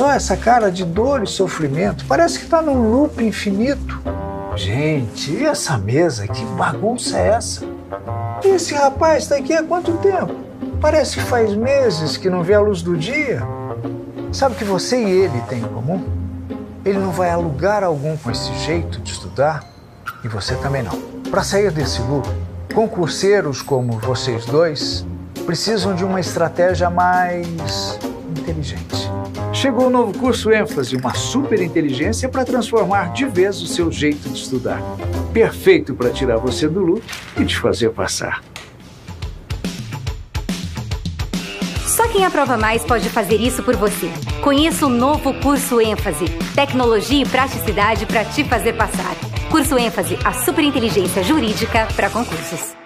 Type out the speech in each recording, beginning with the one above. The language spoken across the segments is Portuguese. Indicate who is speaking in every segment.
Speaker 1: só essa cara de dor e sofrimento. Parece que está num loop infinito. Gente, e essa mesa? Que bagunça é essa? E esse rapaz está aqui há quanto tempo? Parece que faz meses que não vê a luz do dia. Sabe o que você e ele têm em comum? Ele não vai a lugar algum com esse jeito de estudar e você também não. Para sair desse loop, concurseiros como vocês dois precisam de uma estratégia mais inteligente. Chegou o novo curso ênfase, uma super inteligência para transformar de vez o seu jeito de estudar. Perfeito para tirar você do luto e te fazer passar.
Speaker 2: Só quem aprova mais pode fazer isso por você. Conheça o novo curso ênfase, tecnologia e praticidade para te fazer passar. Curso ênfase, a superinteligência jurídica para concursos.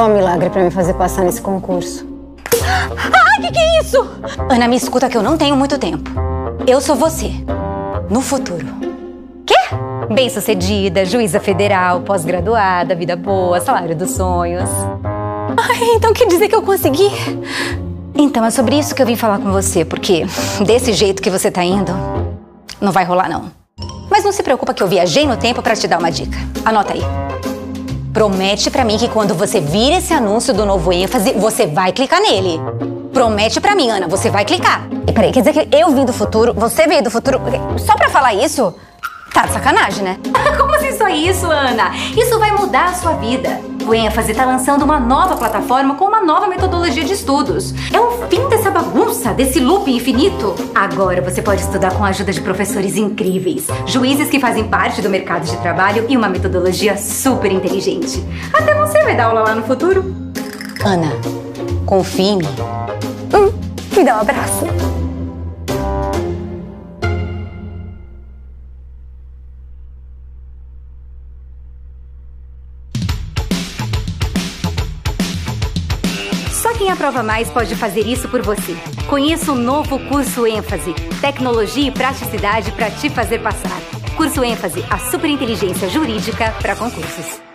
Speaker 2: Só um milagre para me fazer passar nesse concurso. Ah, que que é isso? Ana, me escuta que eu não tenho muito tempo. Eu sou você. No futuro. Quê? Bem-sucedida, juíza federal, pós-graduada, vida boa, salário dos sonhos. Ai, então quer dizer que eu consegui? Então é sobre isso que eu vim falar com você, porque desse jeito que você tá indo, não vai rolar não. Mas não se preocupa que eu viajei no tempo para te dar uma dica. Anota aí. Promete para mim que quando você vir esse anúncio do novo ênfase, você vai clicar nele. Promete para mim, Ana, você vai clicar. E peraí, quer dizer que eu vim do futuro, você veio do futuro, só pra falar isso? Tá de sacanagem, né? Como assim só isso, Ana? Isso vai mudar a sua vida. O ênfase está lançando uma nova plataforma com uma nova metodologia de estudos. É o fim dessa bagunça, desse loop infinito. Agora você pode estudar com a ajuda de professores incríveis, juízes que fazem parte do mercado de trabalho e uma metodologia super inteligente. Até você vai dar aula lá no futuro. Ana, confie em mim. Hum, me dá um abraço. Aprova mais pode fazer isso por você. Conheça o novo curso ênfase, tecnologia e praticidade para te fazer passar. Curso ênfase, a superinteligência jurídica para concursos.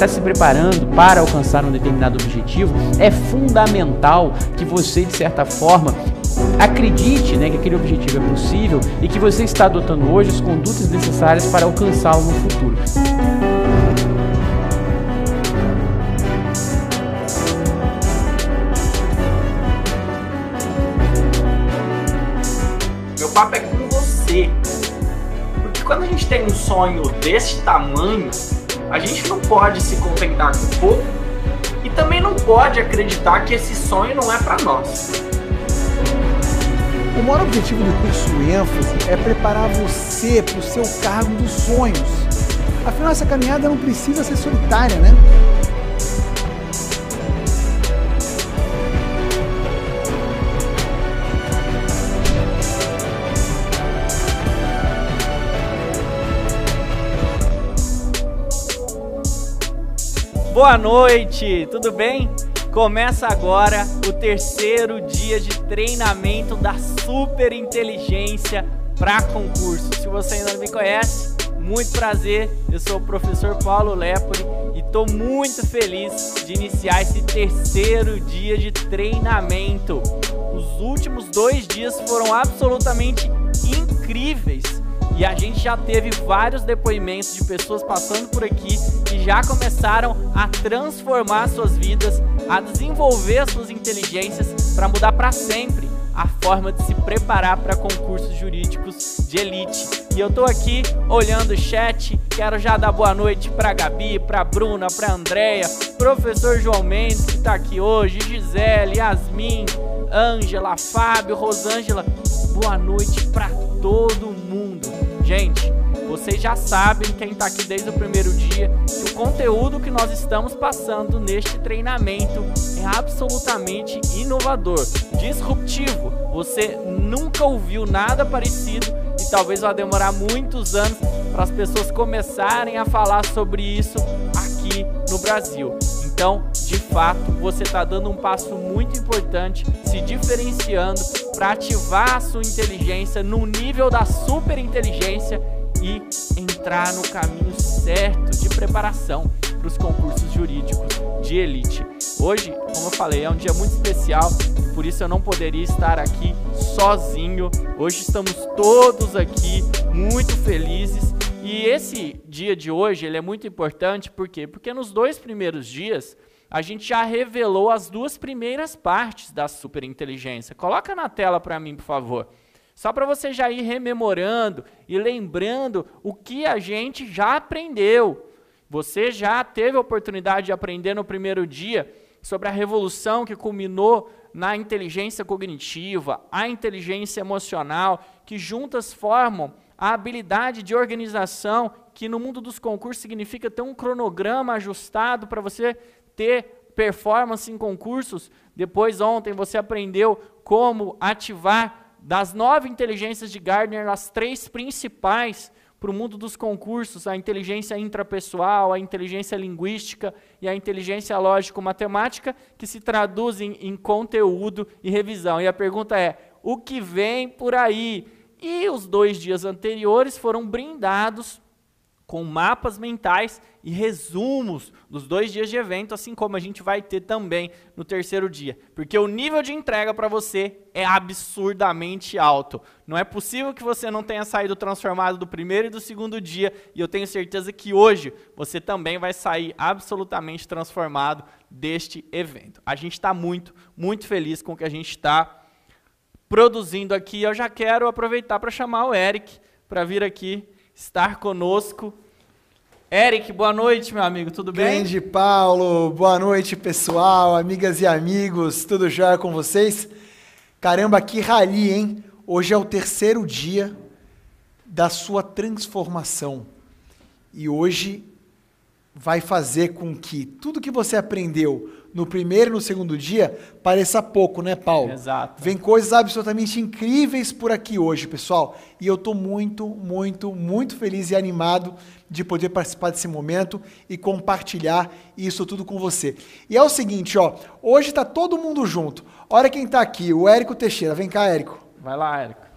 Speaker 3: está se preparando para alcançar um determinado objetivo, é fundamental que você, de certa forma, acredite né, que aquele objetivo é possível e que você está adotando hoje as condutas necessárias para alcançá-lo no futuro.
Speaker 4: Meu papo é com você. Porque quando a gente tem um sonho desse tamanho, a gente não pode se contentar com pouco e também não pode acreditar que esse sonho não é para nós.
Speaker 5: O maior objetivo do curso ênfase é preparar você para o seu cargo dos sonhos. Afinal, essa caminhada não precisa ser solitária, né?
Speaker 6: Boa noite, tudo bem? Começa agora o terceiro dia de treinamento da super inteligência para concurso. Se você ainda não me conhece, muito prazer. Eu sou o professor Paulo Lepori e estou muito feliz de iniciar esse terceiro dia de treinamento. Os últimos dois dias foram absolutamente e a gente já teve vários depoimentos de pessoas passando por aqui que já começaram a transformar suas vidas, a desenvolver as suas inteligências para mudar para sempre a forma de se preparar para concursos jurídicos de elite. E eu tô aqui olhando o chat, quero já dar boa noite para Gabi, para Bruna, para Andréia, professor João Mendes que está aqui hoje, Gisele, Yasmin, Ângela, Fábio, Rosângela. Boa noite para todo mundo. Gente, vocês já sabem, quem está aqui desde o primeiro dia, que o conteúdo que nós estamos passando neste treinamento é absolutamente inovador, disruptivo. Você nunca ouviu nada parecido e talvez vá demorar muitos anos para as pessoas começarem a falar sobre isso aqui no Brasil. Então, de fato, você está dando um passo muito importante, se diferenciando para ativar a sua inteligência no nível da super inteligência e entrar no caminho certo de preparação para os concursos jurídicos de elite. Hoje, como eu falei, é um dia muito especial, por isso eu não poderia estar aqui sozinho. Hoje estamos todos aqui muito felizes e esse dia de hoje ele é muito importante, por quê? Porque nos dois primeiros dias a gente já revelou as duas primeiras partes da superinteligência. Coloca na tela para mim, por favor. Só para você já ir rememorando e lembrando o que a gente já aprendeu. Você já teve a oportunidade de aprender no primeiro dia sobre a revolução que culminou na inteligência cognitiva, a inteligência emocional, que juntas formam a habilidade de organização, que no mundo dos concursos significa ter um cronograma ajustado para você ter performance em concursos. Depois, ontem, você aprendeu como ativar das nove inteligências de Gardner as três principais para o mundo dos concursos: a inteligência intrapessoal, a inteligência linguística e a inteligência lógico-matemática, que se traduzem em conteúdo e revisão. E a pergunta é: o que vem por aí? E os dois dias anteriores foram brindados com mapas mentais e resumos dos dois dias de evento, assim como a gente vai ter também no terceiro dia. Porque o nível de entrega para você é absurdamente alto. Não é possível que você não tenha saído transformado do primeiro e do segundo dia, e eu tenho certeza que hoje você também vai sair absolutamente transformado deste evento. A gente está muito, muito feliz com o que a gente está produzindo aqui. Eu já quero aproveitar para chamar o Eric para vir aqui estar conosco. Eric, boa noite, meu amigo, tudo bem?
Speaker 5: Grande Paulo, boa noite, pessoal, amigas e amigos, tudo jóia com vocês? Caramba, que rali, hein? Hoje é o terceiro dia da sua transformação. E hoje vai fazer com que tudo que você aprendeu no primeiro e no segundo dia pareça pouco, né, Paulo?
Speaker 6: Exato.
Speaker 5: Vem coisas absolutamente incríveis por aqui hoje, pessoal. E eu estou muito, muito, muito feliz e animado de poder participar desse momento e compartilhar isso tudo com você. E é o seguinte, ó, hoje está todo mundo junto. Olha quem está aqui, o Érico Teixeira. Vem cá, Érico.
Speaker 6: Vai lá, Érico.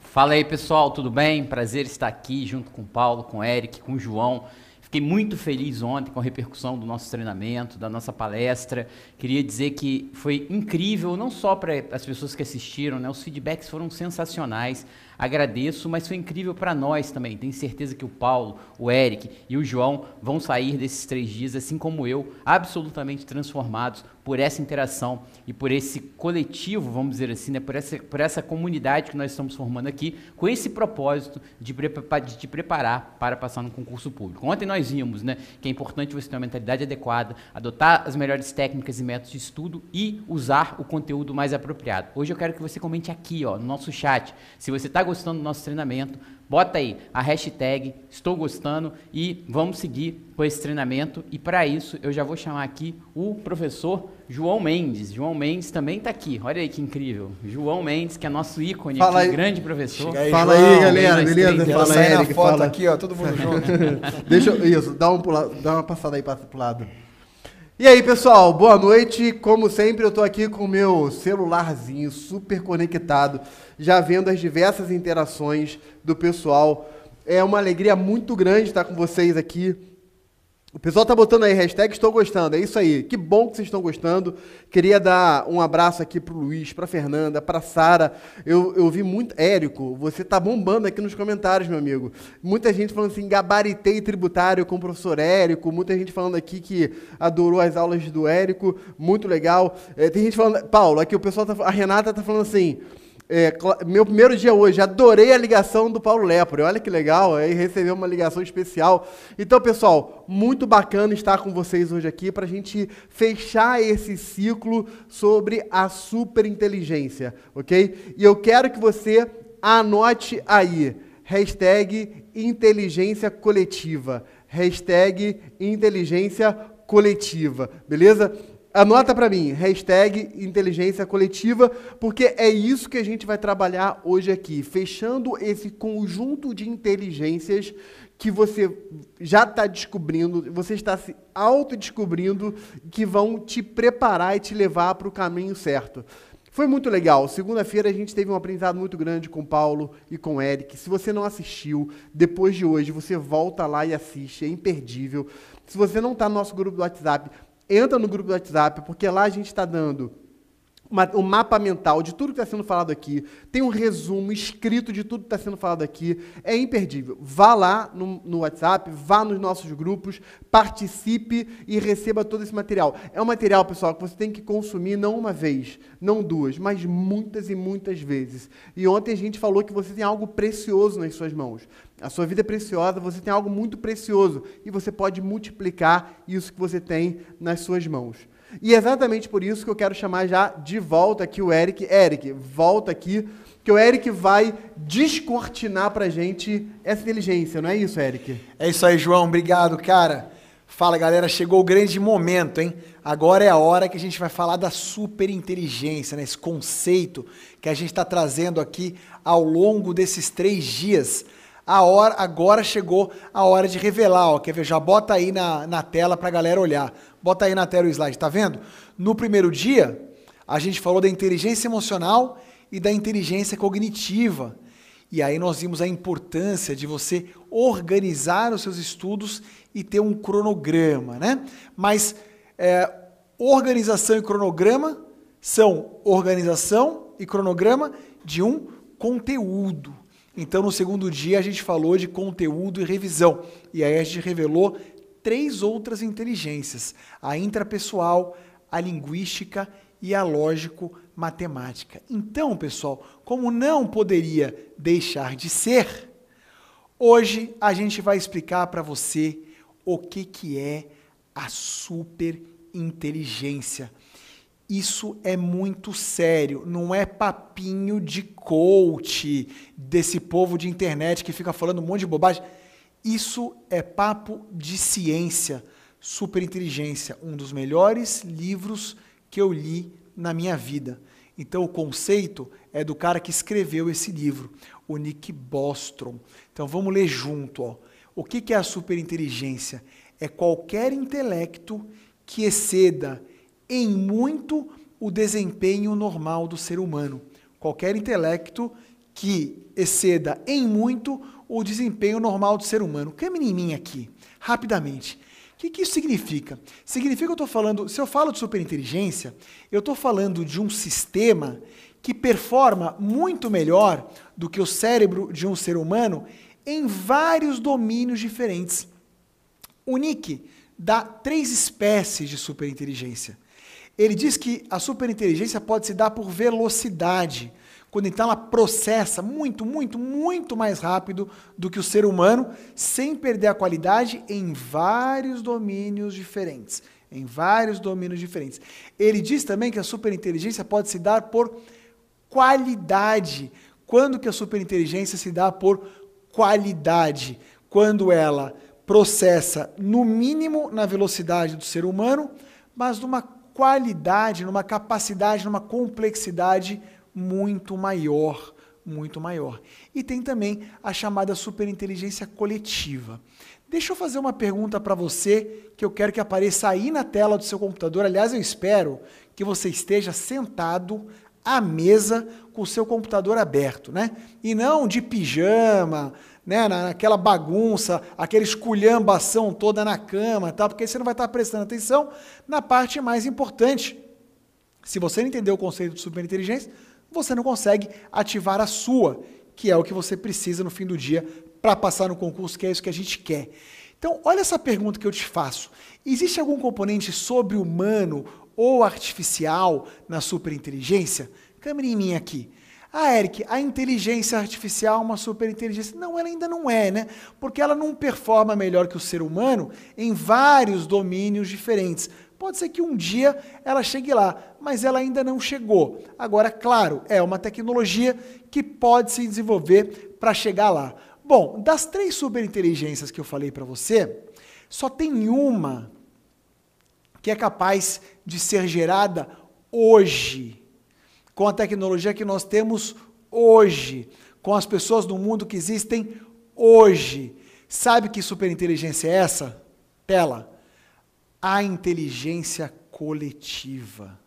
Speaker 3: Fala aí, pessoal, tudo bem? Prazer estar aqui junto com o Paulo, com o Eric, com o João Fiquei muito feliz ontem com a repercussão do nosso treinamento, da nossa palestra. Queria dizer que foi incrível, não só para as pessoas que assistiram, né? os feedbacks foram sensacionais. Agradeço, mas foi incrível para nós também. Tenho certeza que o Paulo, o Eric e o João vão sair desses três dias, assim como eu, absolutamente transformados por essa interação e por esse coletivo, vamos dizer assim, né? por, essa, por essa comunidade que nós estamos formando aqui, com esse propósito de, de te preparar para passar no concurso público. Ontem nós vimos né, que é importante você ter uma mentalidade adequada, adotar as melhores técnicas e métodos de estudo e usar o conteúdo mais apropriado. Hoje eu quero que você comente aqui ó, no nosso chat se você está gostando do nosso treinamento, bota aí a hashtag estou gostando e vamos seguir com esse treinamento. E para isso eu já vou chamar aqui o professor João Mendes. João Mendes também está aqui. Olha aí que incrível. João Mendes, que é nosso ícone,
Speaker 7: fala
Speaker 3: aqui,
Speaker 7: aí.
Speaker 3: grande professor.
Speaker 7: Aí, fala João. aí, galera, beleza?
Speaker 5: Fala,
Speaker 7: fala
Speaker 5: aí,
Speaker 7: Eric,
Speaker 5: foto
Speaker 7: fala.
Speaker 5: aqui, ó, todo mundo junto.
Speaker 7: Deixa eu, isso, dá, um pula, dá uma passada aí para pro lado. E aí, pessoal, boa noite. Como sempre, eu tô aqui com o meu celularzinho super conectado, já vendo as diversas interações do pessoal. É uma alegria muito grande estar com vocês aqui. O pessoal tá botando aí hashtag estou gostando, é isso aí. Que bom que vocês estão gostando. Queria dar um abraço aqui pro Luiz, pra Fernanda, pra Sara. Eu, eu vi muito. Érico, você tá bombando aqui nos comentários, meu amigo. Muita gente falando assim, gabaritei tributário com o professor Érico. Muita gente falando aqui que adorou as aulas do Érico. Muito legal. É, tem gente falando. Paulo, aqui o pessoal tá. A Renata tá falando assim. É, meu primeiro dia hoje, adorei a ligação do Paulo Lepre. Olha que legal, aí recebeu uma ligação especial. Então, pessoal, muito bacana estar com vocês hoje aqui para a gente fechar esse ciclo sobre a superinteligência, ok? E eu quero que você anote aí, hashtag inteligência coletiva. Hashtag inteligência coletiva, beleza? Anota para mim, hashtag inteligência coletiva, porque é isso que a gente vai trabalhar hoje aqui, fechando esse conjunto de inteligências que você já está descobrindo, você está se autodescobrindo, que vão te preparar e te levar para o caminho certo. Foi muito legal. Segunda-feira a gente teve um aprendizado muito grande com o Paulo e com o Eric. Se você não assistiu, depois de hoje, você volta lá e assiste, é imperdível. Se você não está no nosso grupo do WhatsApp, entra no grupo do WhatsApp, porque lá a gente está dando uma, um mapa mental de tudo que está sendo falado aqui, tem um resumo escrito de tudo que está sendo falado aqui, é imperdível. Vá lá no, no, WhatsApp, vá nos nossos grupos, participe e receba todo esse material. É um material, pessoal, que você tem que consumir não uma vez, não duas, mas muitas e muitas vezes. E ontem a gente falou que você tem algo precioso nas suas mãos. A sua vida é preciosa, você tem algo muito precioso e você pode multiplicar isso que você tem nas suas mãos. E é exatamente por isso que eu quero chamar já de volta aqui o Eric. Eric, volta aqui, que o Eric vai descortinar pra gente essa inteligência, não é isso, Eric?
Speaker 5: É isso aí, João. Obrigado, cara. Fala, galera. Chegou o grande momento, hein? Agora é a hora que a gente vai falar da superinteligência, né? Esse conceito que a gente está trazendo aqui ao longo desses três dias. A hora, agora chegou a hora de revelar, ó. Quer ver? Já bota aí na, na tela para a galera olhar. Bota aí na tela o slide, tá vendo? No primeiro dia, a gente falou da inteligência emocional e da inteligência cognitiva. E aí nós vimos a importância de você organizar os seus estudos e ter um cronograma, né? Mas é, organização e cronograma são organização e cronograma de um conteúdo. Então, no segundo dia, a gente falou de conteúdo e revisão. E aí a gente revelou três outras inteligências: a intrapessoal, a linguística e a lógico-matemática. Então, pessoal, como não poderia deixar de ser, hoje a gente vai explicar para você o que, que é a superinteligência. Isso é muito sério, não é papinho de coach desse povo de internet que fica falando um monte de bobagem. Isso é papo de ciência, superinteligência, um dos melhores livros que eu li na minha vida. Então o conceito é do cara que escreveu esse livro, o Nick Bostrom. Então vamos ler junto, ó. O que é a superinteligência? É qualquer intelecto que exceda em muito o desempenho normal do ser humano. Qualquer intelecto que exceda em muito o desempenho normal do ser humano. Que é menininha aqui? rapidamente. O que, que isso significa? Significa que eu estou falando, se eu falo de superinteligência, eu estou falando de um sistema que performa muito melhor do que o cérebro de um ser humano em vários domínios diferentes. O Nick dá três espécies de superinteligência. Ele diz que a superinteligência pode se dar por velocidade, quando então ela processa muito, muito, muito mais rápido do que o ser humano, sem perder a qualidade em vários domínios diferentes. Em vários domínios diferentes. Ele diz também que a superinteligência pode se dar por qualidade. Quando que a superinteligência se dá por qualidade? Quando ela processa no mínimo na velocidade do ser humano, mas numa qualidade, numa capacidade, numa complexidade muito maior, muito maior. E tem também a chamada superinteligência coletiva. Deixa eu fazer uma pergunta para você que eu quero que apareça aí na tela do seu computador. Aliás, eu espero que você esteja sentado à mesa com o seu computador aberto, né? E não de pijama, né, naquela bagunça, aquela esculhambação toda na cama, tá? porque você não vai estar prestando atenção na parte mais importante. Se você não entendeu o conceito de superinteligência, você não consegue ativar a sua, que é o que você precisa no fim do dia para passar no concurso, que é isso que a gente quer. Então, olha essa pergunta que eu te faço. Existe algum componente sobre-humano ou artificial na superinteligência? Câmera em mim aqui. Ah, Eric, a inteligência artificial é uma superinteligência. Não, ela ainda não é, né? Porque ela não performa melhor que o ser humano em vários domínios diferentes. Pode ser que um dia ela chegue lá, mas ela ainda não chegou. Agora, claro, é uma tecnologia que pode se desenvolver para chegar lá. Bom, das três superinteligências que eu falei para você, só tem uma que é capaz de ser gerada hoje, com a tecnologia que nós temos hoje, com as pessoas do mundo que existem hoje. Sabe que superinteligência é essa? Tela a inteligência coletiva.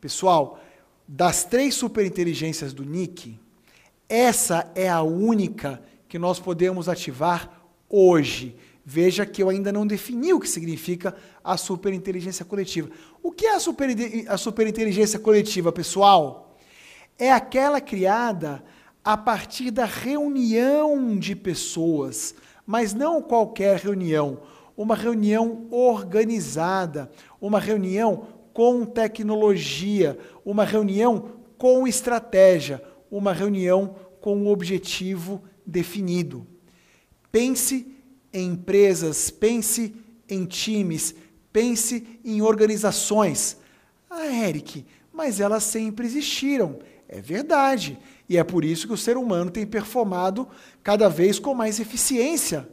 Speaker 5: Pessoal, das três superinteligências do Nick, essa é a única que nós podemos ativar hoje. Veja que eu ainda não defini o que significa a superinteligência coletiva. O que é a, super, a superinteligência coletiva, pessoal? É aquela criada a partir da reunião de pessoas, mas não qualquer reunião uma reunião organizada, uma reunião com tecnologia, uma reunião com estratégia, uma reunião com um objetivo definido. Pense em empresas, pense em times, pense em organizações. Ah, Eric, mas elas sempre existiram. É verdade. E é por isso que o ser humano tem performado cada vez com mais eficiência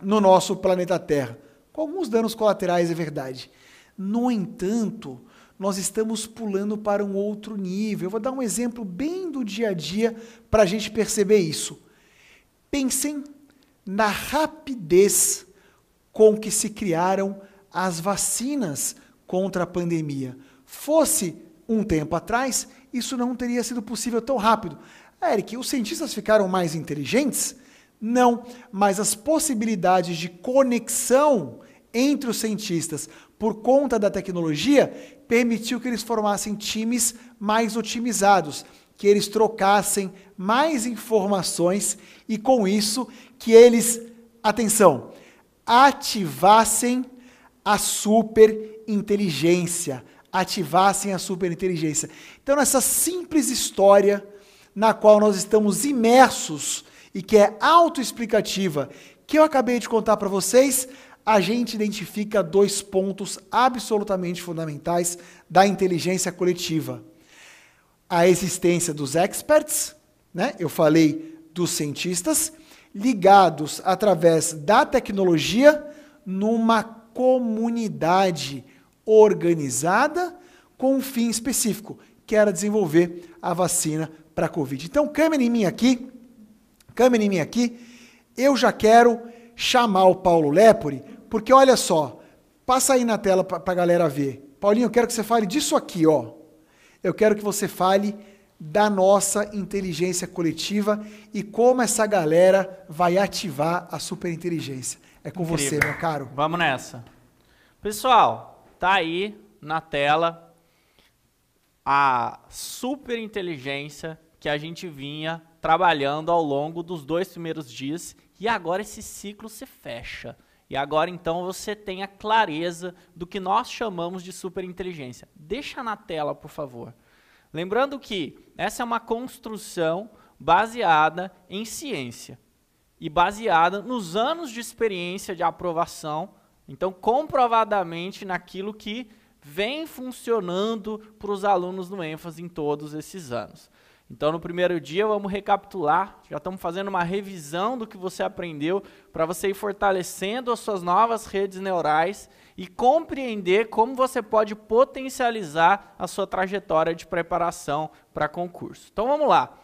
Speaker 5: no nosso planeta Terra. Com alguns danos colaterais, é verdade. No entanto, nós estamos pulando para um outro nível. Eu vou dar um exemplo bem do dia a dia para a gente perceber isso. Pensem na rapidez com que se criaram as vacinas contra a pandemia. Fosse um tempo atrás, isso não teria sido possível tão rápido. Eric, os cientistas ficaram mais inteligentes? Não, mas as possibilidades de conexão entre os cientistas por conta da tecnologia permitiu que eles formassem times mais otimizados, que eles trocassem mais informações e com isso que eles, atenção, ativassem a superinteligência, ativassem a superinteligência. Então nessa simples história na qual nós estamos imersos e que é autoexplicativa, que eu acabei de contar para vocês, a gente identifica dois pontos absolutamente fundamentais da inteligência coletiva. A existência dos experts, né? eu falei dos cientistas, ligados através da tecnologia numa comunidade organizada com um fim específico, que era desenvolver a vacina para a Covid. Então, câmera em mim aqui, câmera em mim aqui, eu já quero chamar o Paulo Lepore, porque olha só, passa aí na tela para a galera ver. Paulinho, eu quero que você fale disso aqui, ó. Eu quero que você fale da nossa inteligência coletiva e como essa galera vai ativar a superinteligência. É com
Speaker 6: Incrível.
Speaker 5: você, meu caro.
Speaker 6: Vamos nessa. Pessoal, tá aí na tela a super inteligência que a gente vinha trabalhando ao longo dos dois primeiros dias e agora esse ciclo se fecha. E agora então você tem a clareza do que nós chamamos de superinteligência. Deixa na tela, por favor. Lembrando que essa é uma construção baseada em ciência e baseada nos anos de experiência de aprovação, então comprovadamente naquilo que vem funcionando para os alunos no ênfase em todos esses anos. Então, no primeiro dia, vamos recapitular. Já estamos fazendo uma revisão do que você aprendeu para você ir fortalecendo as suas novas redes neurais e compreender como você pode potencializar a sua trajetória de preparação para concurso. Então, vamos lá.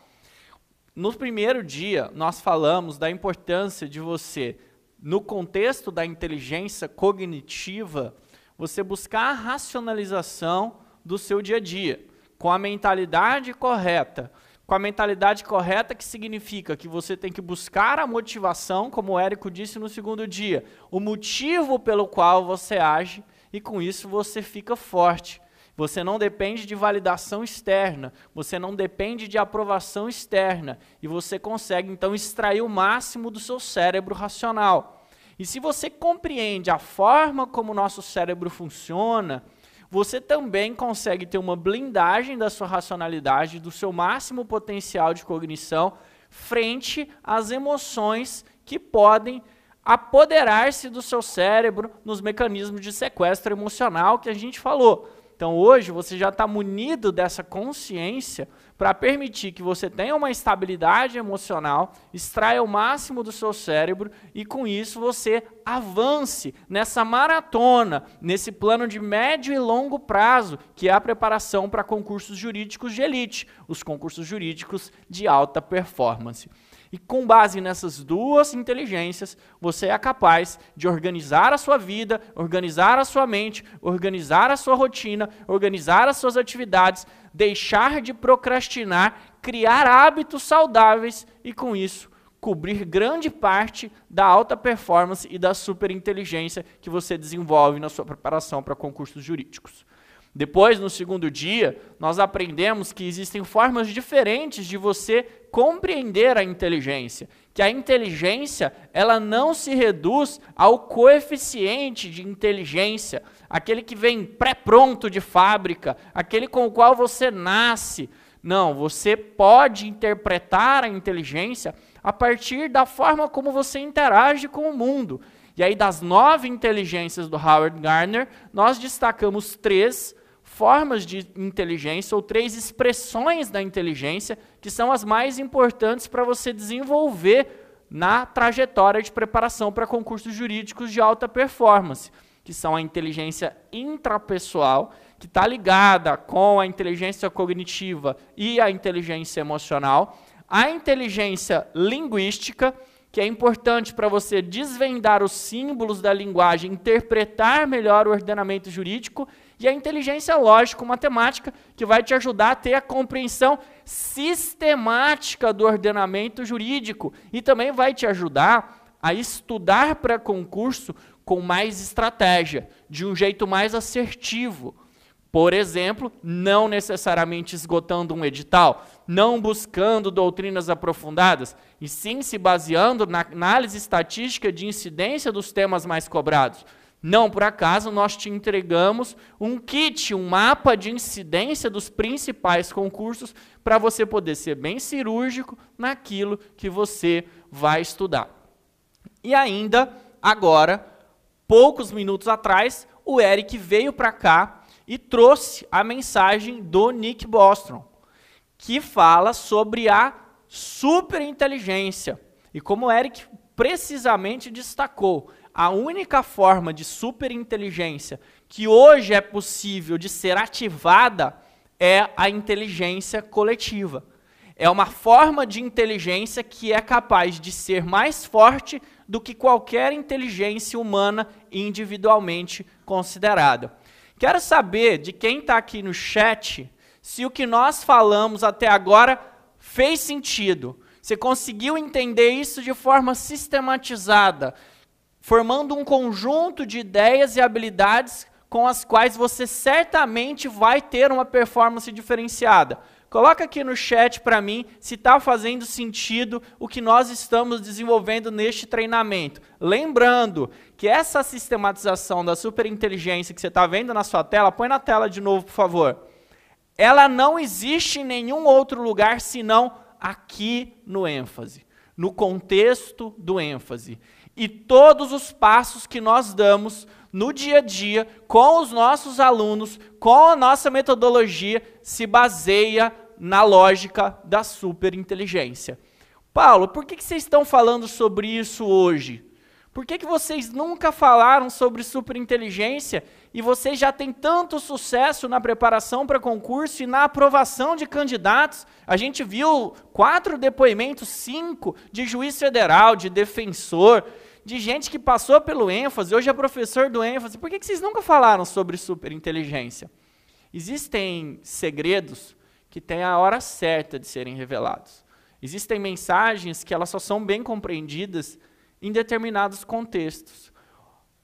Speaker 6: No primeiro dia, nós falamos da importância de você, no contexto da inteligência cognitiva, você buscar a racionalização do seu dia a dia com a mentalidade correta. Com a mentalidade correta, que significa que você tem que buscar a motivação, como o Érico disse no segundo dia, o motivo pelo qual você age, e com isso você fica forte. Você não depende de validação externa, você não depende de aprovação externa, e você consegue então extrair o máximo do seu cérebro racional. E se você compreende a forma como o nosso cérebro funciona, você também consegue ter uma blindagem da sua racionalidade, do seu máximo potencial de cognição, frente às emoções que podem apoderar-se do seu cérebro nos mecanismos de sequestro emocional que a gente falou. Então hoje você já está munido dessa consciência para permitir que você tenha uma estabilidade emocional, extraia o máximo do seu cérebro e com isso você avance nessa maratona, nesse plano de médio e longo prazo, que é a preparação para concursos jurídicos de elite, os concursos jurídicos de alta performance. E com base nessas duas inteligências, você é capaz de organizar a sua vida, organizar a sua mente, organizar a sua rotina, organizar as suas atividades, deixar de procrastinar, criar hábitos saudáveis e, com isso, cobrir grande parte da alta performance e da superinteligência que você desenvolve na sua preparação para concursos jurídicos. Depois, no segundo dia, nós aprendemos que existem formas diferentes de você compreender a inteligência, que a inteligência, ela não se reduz ao coeficiente de inteligência, aquele que vem pré-pronto de fábrica, aquele com o qual você nasce. Não, você pode interpretar a inteligência a partir da forma como você interage com o mundo. E aí, das nove inteligências do Howard Gardner, nós destacamos três formas de inteligência ou três expressões da inteligência que são as mais importantes para você desenvolver na trajetória de preparação para concursos jurídicos de alta performance, que são a inteligência intrapessoal, que está ligada com a inteligência cognitiva e a inteligência emocional, a inteligência linguística, que é importante para você desvendar os símbolos da linguagem, interpretar melhor o ordenamento jurídico, e a inteligência lógico-matemática, que vai te ajudar a ter a compreensão sistemática do ordenamento jurídico e também vai te ajudar a estudar para concurso com mais estratégia, de um jeito mais assertivo. Por exemplo, não necessariamente esgotando um edital, não buscando doutrinas aprofundadas, e sim se baseando na análise estatística de incidência dos temas mais cobrados. Não por acaso nós te entregamos um kit, um mapa de incidência dos principais concursos para você poder ser bem cirúrgico naquilo que você vai estudar. E ainda, agora, poucos minutos atrás, o Eric veio para cá e trouxe a mensagem do Nick Bostrom, que fala sobre a superinteligência. E como o Eric precisamente destacou, a única forma de superinteligência que hoje é possível de ser ativada é a inteligência coletiva. É uma forma de inteligência que é capaz de ser mais forte do que qualquer inteligência humana individualmente considerada. Quero saber de quem está aqui no chat se o que nós falamos até agora fez sentido. Você conseguiu entender isso de forma sistematizada, formando um conjunto de ideias e habilidades com as quais você certamente vai ter uma performance diferenciada. Coloca aqui no chat para mim se está fazendo sentido o que nós estamos desenvolvendo neste treinamento. Lembrando que essa sistematização da superinteligência que você está vendo na sua tela, põe na tela de novo, por favor. Ela não existe em nenhum outro lugar senão aqui no ênfase, no contexto do ênfase. E todos os passos que nós damos no dia a dia com os nossos alunos, com a nossa metodologia, se baseia na lógica da superinteligência. Paulo, por que, que vocês estão falando sobre isso hoje? Por que, que vocês nunca falaram sobre superinteligência e vocês já têm tanto sucesso na preparação para concurso e na aprovação de candidatos? A gente viu quatro depoimentos, cinco, de juiz federal, de defensor, de gente que passou pelo ênfase, hoje é professor do ênfase. Por que, que vocês nunca falaram sobre superinteligência? Existem segredos que têm a hora certa de serem revelados. Existem mensagens que elas só são bem compreendidas em determinados contextos.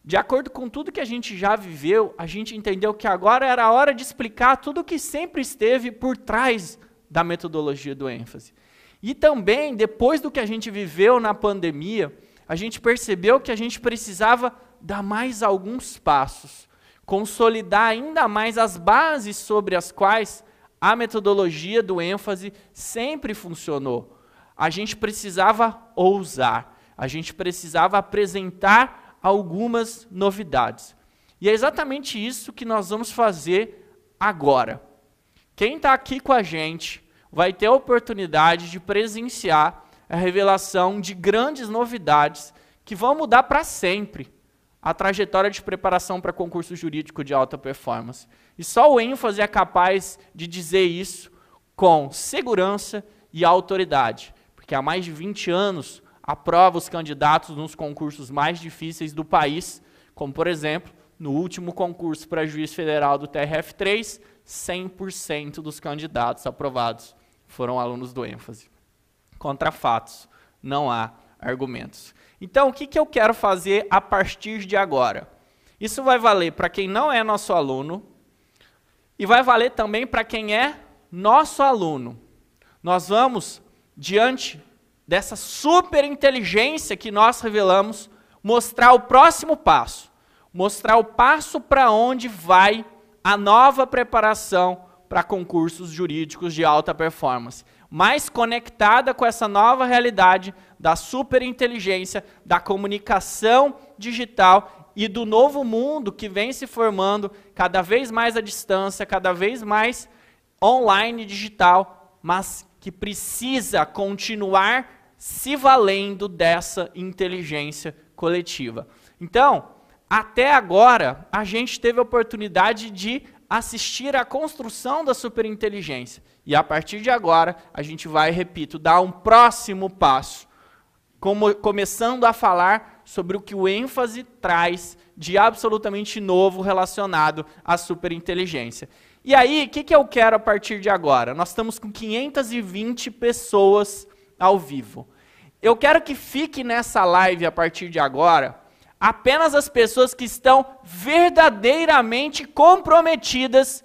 Speaker 6: De acordo com tudo que a gente já viveu, a gente entendeu que agora era a hora de explicar tudo o que sempre esteve por trás da metodologia do ênfase. E também, depois do que a gente viveu na pandemia, a gente percebeu que a gente precisava dar mais alguns passos, consolidar ainda mais as bases sobre as quais a metodologia do ênfase sempre funcionou. A gente precisava ousar, a gente precisava apresentar algumas novidades. E é exatamente isso que nós vamos fazer agora. Quem está aqui com a gente vai ter a oportunidade de presenciar a revelação de grandes novidades que vão mudar para sempre a trajetória de preparação para concurso jurídico de alta performance. E só o ênfase é capaz de dizer isso com segurança e autoridade, porque há mais de 20 anos aprova os candidatos nos concursos mais difíceis do país, como por exemplo, no último concurso para juiz federal do TRF3, 100% dos candidatos aprovados foram alunos do ênfase. Contra fatos, não há argumentos. Então, o que, que eu quero fazer a partir de agora? Isso vai valer para quem não é nosso aluno e vai valer também para quem é nosso aluno. Nós vamos, diante dessa super inteligência que nós revelamos, mostrar o próximo passo, mostrar o passo para onde vai a nova preparação para concursos jurídicos de alta performance, mais conectada com essa nova realidade da superinteligência, da comunicação digital e do novo mundo que vem se formando cada vez mais à distância, cada vez mais online digital, mas que precisa continuar se valendo dessa inteligência coletiva. Então, até agora, a gente teve a oportunidade de assistir à construção da superinteligência. E a partir de agora, a gente vai, repito, dar um próximo passo como, começando a falar sobre o que o ênfase traz de absolutamente novo relacionado à superinteligência. E aí, o que, que eu quero a partir de agora? Nós estamos com 520 pessoas ao vivo. Eu quero que fique nessa live a partir de agora apenas as pessoas que estão verdadeiramente comprometidas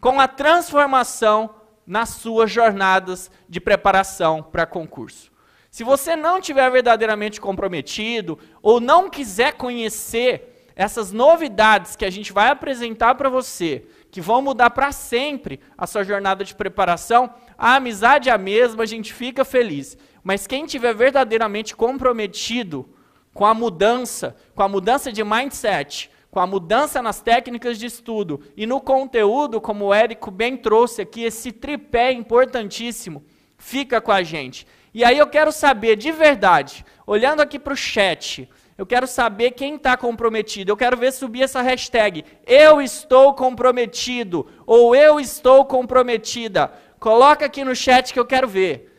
Speaker 6: com a transformação nas suas jornadas de preparação para concurso. Se você não tiver verdadeiramente comprometido ou não quiser conhecer essas novidades que a gente vai apresentar para você, que vão mudar para sempre a sua jornada de preparação, a amizade é a mesma, a gente fica feliz. Mas quem tiver verdadeiramente comprometido com a mudança, com a mudança de mindset, com a mudança nas técnicas de estudo e no conteúdo, como o Érico bem trouxe aqui, esse tripé importantíssimo, fica com a gente. E aí eu quero saber de verdade, olhando aqui para o chat, eu quero saber quem está comprometido. Eu quero ver subir essa hashtag. Eu estou comprometido. Ou eu estou comprometida. Coloca aqui no chat que eu quero ver.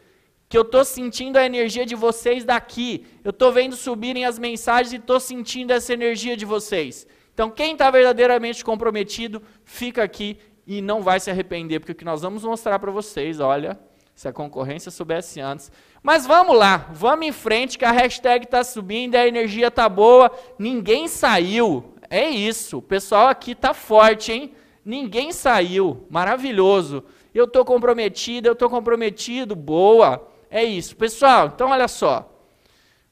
Speaker 6: Que eu estou sentindo a energia de vocês daqui. Eu estou vendo subirem as mensagens e estou sentindo essa energia de vocês. Então, quem está verdadeiramente comprometido, fica aqui e não vai se arrepender, porque o que nós vamos mostrar para vocês, olha, Se a concorrência soubesse antes. Mas vamos lá, vamos em frente que a hashtag está subindo, a energia tá boa, ninguém saiu. É isso, o pessoal aqui tá forte, hein? Ninguém saiu, maravilhoso. Eu estou comprometido, eu estou comprometido, boa. É isso, pessoal. Então olha só,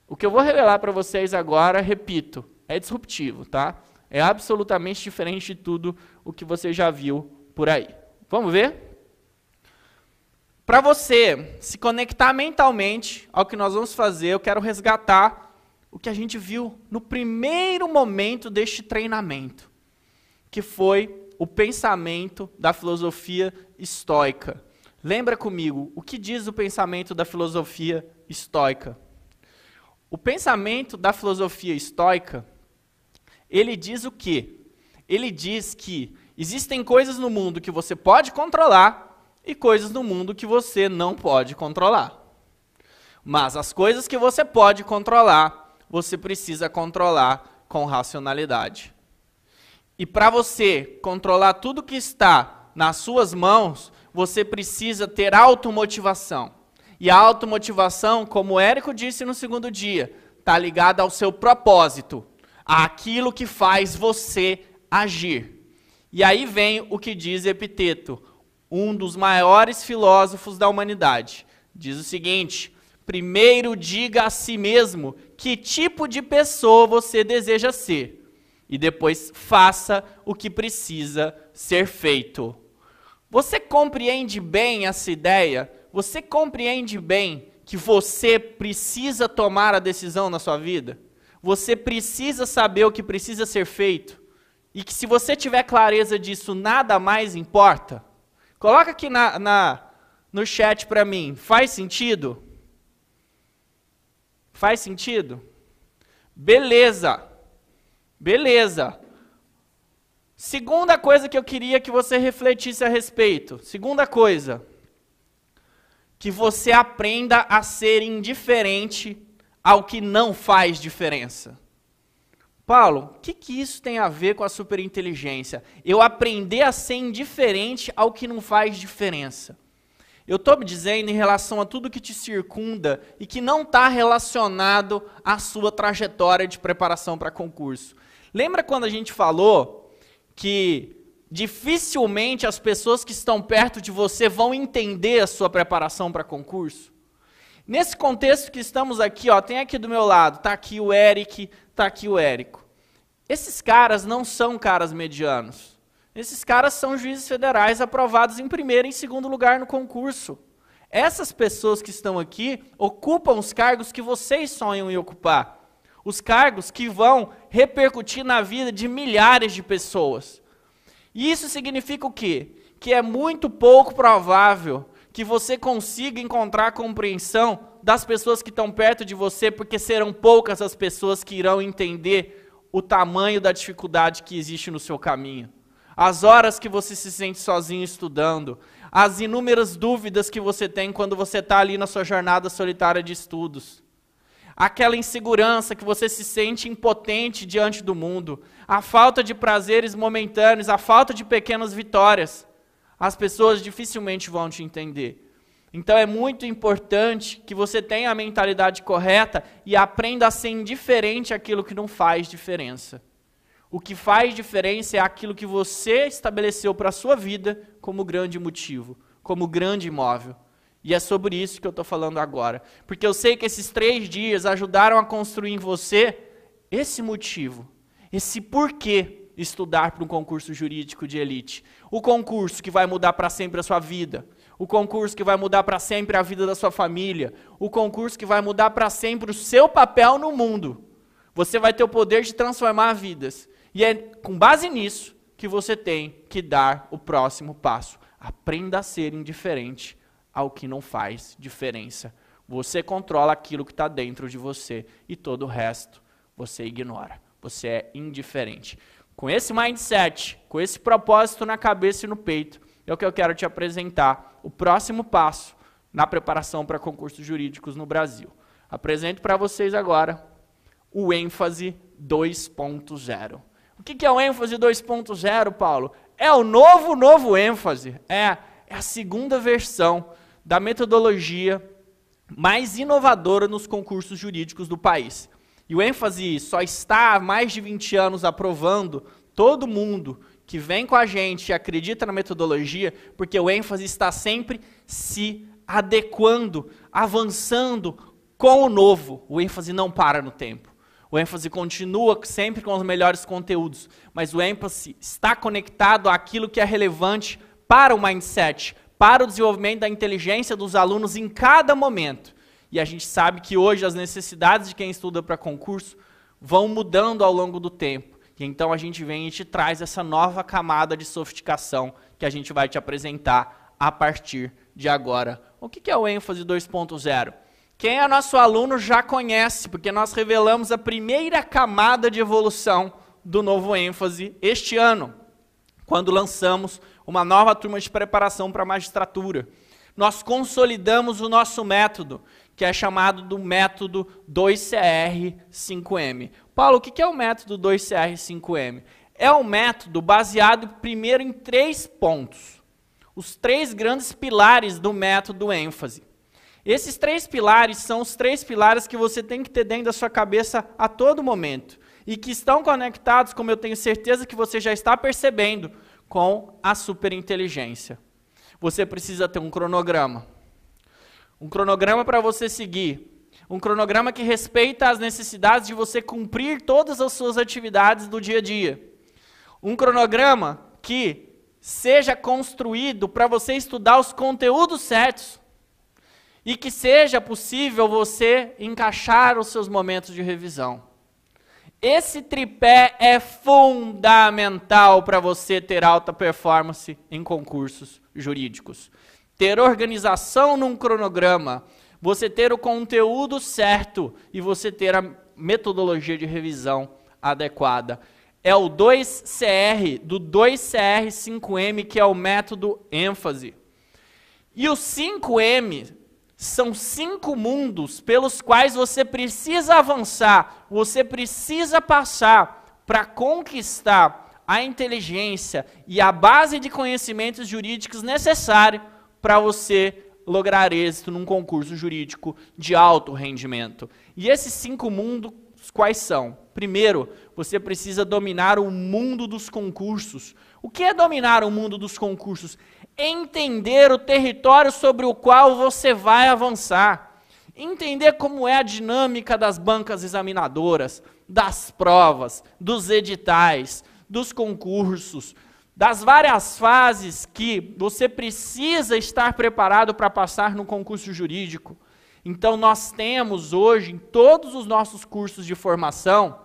Speaker 6: o que eu vou revelar para vocês agora, repito, é disruptivo, tá? É absolutamente diferente de tudo o que você já viu por aí. Vamos ver? Para você se conectar mentalmente ao que nós vamos fazer, eu quero resgatar o que a gente viu no primeiro momento deste treinamento, que foi o pensamento da filosofia estoica. Lembra comigo, o que diz o pensamento da filosofia estoica? O pensamento da filosofia estoica, ele diz o quê? Ele diz que existem coisas no mundo que você pode controlar e coisas no mundo que você não pode controlar. Mas as coisas que você pode controlar, você precisa controlar com racionalidade. E para você controlar tudo que está nas suas mãos, você precisa ter automotivação. E a automotivação, como o Érico disse no segundo dia, está ligada ao seu propósito, àquilo que faz você agir. E aí vem o que diz Epiteto: um dos maiores filósofos da humanidade. Diz o seguinte: primeiro diga a si mesmo que tipo de pessoa você deseja ser, e depois faça o que precisa ser feito. Você compreende bem essa ideia? Você compreende bem que você precisa tomar a decisão na sua vida? Você precisa saber o que precisa ser feito? E que se você tiver clareza disso, nada mais importa? Coloca aqui na, na no chat para mim. Faz sentido? Faz sentido? Beleza. Beleza. Segunda coisa que eu queria que você refletisse a respeito. Segunda coisa. Que você aprenda a ser indiferente ao que não faz diferença. Paulo, o que, que isso tem a ver com a superinteligência? Eu aprender a ser indiferente ao que não faz diferença. Eu estou me dizendo em relação a tudo que te circunda e que não está relacionado à sua trajetória de preparação para concurso. Lembra quando a gente falou que dificilmente as pessoas que estão perto de você vão entender a sua preparação para concurso? Nesse contexto que estamos aqui, ó, tem aqui do meu lado, tá aqui o Eric, tá aqui o Érico. Esses caras não são caras medianos. Esses caras são juízes federais aprovados em primeiro e em segundo lugar no concurso. Essas pessoas que estão aqui ocupam os cargos que vocês sonham em ocupar. Os cargos que vão repercutir na vida de milhares de pessoas. E isso significa o quê? Que é muito pouco provável que você consiga encontrar compreensão das pessoas que estão perto de você, porque serão poucas as pessoas que irão entender o tamanho da dificuldade que existe no seu caminho. As horas que você se sente sozinho estudando, as inúmeras dúvidas que você tem quando você está ali na sua jornada solitária de estudos, aquela insegurança que você se sente impotente diante do mundo, a falta de prazeres momentâneos, a falta de pequenas vitórias as pessoas dificilmente vão te entender. Então é muito importante que você tenha a mentalidade correta e aprenda a ser indiferente àquilo que não faz diferença. O que faz diferença é aquilo que você estabeleceu para a sua vida como grande motivo, como grande imóvel. E é sobre isso que eu estou falando agora. Porque eu sei que esses três dias ajudaram a construir em você esse motivo, esse porquê estudar para um concurso jurídico de elite. O concurso que vai mudar para sempre a sua vida. O concurso que vai mudar para sempre a vida da sua família. O concurso que vai mudar para sempre o seu papel no mundo. Você vai ter o poder de transformar vidas. E é com base nisso que você tem que dar o próximo passo. Aprenda a ser indiferente ao que não faz diferença. Você controla aquilo que está dentro de você e todo o resto você ignora. Você é indiferente. Com esse mindset, com esse propósito na cabeça e no peito, é o que eu quero te apresentar o próximo passo na preparação para concursos jurídicos no Brasil. Apresento para vocês agora o ênfase 2.0. O que é o ênfase 2.0, Paulo? É o novo, novo ênfase. É, é a segunda versão da metodologia mais inovadora nos concursos jurídicos do país. E o ênfase só está há mais de 20 anos aprovando todo mundo que vem com a gente e acredita na metodologia, porque o ênfase está sempre se adequando, avançando com o novo. O ênfase não para no tempo. O ênfase continua sempre com os melhores conteúdos, mas o ênfase está conectado àquilo que é relevante para o mindset, para o desenvolvimento da inteligência dos alunos em cada momento. E a gente sabe que hoje as necessidades de quem estuda para concurso vão mudando ao longo do tempo. E então a gente vem e te traz essa nova camada de sofisticação que a gente vai te apresentar a partir de agora. O que é o ênfase 2.0? Quem é nosso aluno já conhece, porque nós revelamos a primeira camada de evolução do novo ênfase este ano, quando lançamos uma nova turma de preparação para a magistratura. Nós consolidamos o nosso método, que é chamado do método 2CR5M. Paulo, o que é o método 2CR5M? É um método baseado primeiro em três pontos. Os três grandes pilares do método ênfase. Esses três pilares são os três pilares que você tem que ter dentro da sua cabeça a todo momento. E que estão conectados, como eu tenho certeza que você já está percebendo, com a superinteligência. Você precisa ter um cronograma. Um cronograma para você seguir. Um cronograma que respeita as necessidades de você cumprir todas as suas atividades do dia a dia. Um cronograma que seja construído para você estudar os conteúdos certos e que seja possível você encaixar os seus momentos de revisão. Esse tripé é fundamental para você ter alta performance em concursos jurídicos. Ter organização num cronograma, você ter o conteúdo certo e você ter a metodologia de revisão adequada. É o 2CR, do 2CR5M, que é o método ênfase. E o 5M são cinco mundos pelos quais você precisa avançar, você precisa passar para conquistar a inteligência e a base de conhecimentos jurídicos necessário para você lograr êxito num concurso jurídico de alto rendimento. E esses cinco mundos quais são? Primeiro, você precisa dominar o mundo dos concursos. O que é dominar o mundo dos concursos? entender o território sobre o qual você vai avançar, entender como é a dinâmica das bancas examinadoras, das provas, dos editais, dos concursos, das várias fases que você precisa estar preparado para passar no concurso jurídico. Então, nós temos hoje, em todos os nossos cursos de formação,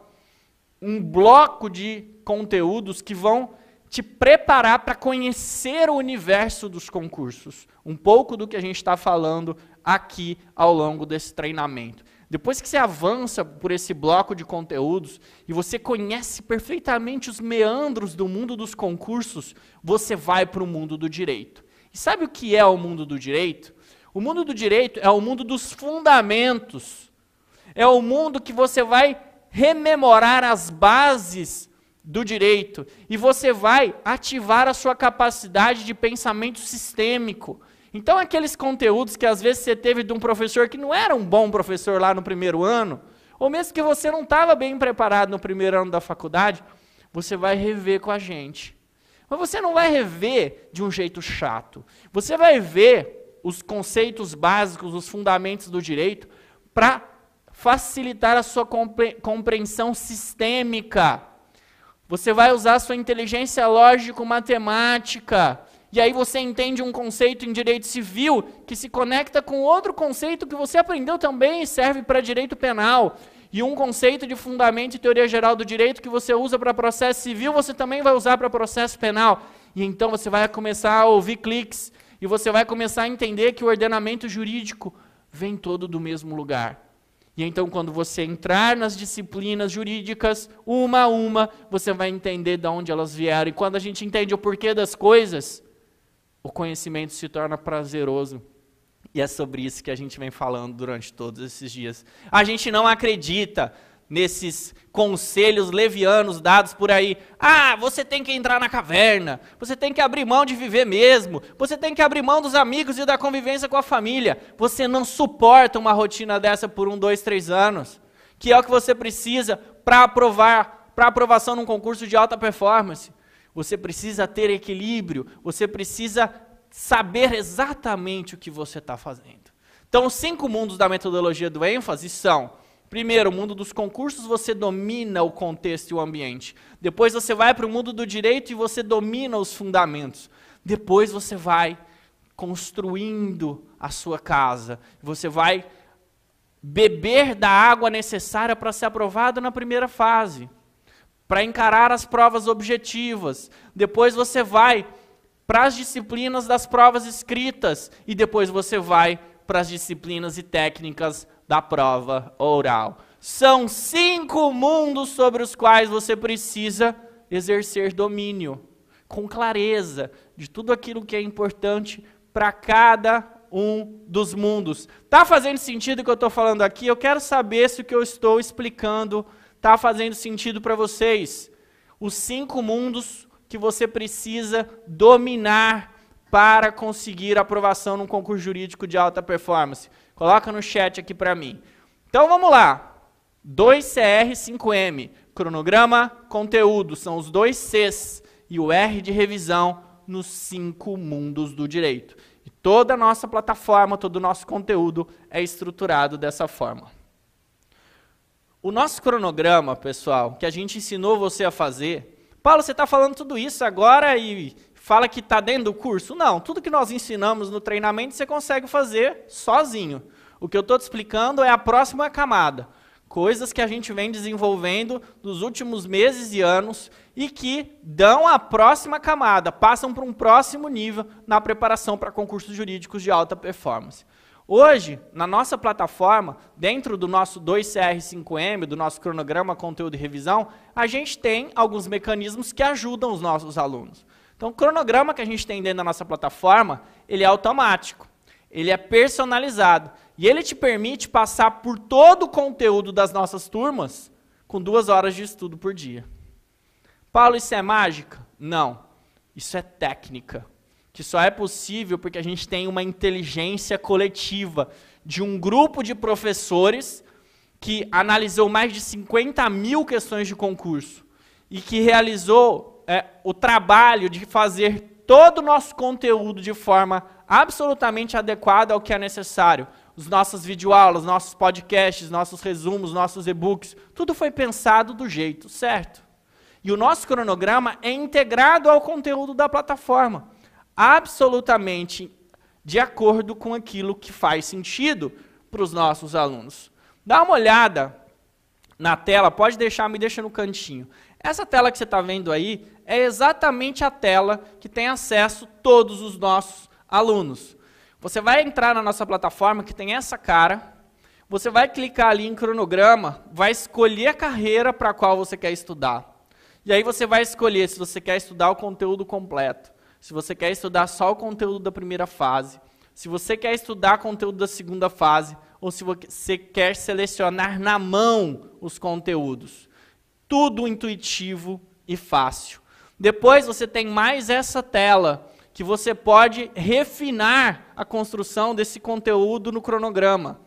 Speaker 6: um bloco de conteúdos que vão te preparar para conhecer o universo dos concursos. Um pouco do que a gente está falando aqui ao longo desse treinamento. Depois que você avança por esse bloco de conteúdos e você conhece perfeitamente os meandros do mundo dos concursos, você vai para o mundo do direito. E sabe o que é o mundo do direito? O mundo do direito é o mundo dos fundamentos. É o mundo que você vai rememorar as bases do direito e você vai ativar a sua capacidade de pensamento sistêmico. Então, aqueles conteúdos que às vezes você teve de um professor que não era um bom professor lá no primeiro ano, ou mesmo que você não estava bem preparado no primeiro ano da faculdade, você vai rever com a gente. Mas você não vai rever de um jeito chato. Você vai ver os conceitos básicos, os fundamentos do direito, para facilitar a sua compreensão sistêmica. Você vai usar sua inteligência lógico-matemática. E aí você entende um conceito em direito civil que se conecta com outro conceito que você aprendeu também e serve para direito penal. E um conceito de fundamento e teoria geral do direito que você usa para processo civil, você também vai usar para processo penal. E então você vai começar a ouvir cliques e você vai começar a entender que o ordenamento jurídico vem todo do mesmo lugar. E então, quando você entrar nas disciplinas jurídicas, uma a uma, você vai entender de onde elas vieram. E quando a gente entende o porquê das coisas, o conhecimento se torna prazeroso. E é sobre isso que a gente vem falando durante todos esses dias. A gente não acredita nesses conselhos levianos dados por aí. Ah, você tem que entrar na caverna, você tem que abrir mão de viver mesmo, você tem que abrir mão dos amigos e da convivência com a família. Você não suporta uma rotina dessa por um, dois, três anos, que é o que você precisa para aprovar, para aprovação num concurso de alta performance. Você precisa ter equilíbrio, você precisa saber exatamente o que você está fazendo. Então, os cinco mundos da metodologia do ênfase são Primeiro, o mundo dos concursos, você domina o contexto e o ambiente. Depois você vai para o mundo do direito e você domina os fundamentos. Depois você vai construindo a sua casa. Você vai beber da água necessária para ser aprovado na primeira fase, para encarar as provas objetivas. Depois você vai para as disciplinas das provas escritas e depois você vai para as disciplinas e técnicas da prova oral. São cinco mundos sobre os quais você precisa exercer domínio, com clareza de tudo aquilo que é importante para cada um dos mundos. Tá fazendo sentido o que eu estou falando aqui? Eu quero saber se o que eu estou explicando está fazendo sentido para vocês. Os cinco mundos que você precisa dominar para conseguir aprovação num concurso jurídico de alta performance. Coloca no chat aqui para mim. Então vamos lá. 2CR 5M, cronograma, conteúdo, são os dois Cs e o R de revisão nos cinco mundos do direito. E toda a nossa plataforma, todo o nosso conteúdo é estruturado dessa forma. O nosso cronograma, pessoal, que a gente ensinou você a fazer. Paulo, você está falando tudo isso agora e fala que está dentro do curso. Não, tudo que nós ensinamos no treinamento você consegue fazer sozinho. O que eu estou te explicando é a próxima camada. Coisas que a gente vem desenvolvendo nos últimos meses e anos e que dão a próxima camada, passam para um próximo nível na preparação para concursos jurídicos de alta performance. Hoje, na nossa plataforma, dentro do nosso 2CR5M, do nosso cronograma conteúdo e revisão, a gente tem alguns mecanismos que ajudam os nossos alunos. Então, o cronograma que a gente tem dentro da nossa plataforma, ele é automático, ele é personalizado e ele te permite passar por todo o conteúdo das nossas turmas com duas horas de estudo por dia. Paulo, isso é mágica? Não. Isso é técnica, que só é possível porque a gente tem uma inteligência coletiva de um grupo de professores que analisou mais de 50 mil questões de concurso e que realizou é, o trabalho de fazer todo o nosso conteúdo de forma absolutamente adequada ao que é necessário. Os nossos videoaulas, nossos podcasts, nossos resumos, nossos e-books, tudo foi pensado do jeito certo. E o nosso cronograma é integrado ao conteúdo da plataforma, absolutamente de acordo com aquilo que faz sentido para os nossos alunos. Dá uma olhada na tela, pode deixar, me deixa no cantinho. Essa tela que você está vendo aí é exatamente a tela que tem acesso todos os nossos alunos. Você vai entrar na nossa plataforma que tem essa cara, você vai clicar ali em cronograma, vai escolher a carreira para a qual você quer estudar. E aí você vai escolher se você quer estudar o conteúdo completo, se você quer estudar só o conteúdo da primeira fase, se você quer estudar conteúdo da segunda fase, ou se você quer selecionar na mão os conteúdos tudo intuitivo e fácil. Depois você tem mais essa tela que você pode refinar a construção desse conteúdo no cronograma.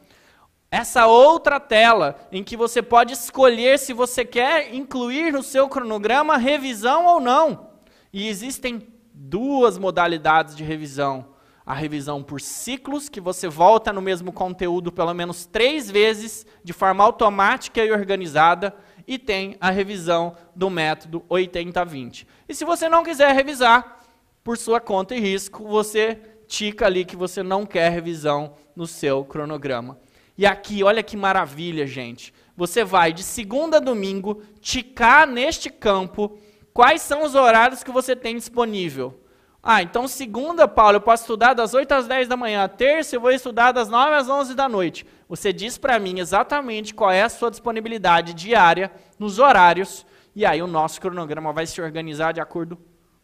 Speaker 6: Essa outra tela em que você pode escolher se você quer incluir no seu cronograma revisão ou não. E existem duas modalidades de revisão. A revisão por ciclos, que você volta no mesmo conteúdo pelo menos três vezes, de forma automática e organizada e tem a revisão do método 80-20. E se você não quiser revisar, por sua conta e risco, você tica ali que você não quer revisão no seu cronograma. E aqui, olha que maravilha, gente. Você vai de segunda a domingo ticar neste campo quais são os horários que você tem disponível. Ah, então segunda, Paulo, eu posso estudar das 8 às 10 da manhã. Terça, eu vou estudar das 9 às 11 da noite. Você diz para mim exatamente qual é a sua disponibilidade diária nos horários, e aí o nosso cronograma vai se organizar de acordo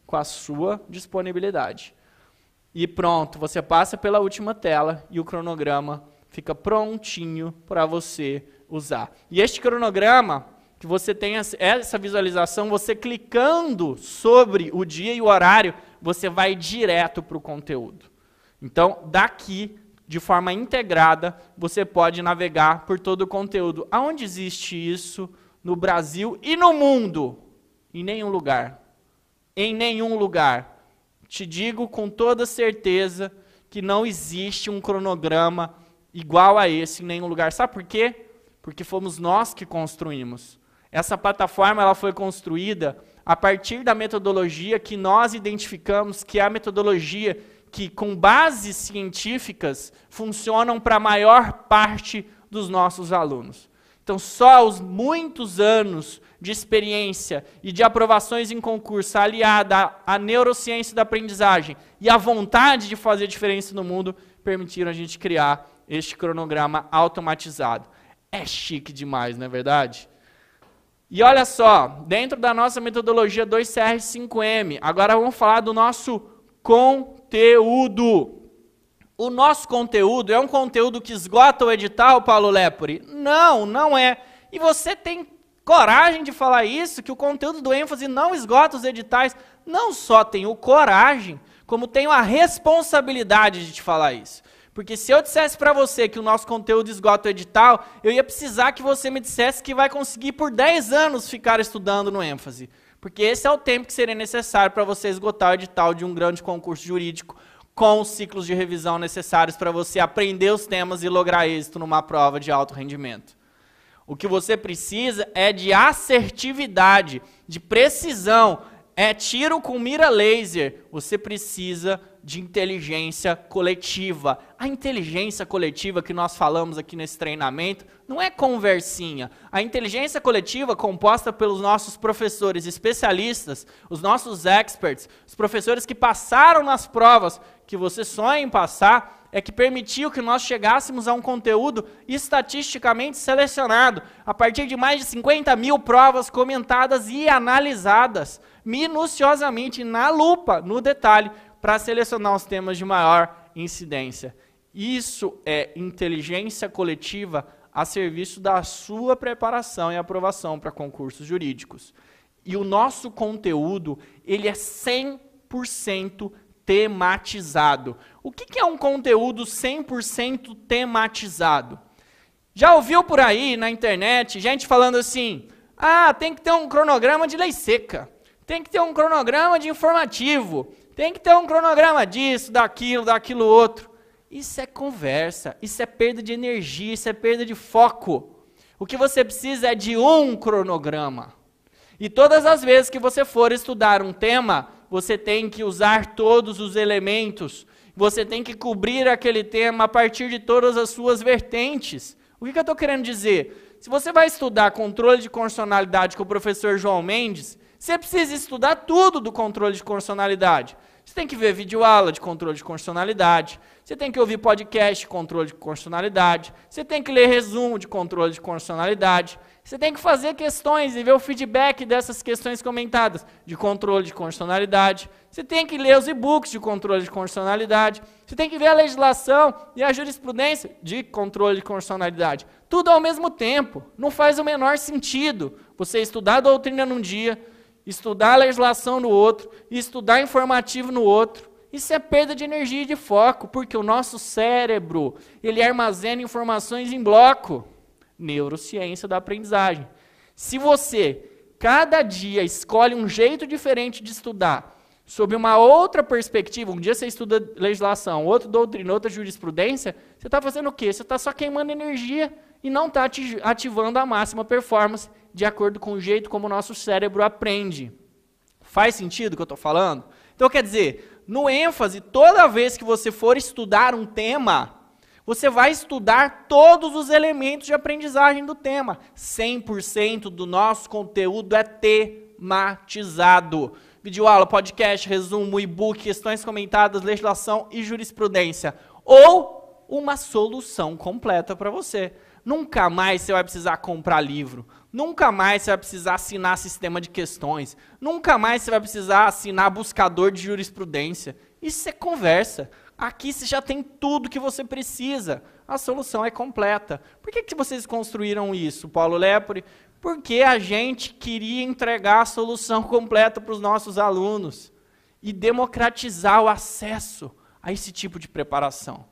Speaker 6: com a sua disponibilidade. E pronto, você passa pela última tela e o cronograma fica prontinho para você usar. E este cronograma, que você tem essa visualização, você clicando sobre o dia e o horário, você vai direto para o conteúdo. Então, daqui, de forma integrada, você pode navegar por todo o conteúdo. Aonde existe isso no Brasil e no mundo? Em nenhum lugar. Em nenhum lugar. Te digo com toda certeza que não existe um cronograma igual a esse em nenhum lugar. Sabe por quê? Porque fomos nós que construímos. Essa plataforma ela foi construída a partir da metodologia que nós identificamos que é a metodologia que, com bases científicas, funcionam para a maior parte dos nossos alunos. Então, só os muitos anos de experiência e de aprovações em concurso aliada à neurociência da aprendizagem e à vontade de fazer diferença no mundo permitiram a gente criar este cronograma automatizado. É chique demais, não é verdade? E olha só, dentro da nossa metodologia 2CR5M, agora vamos falar do nosso conteúdo. O nosso conteúdo é um conteúdo que esgota o edital, Paulo Lepore? Não, não é. E você tem coragem de falar isso, que o conteúdo do ênfase não esgota os editais. Não só tenho coragem, como tenho a responsabilidade de te falar isso. Porque se eu dissesse para você que o nosso conteúdo esgota o edital, eu ia precisar que você me dissesse que vai conseguir por 10 anos ficar estudando no ênfase. Porque esse é o tempo que seria necessário para você esgotar o edital de um grande concurso jurídico com os ciclos de revisão necessários para você aprender os temas e lograr êxito numa prova de alto rendimento. O que você precisa é de assertividade, de precisão, é tiro com mira laser. Você precisa de inteligência coletiva. A inteligência coletiva que nós falamos aqui nesse treinamento não é conversinha. A inteligência coletiva, composta pelos nossos professores especialistas, os nossos experts, os professores que passaram nas provas que você sonha em passar, é que permitiu que nós chegássemos a um conteúdo estatisticamente selecionado, a partir de mais de 50 mil provas comentadas e analisadas minuciosamente, na lupa, no detalhe, para selecionar os temas de maior incidência. Isso é inteligência coletiva a serviço da sua preparação e aprovação para concursos jurídicos. E o nosso conteúdo, ele é 100% tematizado. O que, que é um conteúdo 100% tematizado? Já ouviu por aí na internet gente falando assim: ah, tem que ter um cronograma de lei seca, tem que ter um cronograma de informativo, tem que ter um cronograma disso, daquilo, daquilo outro. Isso é conversa, isso é perda de energia, isso é perda de foco. O que você precisa é de um cronograma. E todas as vezes que você for estudar um tema, você tem que usar todos os elementos, você tem que cobrir aquele tema a partir de todas as suas vertentes. O que, que eu estou querendo dizer? Se você vai estudar controle de constitucionalidade com o professor João Mendes, você precisa estudar tudo do controle de constitucionalidade. Você tem que ver videoaula de controle de constitucionalidade. Você tem que ouvir podcast de controle de constitucionalidade. Você tem que ler resumo de controle de constitucionalidade. Você tem que fazer questões e ver o feedback dessas questões comentadas de controle de constitucionalidade. Você tem que ler os e-books de controle de constitucionalidade. Você tem que ver a legislação e a jurisprudência de controle de constitucionalidade. Tudo ao mesmo tempo. Não faz o menor sentido você estudar a doutrina num dia, estudar a legislação no outro, estudar informativo no outro. Isso é perda de energia e de foco, porque o nosso cérebro, ele armazena informações em bloco. Neurociência da aprendizagem. Se você cada dia escolhe um jeito diferente de estudar, sob uma outra perspectiva, um dia você estuda legislação, outro doutrina, outra jurisprudência, você está fazendo o quê? Você está só queimando energia e não está ativando a máxima performance de acordo com o jeito como o nosso cérebro aprende. Faz sentido o que eu estou falando? Então, quer dizer, no ênfase, toda vez que você for estudar um tema, você vai estudar todos os elementos de aprendizagem do tema. 100% do nosso conteúdo é tematizado. Videoaula, podcast, resumo, e-book, questões comentadas, legislação e jurisprudência. Ou uma solução completa para você. Nunca mais você vai precisar comprar livro. Nunca mais você vai precisar assinar sistema de questões. Nunca mais você vai precisar assinar buscador de jurisprudência. Isso é conversa. Aqui você já tem tudo que você precisa. a solução é completa. Por que, que vocês construíram isso, Paulo Lepore? Porque a gente queria entregar a solução completa para os nossos alunos e democratizar o acesso a esse tipo de preparação.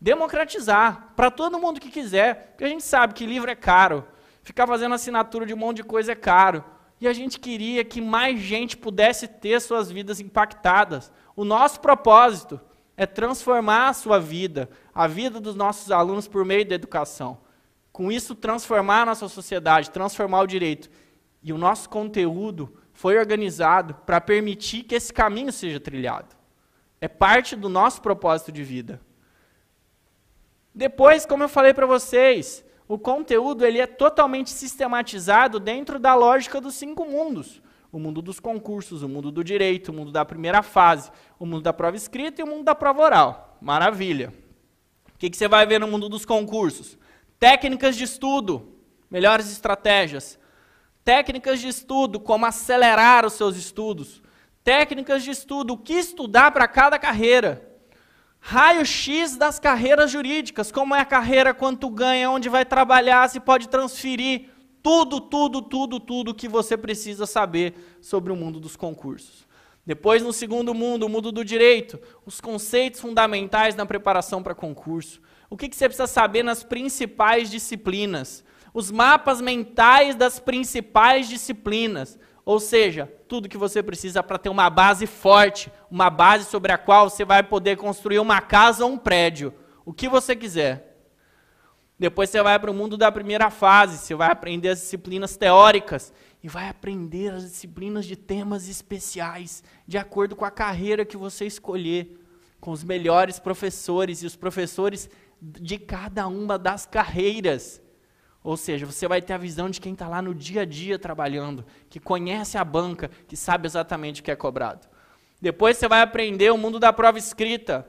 Speaker 6: Democratizar para todo mundo que quiser, porque a gente sabe que livro é caro, ficar fazendo assinatura de um monte de coisa é caro. E a gente queria que mais gente pudesse ter suas vidas impactadas. O nosso propósito é transformar a sua vida, a vida dos nossos alunos por meio da educação. Com isso, transformar a nossa sociedade, transformar o direito. E o nosso conteúdo foi organizado para permitir que esse caminho seja trilhado. É parte do nosso propósito de vida. Depois, como eu falei para vocês, o conteúdo ele é totalmente sistematizado dentro da lógica dos cinco mundos. O mundo dos concursos, o mundo do direito, o mundo da primeira fase, o mundo da prova escrita e o mundo da prova oral. Maravilha. O que, que você vai ver no mundo dos concursos? Técnicas de estudo, melhores estratégias. Técnicas de estudo, como acelerar os seus estudos. Técnicas de estudo, o que estudar para cada carreira. Raio-X das carreiras jurídicas, como é a carreira, quanto ganha, onde vai trabalhar, se pode transferir. Tudo, tudo, tudo, tudo que você precisa saber sobre o mundo dos concursos. Depois, no segundo mundo, o mundo do direito, os conceitos fundamentais na preparação para concurso. O que, que você precisa saber nas principais disciplinas? Os mapas mentais das principais disciplinas. Ou seja, tudo que você precisa para ter uma base forte, uma base sobre a qual você vai poder construir uma casa ou um prédio, o que você quiser. Depois você vai para o mundo da primeira fase, você vai aprender as disciplinas teóricas e vai aprender as disciplinas de temas especiais, de acordo com a carreira que você escolher, com os melhores professores e os professores de cada uma das carreiras. Ou seja, você vai ter a visão de quem está lá no dia a dia trabalhando, que conhece a banca, que sabe exatamente o que é cobrado. Depois você vai aprender o mundo da prova escrita,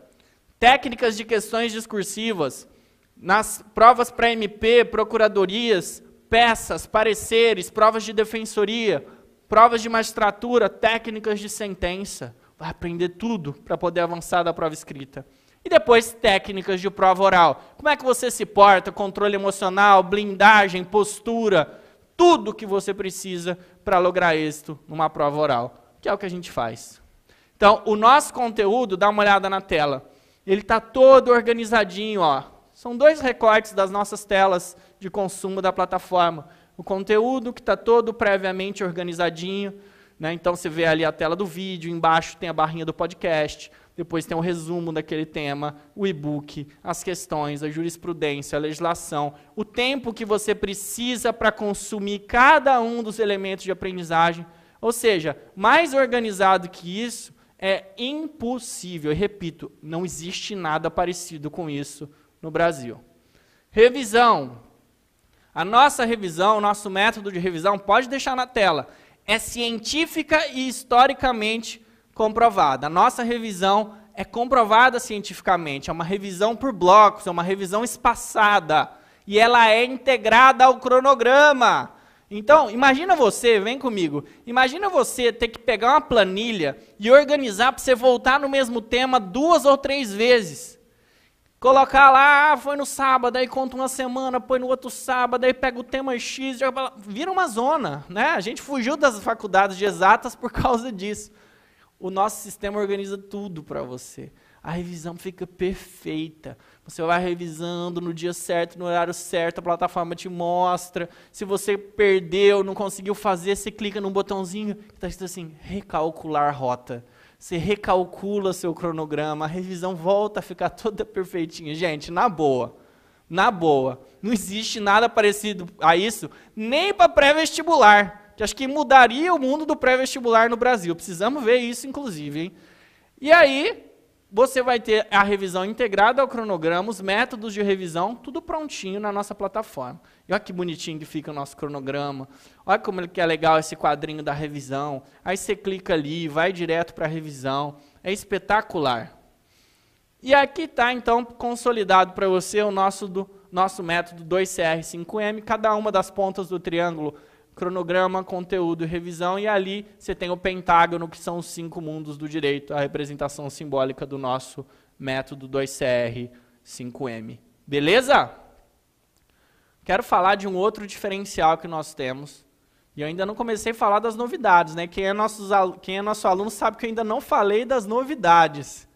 Speaker 6: técnicas de questões discursivas, nas provas para MP, procuradorias, peças, pareceres, provas de defensoria, provas de magistratura, técnicas de sentença. Vai aprender tudo para poder avançar da prova escrita. E depois técnicas de prova oral. Como é que você se porta, controle emocional, blindagem, postura, tudo que você precisa para lograr êxito numa prova oral, que é o que a gente faz. Então, o nosso conteúdo, dá uma olhada na tela. Ele está todo organizadinho, ó. São dois recortes das nossas telas de consumo da plataforma. O conteúdo que está todo previamente organizadinho, né? Então você vê ali a tela do vídeo, embaixo tem a barrinha do podcast depois tem o um resumo daquele tema, o e-book, as questões, a jurisprudência, a legislação, o tempo que você precisa para consumir cada um dos elementos de aprendizagem. Ou seja, mais organizado que isso é impossível. E repito, não existe nada parecido com isso no Brasil. Revisão. A nossa revisão, o nosso método de revisão, pode deixar na tela, é científica e historicamente comprovada. A nossa revisão é comprovada cientificamente, é uma revisão por blocos, é uma revisão espaçada e ela é integrada ao cronograma. Então, imagina você, vem comigo, imagina você ter que pegar uma planilha e organizar para você voltar no mesmo tema duas ou três vezes. Colocar lá, ah, foi no sábado, aí conta uma semana, põe no outro sábado, aí pega o tema X, vira uma zona, né? A gente fugiu das faculdades de exatas por causa disso. O nosso sistema organiza tudo para você. A revisão fica perfeita. Você vai revisando no dia certo, no horário certo, a plataforma te mostra. Se você perdeu, não conseguiu fazer, você clica num botãozinho que está escrito assim: recalcular rota. Você recalcula seu cronograma, a revisão volta a ficar toda perfeitinha. Gente, na boa. Na boa. Não existe nada parecido a isso, nem para pré-vestibular que acho que mudaria o mundo do pré-vestibular no Brasil. Precisamos ver isso, inclusive. Hein? E aí, você vai ter a revisão integrada ao cronograma, os métodos de revisão, tudo prontinho na nossa plataforma. E olha que bonitinho que fica o nosso cronograma. Olha como que é legal esse quadrinho da revisão. Aí você clica ali, vai direto para a revisão. É espetacular. E aqui está, então, consolidado para você o nosso, do, nosso método 2CR5M. Cada uma das pontas do triângulo cronograma, conteúdo e revisão, e ali você tem o pentágono, que são os cinco mundos do direito, a representação simbólica do nosso método 2CR 5M. Beleza? Quero falar de um outro diferencial que nós temos. E eu ainda não comecei a falar das novidades, né? Quem é, nossos, quem é nosso aluno sabe que eu ainda não falei das novidades.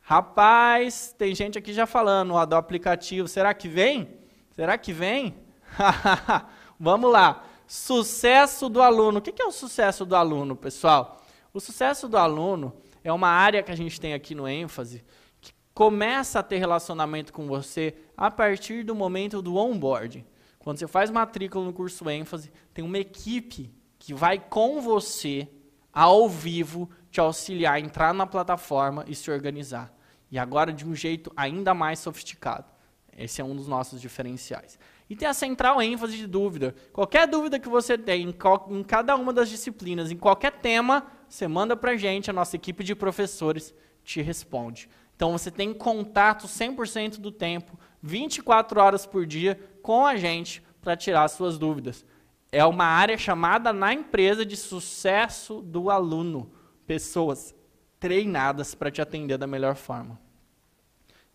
Speaker 6: Rapaz, tem gente aqui já falando ó, do aplicativo. Será que vem? Será que vem? Vamos lá. Sucesso do aluno. O que é o sucesso do aluno, pessoal? O sucesso do aluno é uma área que a gente tem aqui no ênfase que começa a ter relacionamento com você a partir do momento do onboarding. Quando você faz matrícula no curso ênfase, tem uma equipe que vai com você ao vivo te auxiliar a entrar na plataforma e se organizar. E agora de um jeito ainda mais sofisticado. Esse é um dos nossos diferenciais. E tem a central ênfase de dúvida. Qualquer dúvida que você tem em, em cada uma das disciplinas, em qualquer tema, você manda para a gente, a nossa equipe de professores te responde. Então você tem contato 100% do tempo, 24 horas por dia, com a gente para tirar suas dúvidas. É uma área chamada na empresa de sucesso do aluno. Pessoas treinadas para te atender da melhor forma.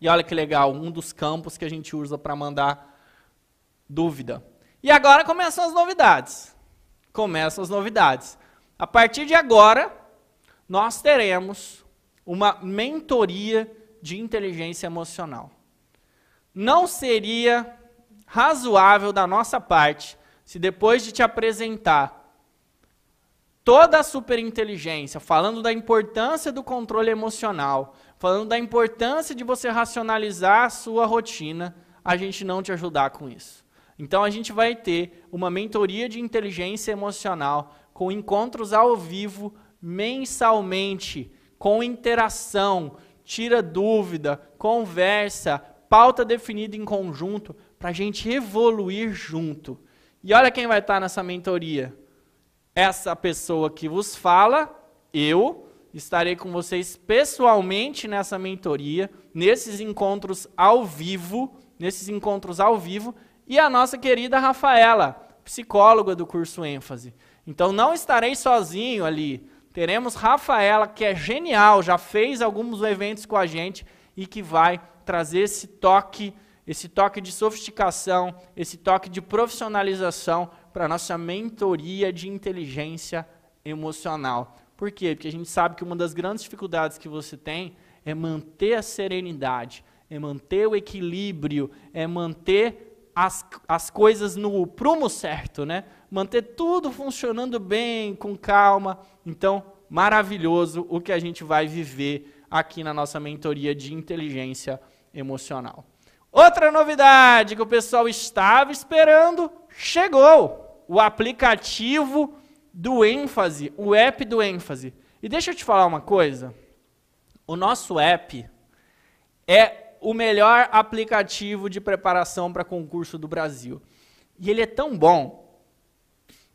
Speaker 6: E olha que legal, um dos campos que a gente usa para mandar dúvida. E agora começam as novidades. Começam as novidades. A partir de agora, nós teremos uma mentoria de inteligência emocional. Não seria razoável da nossa parte se depois de te apresentar toda a superinteligência, falando da importância do controle emocional, falando da importância de você racionalizar a sua rotina, a gente não te ajudar com isso. Então a gente vai ter uma mentoria de inteligência emocional com encontros ao vivo mensalmente, com interação, tira dúvida, conversa, pauta definida em conjunto, para a gente evoluir junto. E olha quem vai estar nessa mentoria. Essa pessoa que vos fala, eu, estarei com vocês pessoalmente nessa mentoria, nesses encontros ao vivo, nesses encontros ao vivo, e a nossa querida Rafaela, psicóloga do curso ênfase. Então não estarei sozinho ali. Teremos Rafaela, que é genial, já fez alguns eventos com a gente e que vai trazer esse toque, esse toque de sofisticação, esse toque de profissionalização para a nossa mentoria de inteligência emocional. Por quê? Porque a gente sabe que uma das grandes dificuldades que você tem é manter a serenidade, é manter o equilíbrio, é manter as, as coisas no prumo certo, né? Manter tudo funcionando bem, com calma. Então, maravilhoso o que a gente vai viver aqui na nossa mentoria de inteligência emocional. Outra novidade que o pessoal estava esperando, chegou! O aplicativo do ênfase, o app do ênfase. E deixa eu te falar uma coisa. O nosso app é o melhor aplicativo de preparação para concurso do Brasil. E ele é tão bom,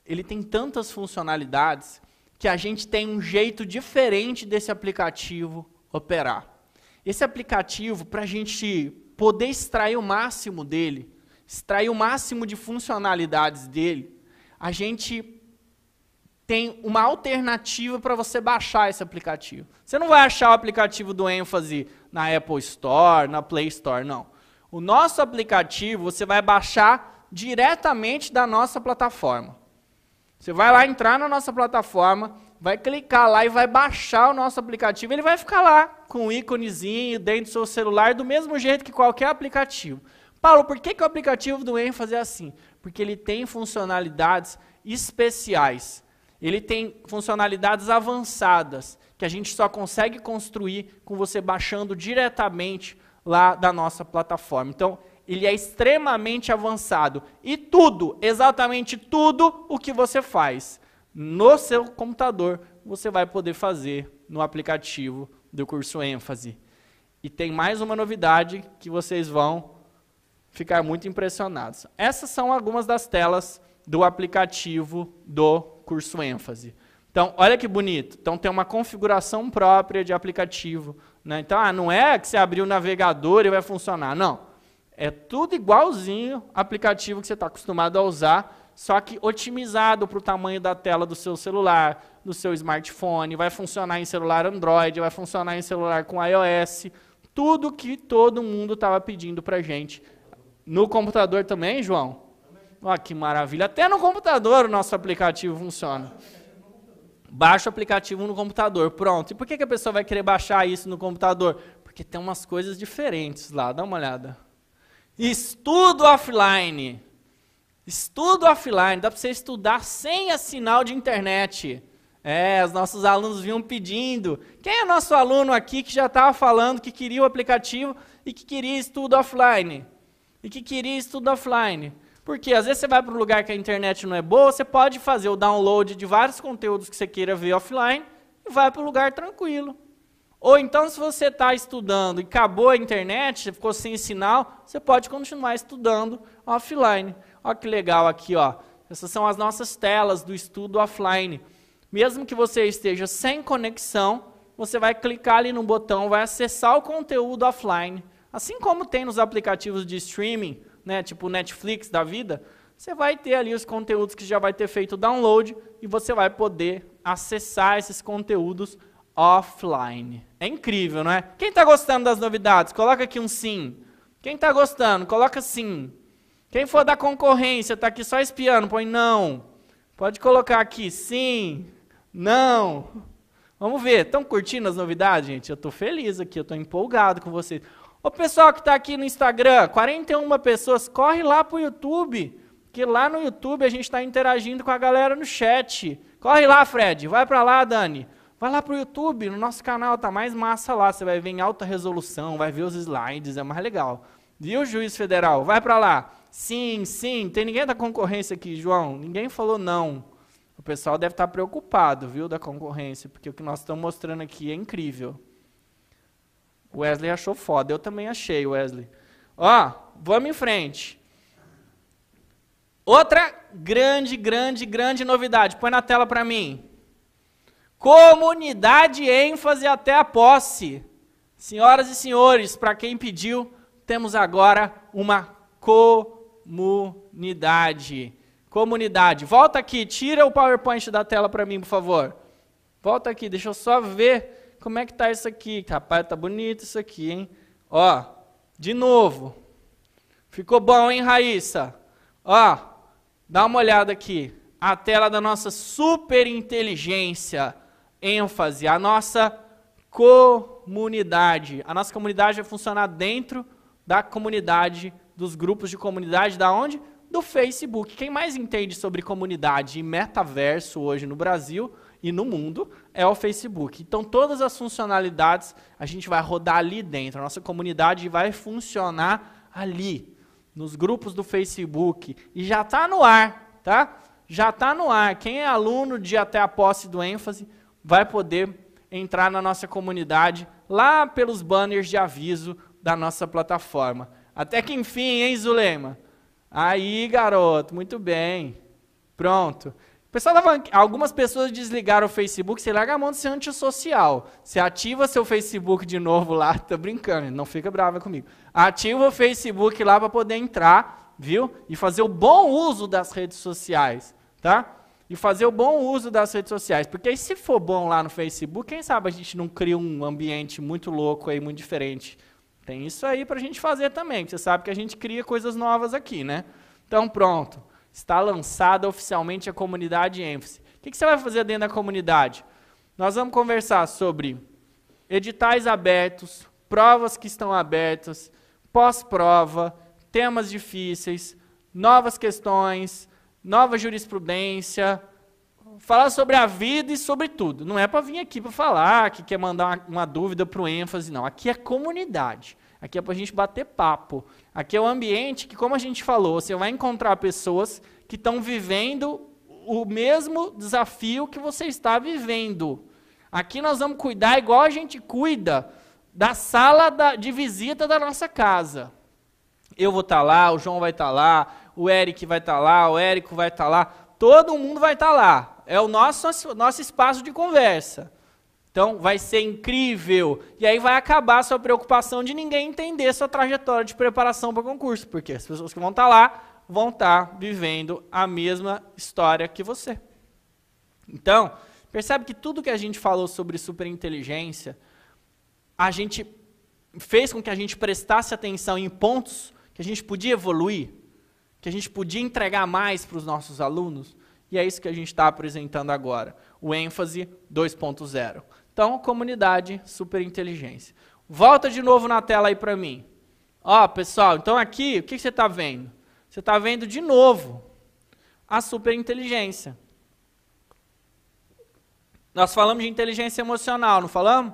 Speaker 6: ele tem tantas funcionalidades, que a gente tem um jeito diferente desse aplicativo operar. Esse aplicativo, para a gente poder extrair o máximo dele, extrair o máximo de funcionalidades dele, a gente tem uma alternativa para você baixar esse aplicativo. Você não vai achar o aplicativo do ênfase na Apple Store, na Play Store, não. O nosso aplicativo você vai baixar diretamente da nossa plataforma. Você vai lá entrar na nossa plataforma, vai clicar lá e vai baixar o nosso aplicativo. Ele vai ficar lá com um íconezinho dentro do seu celular, do mesmo jeito que qualquer aplicativo. Paulo, por que, que o aplicativo do ênfase é assim? Porque ele tem funcionalidades especiais. Ele tem funcionalidades avançadas que a gente só consegue construir com você baixando diretamente lá da nossa plataforma. Então, ele é extremamente avançado. E tudo, exatamente tudo o que você faz no seu computador, você vai poder fazer no aplicativo do curso ênfase. E tem mais uma novidade que vocês vão ficar muito impressionados. Essas são algumas das telas do aplicativo do curso ênfase. Então, olha que bonito. Então, tem uma configuração própria de aplicativo. Né? Então, ah, não é que você abriu o navegador e vai funcionar. Não. É tudo igualzinho aplicativo que você está acostumado a usar, só que otimizado para o tamanho da tela do seu celular, do seu smartphone. Vai funcionar em celular Android, vai funcionar em celular com iOS. tudo que todo mundo estava pedindo para gente. No computador também, João? Olha que maravilha. Até no computador o nosso aplicativo funciona. Baixa o aplicativo no computador. Pronto. E por que, que a pessoa vai querer baixar isso no computador? Porque tem umas coisas diferentes lá. Dá uma olhada. Estudo offline. Estudo offline. Dá para você estudar sem sinal de internet. É, os nossos alunos vinham pedindo. Quem é nosso aluno aqui que já estava falando que queria o aplicativo e que queria estudo offline? E que queria estudo offline? Porque às vezes você vai para um lugar que a internet não é boa, você pode fazer o download de vários conteúdos que você queira ver offline e vai para o lugar tranquilo. Ou então, se você está estudando e acabou a internet, ficou sem sinal, você pode continuar estudando offline. Olha que legal aqui, ó. Essas são as nossas telas do estudo offline. Mesmo que você esteja sem conexão, você vai clicar ali no botão, vai acessar o conteúdo offline. Assim como tem nos aplicativos de streaming, né, tipo Netflix da vida, você vai ter ali os conteúdos que já vai ter feito o download e você vai poder acessar esses conteúdos offline. É incrível, não é? Quem está gostando das novidades, coloca aqui um sim. Quem está gostando, coloca sim. Quem for da concorrência, está aqui só espiando, põe não. Pode colocar aqui sim. Não. Vamos ver. Estão curtindo as novidades, gente? Eu estou feliz aqui, eu estou empolgado com vocês. O pessoal que está aqui no Instagram, 41 pessoas, corre lá para o YouTube, que lá no YouTube a gente está interagindo com a galera no chat. Corre lá, Fred. Vai para lá, Dani. Vai lá para o YouTube, no nosso canal tá mais massa lá. Você vai ver em alta resolução, vai ver os slides, é mais legal. Viu, juiz federal? Vai para lá. Sim, sim. Tem ninguém da concorrência aqui, João? Ninguém falou não. O pessoal deve estar preocupado, viu, da concorrência, porque o que nós estamos mostrando aqui é incrível. Wesley achou foda, eu também achei, Wesley. Ó, vamos em frente. Outra grande, grande, grande novidade. Põe na tela para mim. Comunidade ênfase até a posse. Senhoras e senhores, para quem pediu, temos agora uma comunidade. Comunidade. Volta aqui, tira o PowerPoint da tela para mim, por favor. Volta aqui, deixa eu só ver como é que tá isso aqui. Rapaz, tá bonito isso aqui, hein? Ó, de novo. Ficou bom, hein, Raíssa? Ó, dá uma olhada aqui. A tela da nossa super inteligência, ênfase, a nossa comunidade. A nossa comunidade vai funcionar dentro da comunidade, dos grupos de comunidade, da onde? do Facebook. Quem mais entende sobre comunidade e metaverso hoje no Brasil e no mundo é o Facebook. Então, todas as funcionalidades a gente vai rodar ali dentro. A nossa comunidade vai funcionar ali, nos grupos do Facebook. E já está no ar, tá? Já está no ar. Quem é aluno de até a posse do ênfase vai poder entrar na nossa comunidade lá pelos banners de aviso da nossa plataforma. Até que enfim, hein, Zulema? Aí, garoto, muito bem. Pronto. Pessoal, algumas pessoas desligaram o Facebook, você larga a mão de ser antissocial. Você ativa seu Facebook de novo lá, tô brincando, não fica brava comigo. Ativa o Facebook lá para poder entrar, viu? E fazer o bom uso das redes sociais, tá? E fazer o bom uso das redes sociais. Porque aí, se for bom lá no Facebook, quem sabe a gente não cria um ambiente muito louco aí, muito diferente tem isso aí para a gente fazer também, você sabe que a gente cria coisas novas aqui, né? Então, pronto. Está lançada oficialmente a comunidade ênfase. O que, você vai fazer dentro da comunidade? Nós vamos conversar sobre editais abertos, provas que estão abertas, pós-prova, temas difíceis, novas questões, nova jurisprudência, falar sobre a vida e sobre tudo. Não é para vir aqui para falar que quer mandar uma, uma dúvida para o ênfase, não. Aqui é comunidade. Aqui é para a gente bater papo. Aqui é o um ambiente que, como a gente falou, você vai encontrar pessoas que estão vivendo o mesmo desafio que você está vivendo. Aqui nós vamos cuidar igual a gente cuida da sala da, de visita da nossa casa. Eu vou estar tá lá, o João vai estar tá lá, o Eric vai estar tá lá, o Érico vai estar tá lá, todo mundo vai estar tá lá é o nosso, nosso espaço de conversa. Então, vai ser incrível. E aí vai acabar a sua preocupação de ninguém entender sua trajetória de preparação para o concurso, porque as pessoas que vão estar lá vão estar vivendo a mesma história que você. Então, percebe que tudo que a gente falou sobre superinteligência, a gente fez com que a gente prestasse atenção em pontos que a gente podia evoluir, que a gente podia entregar mais para os nossos alunos. E é isso que a gente está apresentando agora, o ênfase 2.0. Então, comunidade superinteligência. Volta de novo na tela aí para mim. Ó, pessoal, então aqui, o que você está vendo? Você está vendo de novo a superinteligência. Nós falamos de inteligência emocional, não falamos?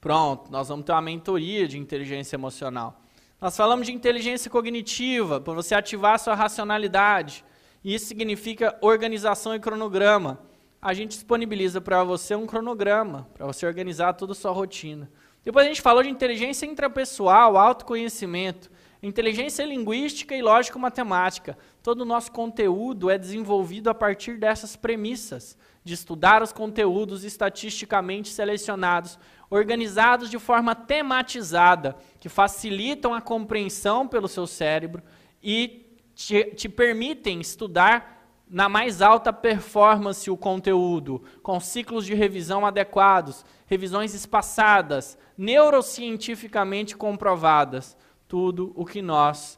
Speaker 6: Pronto, nós vamos ter uma mentoria de inteligência emocional. Nós falamos de inteligência cognitiva, para você ativar a sua racionalidade. Isso significa organização e cronograma. A gente disponibiliza para você um cronograma, para você organizar toda a sua rotina. Depois a gente falou de inteligência intrapessoal, autoconhecimento, inteligência linguística e lógico-matemática. Todo o nosso conteúdo é desenvolvido a partir dessas premissas, de estudar os conteúdos estatisticamente selecionados, organizados de forma tematizada, que facilitam a compreensão pelo seu cérebro e te, te permitem estudar na mais alta performance o conteúdo, com ciclos de revisão adequados, revisões espaçadas, neurocientificamente comprovadas, tudo o que nós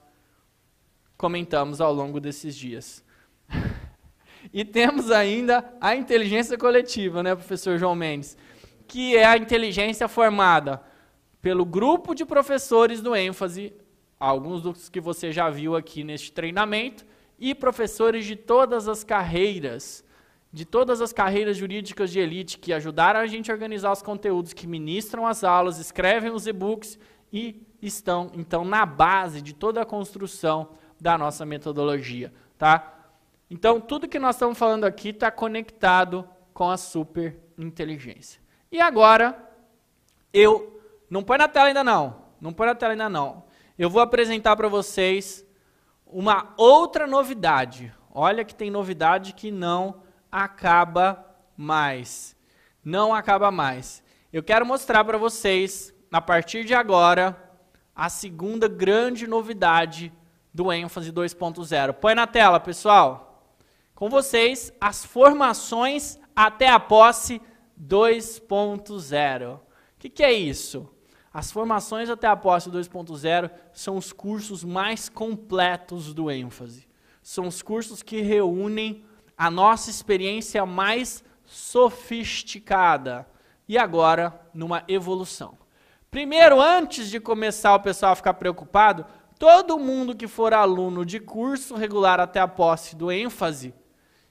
Speaker 6: comentamos ao longo desses dias. e temos ainda a inteligência coletiva, né, professor João Mendes, que é a inteligência formada pelo grupo de professores do ênfase, alguns dos que você já viu aqui neste treinamento, e professores de todas as carreiras, de todas as carreiras jurídicas de elite que ajudaram a gente a organizar os conteúdos, que ministram as aulas, escrevem os e-books e estão, então, na base de toda a construção da nossa metodologia, tá? Então, tudo que nós estamos falando aqui está conectado com a super inteligência. E agora, eu. Não põe na tela ainda não. Não põe na tela ainda não. Eu vou apresentar para vocês uma outra novidade. Olha que tem novidade que não acaba mais. Não acaba mais. Eu quero mostrar para vocês, a partir de agora, a segunda grande novidade do ênfase 2.0. Põe na tela, pessoal. Com vocês, as formações até a posse 2.0. O que, que é isso? As formações até a posse 2.0 são os cursos mais completos do ênfase. São os cursos que reúnem a nossa experiência mais sofisticada. E agora, numa evolução. Primeiro, antes de começar o pessoal a ficar preocupado, todo mundo que for aluno de curso regular até a posse do ênfase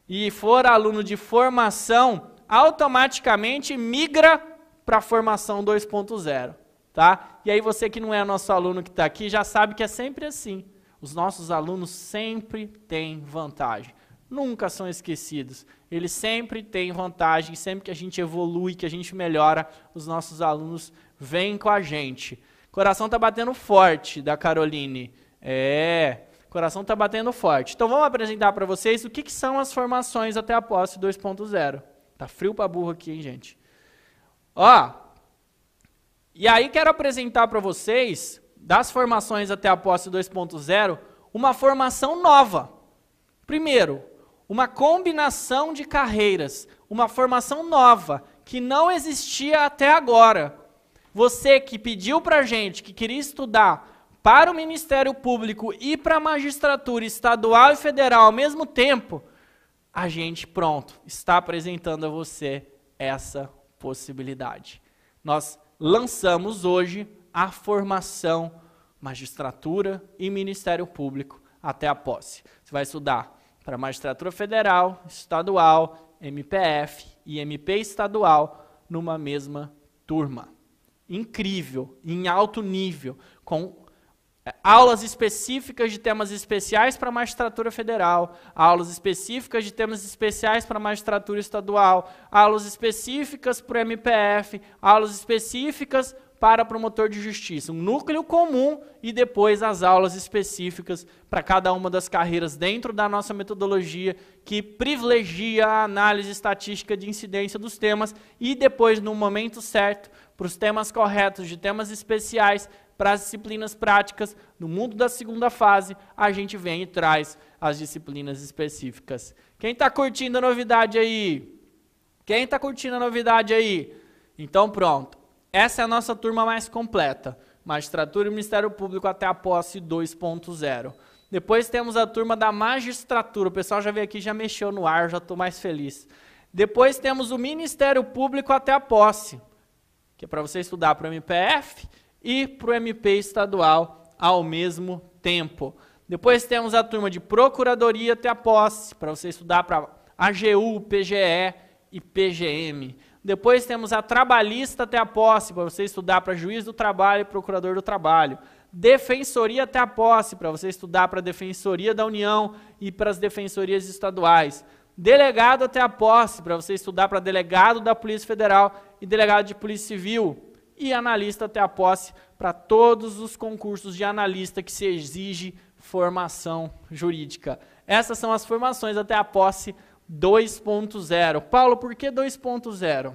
Speaker 6: e for aluno de formação, automaticamente migra para a formação 2.0 tá? E aí você que não é nosso aluno que está aqui já sabe que é sempre assim. Os nossos alunos sempre têm vantagem. Nunca são esquecidos. Eles sempre têm vantagem. Sempre que a gente evolui, que a gente melhora, os nossos alunos vêm com a gente. Coração tá batendo forte da Caroline. É, coração tá batendo forte. Então vamos apresentar para vocês o que, que, são as formações até a posse 2.0. Tá frio para burro aqui, hein, gente? Ó, e aí quero apresentar para vocês, das formações até a posse 2.0, uma formação nova. Primeiro, uma combinação de carreiras, uma formação nova, que não existia até agora. Você que pediu para gente, que queria estudar para o Ministério Público e para a magistratura estadual e federal ao mesmo tempo, a gente, pronto, está apresentando a você essa possibilidade. Nós lançamos hoje a formação magistratura e Ministério Público até a posse. Você vai estudar para magistratura federal, estadual, MPF e MP estadual numa mesma turma. Incrível, em alto nível, com aulas específicas de temas especiais para a magistratura federal, aulas específicas de temas especiais para a magistratura estadual, aulas específicas para o MPF, aulas específicas para promotor de justiça. Um núcleo comum e depois as aulas específicas para cada uma das carreiras dentro da nossa metodologia, que privilegia a análise estatística de incidência dos temas e depois, no momento certo, para os temas corretos de temas especiais, para as disciplinas práticas, no mundo da segunda fase, a gente vem e traz as disciplinas específicas. Quem está curtindo a novidade aí? Quem está curtindo a novidade aí? Então pronto. Essa é a nossa turma mais completa. Magistratura e Ministério Público até a posse 2.0. Depois temos a turma da magistratura. O pessoal já veio aqui, já mexeu no ar, já estou mais feliz. Depois temos o Ministério Público até a posse, que é para você estudar para o MPF e para o MP estadual ao mesmo tempo. Depois temos a turma de Procuradoria até a posse, para você estudar para AGU, PGE e PGM. Depois temos a Trabalhista até a posse, para você estudar para Juiz do Trabalho e Procurador do Trabalho. Defensoria até a posse, para você estudar para a Defensoria da União e para as Defensorias Estaduais. Delegado até a posse, para você estudar para delegado da Polícia Federal e delegado de Polícia Civil. E analista até a posse, para todos os concursos de analista que se exige formação jurídica. Essas são as formações até a posse 2.0. Paulo, por que 2.0?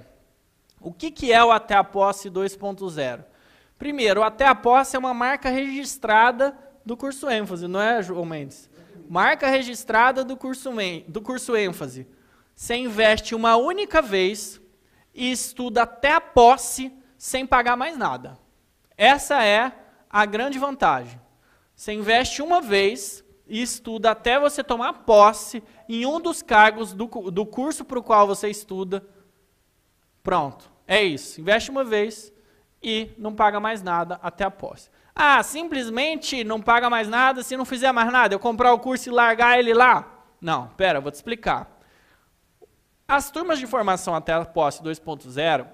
Speaker 6: O que, que é o até a posse 2.0? Primeiro, o até a posse é uma marca registrada do curso ênfase, não é, João Mendes? Marca registrada do curso, do curso ênfase. Você investe uma única vez e estuda até a posse sem pagar mais nada. Essa é a grande vantagem. Você investe uma vez e estuda até você tomar posse em um dos cargos do, do curso para o qual você estuda. Pronto, é isso. Investe uma vez e não paga mais nada até a posse. Ah, simplesmente não paga mais nada se não fizer mais nada. Eu comprar o curso e largar ele lá? Não, pera, vou te explicar. As turmas de formação até a posse 2.0,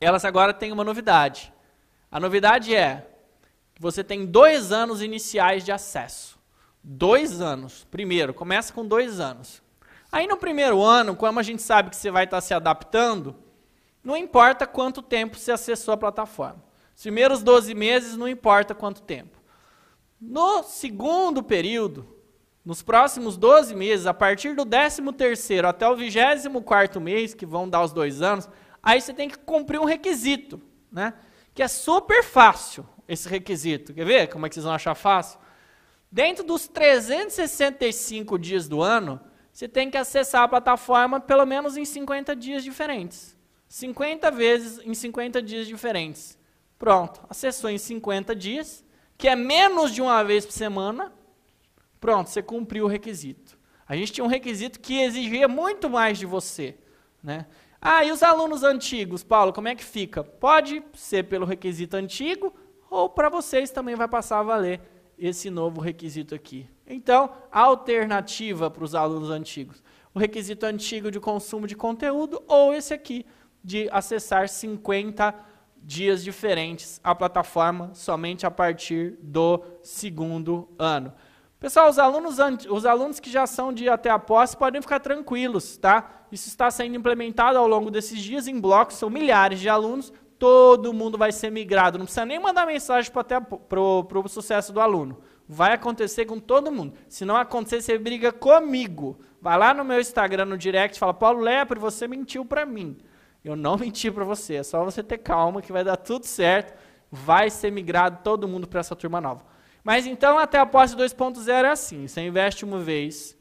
Speaker 6: elas agora têm uma novidade. A novidade é que você tem dois anos iniciais de acesso. Dois anos. Primeiro, começa com dois anos. Aí no primeiro ano, como a gente sabe que você vai estar se adaptando, não importa quanto tempo você acessou a plataforma. Os primeiros 12 meses, não importa quanto tempo. No segundo período, nos próximos 12 meses, a partir do 13º até o 24º mês, que vão dar os dois anos, aí você tem que cumprir um requisito, né? que é super fácil esse requisito. Quer ver como é que vocês vão achar fácil? Dentro dos 365 dias do ano, você tem que acessar a plataforma pelo menos em 50 dias diferentes. 50 vezes em 50 dias diferentes. Pronto, acessou em 50 dias, que é menos de uma vez por semana. Pronto, você cumpriu o requisito. A gente tinha um requisito que exigia muito mais de você. Né? Ah, e os alunos antigos, Paulo, como é que fica? Pode ser pelo requisito antigo, ou para vocês também vai passar a valer esse novo requisito aqui. Então, alternativa para os alunos antigos. O requisito antigo de consumo de conteúdo, ou esse aqui, de acessar 50 dias diferentes a plataforma somente a partir do segundo ano. Pessoal, os alunos, os alunos que já são de até a posse podem ficar tranquilos, tá? Isso está sendo implementado ao longo desses dias em blocos, são milhares de alunos, todo mundo vai ser migrado. Não precisa nem mandar mensagem para o sucesso do aluno. Vai acontecer com todo mundo. Se não acontecer, você briga comigo. Vai lá no meu Instagram, no direct, fala, Paulo Lepre, você mentiu para mim. Eu não menti para você, é só você ter calma que vai dar tudo certo. Vai ser migrado todo mundo para essa turma nova. Mas então, até a posse 2.0 é assim: você investe uma vez,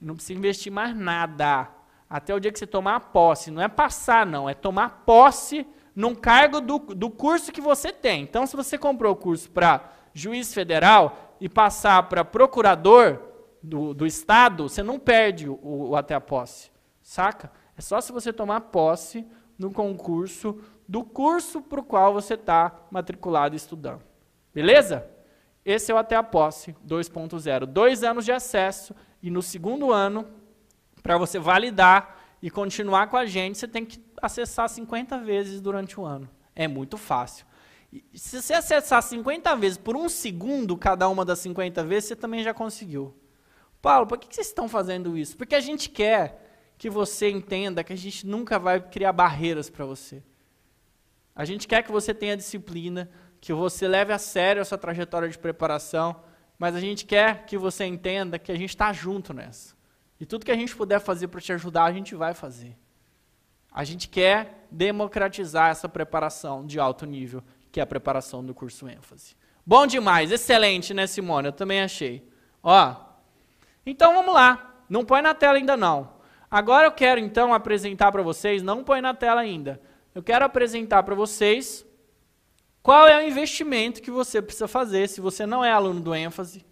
Speaker 6: não precisa investir mais nada. Até o dia que você tomar a posse. Não é passar, não, é tomar posse num cargo do, do curso que você tem. Então, se você comprou o curso para juiz federal e passar para procurador do, do Estado, você não perde o, o até a posse. Saca? É só se você tomar posse no concurso do curso para o qual você está matriculado estudando. Beleza? Esse é o até a posse 2.0. Dois anos de acesso e no segundo ano, para você validar e continuar com a gente, você tem que acessar 50 vezes durante o ano. É muito fácil. E se você acessar 50 vezes por um segundo cada uma das 50 vezes, você também já conseguiu. Paulo, por que vocês estão fazendo isso? Porque a gente quer que você entenda que a gente nunca vai criar barreiras para você. A gente quer que você tenha disciplina, que você leve a sério a sua trajetória de preparação, mas a gente quer que você entenda que a gente está junto nessa. E tudo que a gente puder fazer para te ajudar, a gente vai fazer. A gente quer democratizar essa preparação de alto nível, que é a preparação do curso ênfase. Bom demais, excelente, né, Simone? Eu também achei. Ó, então vamos lá. Não põe na tela ainda não. Agora eu quero então apresentar para vocês, não põe na tela ainda. Eu quero apresentar para vocês qual é o investimento que você precisa fazer se você não é aluno do ênfase?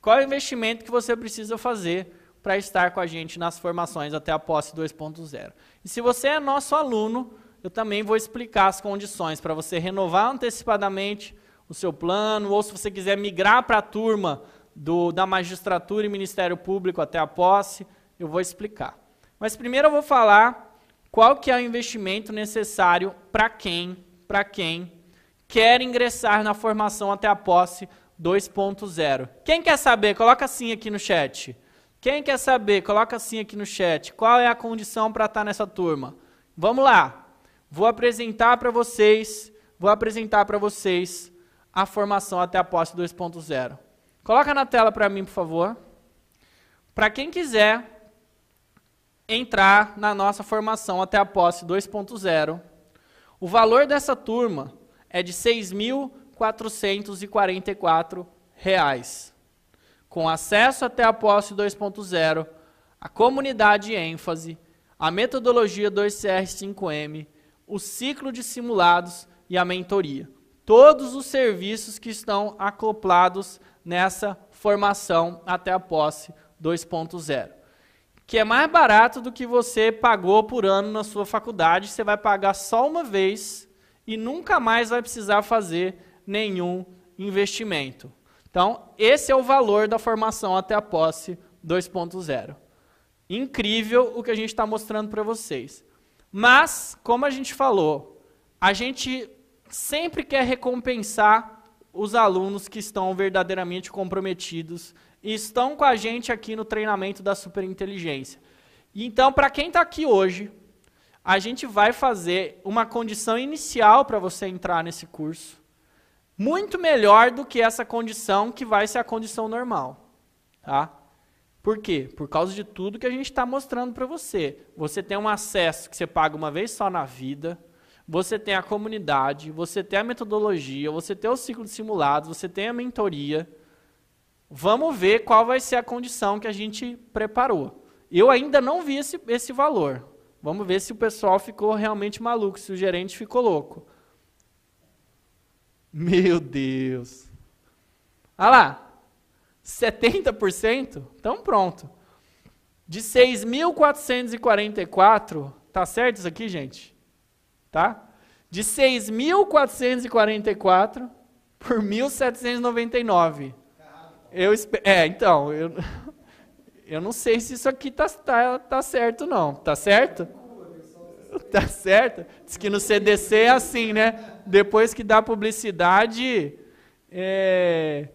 Speaker 6: Qual é o investimento que você precisa fazer para estar com a gente nas formações até a posse 2.0? E se você é nosso aluno, eu também vou explicar as condições para você renovar antecipadamente o seu plano, ou se você quiser migrar para a turma do, da magistratura e Ministério Público até a posse, eu vou explicar. Mas primeiro eu vou falar qual que é o investimento necessário para quem, para quem quer ingressar na formação até a posse 2.0. Quem quer saber? Coloca assim aqui no chat. Quem quer saber? Coloca assim aqui no chat. Qual é a condição para estar nessa turma? Vamos lá. Vou apresentar para vocês, vou apresentar para vocês a formação até a posse 2.0. Coloca na tela para mim, por favor. Para quem quiser entrar na nossa formação até a posse 2.0, o valor dessa turma é de R$ 6.444, com acesso até a posse 2.0, a comunidade ênfase, a metodologia 2CR5M, o ciclo de simulados e a mentoria. Todos os serviços que estão acoplados nessa formação até a posse 2.0. Que é mais barato do que você pagou por ano na sua faculdade, você vai pagar só uma vez e nunca mais vai precisar fazer nenhum investimento. Então, esse é o valor da formação até a posse 2.0. Incrível o que a gente está mostrando para vocês. Mas, como a gente falou, a gente sempre quer recompensar os alunos que estão verdadeiramente comprometidos e estão com a gente aqui no treinamento da superinteligência. Então, para quem está aqui hoje, a gente vai fazer uma condição inicial para você entrar nesse curso, muito melhor do que essa condição que vai ser a condição normal. Tá? Por quê? Por causa de tudo que a gente está mostrando para você. Você tem um acesso que você paga uma vez só na vida você tem a comunidade, você tem a metodologia, você tem o ciclo de simulados, você tem a mentoria. Vamos ver qual vai ser a condição que a gente preparou. Eu ainda não vi esse, esse valor. Vamos ver se o pessoal ficou realmente maluco, se o gerente ficou louco. Meu Deus. Olha lá. 70%? Então pronto. De 6.444, tá certo isso aqui, gente? tá? De 6.444 por 1.799. Eu é, então, eu, eu não sei se isso aqui tá, tá, tá certo não. Tá certo? Tá certo? Diz que no CDC é assim, né? Depois que dá publicidade, é,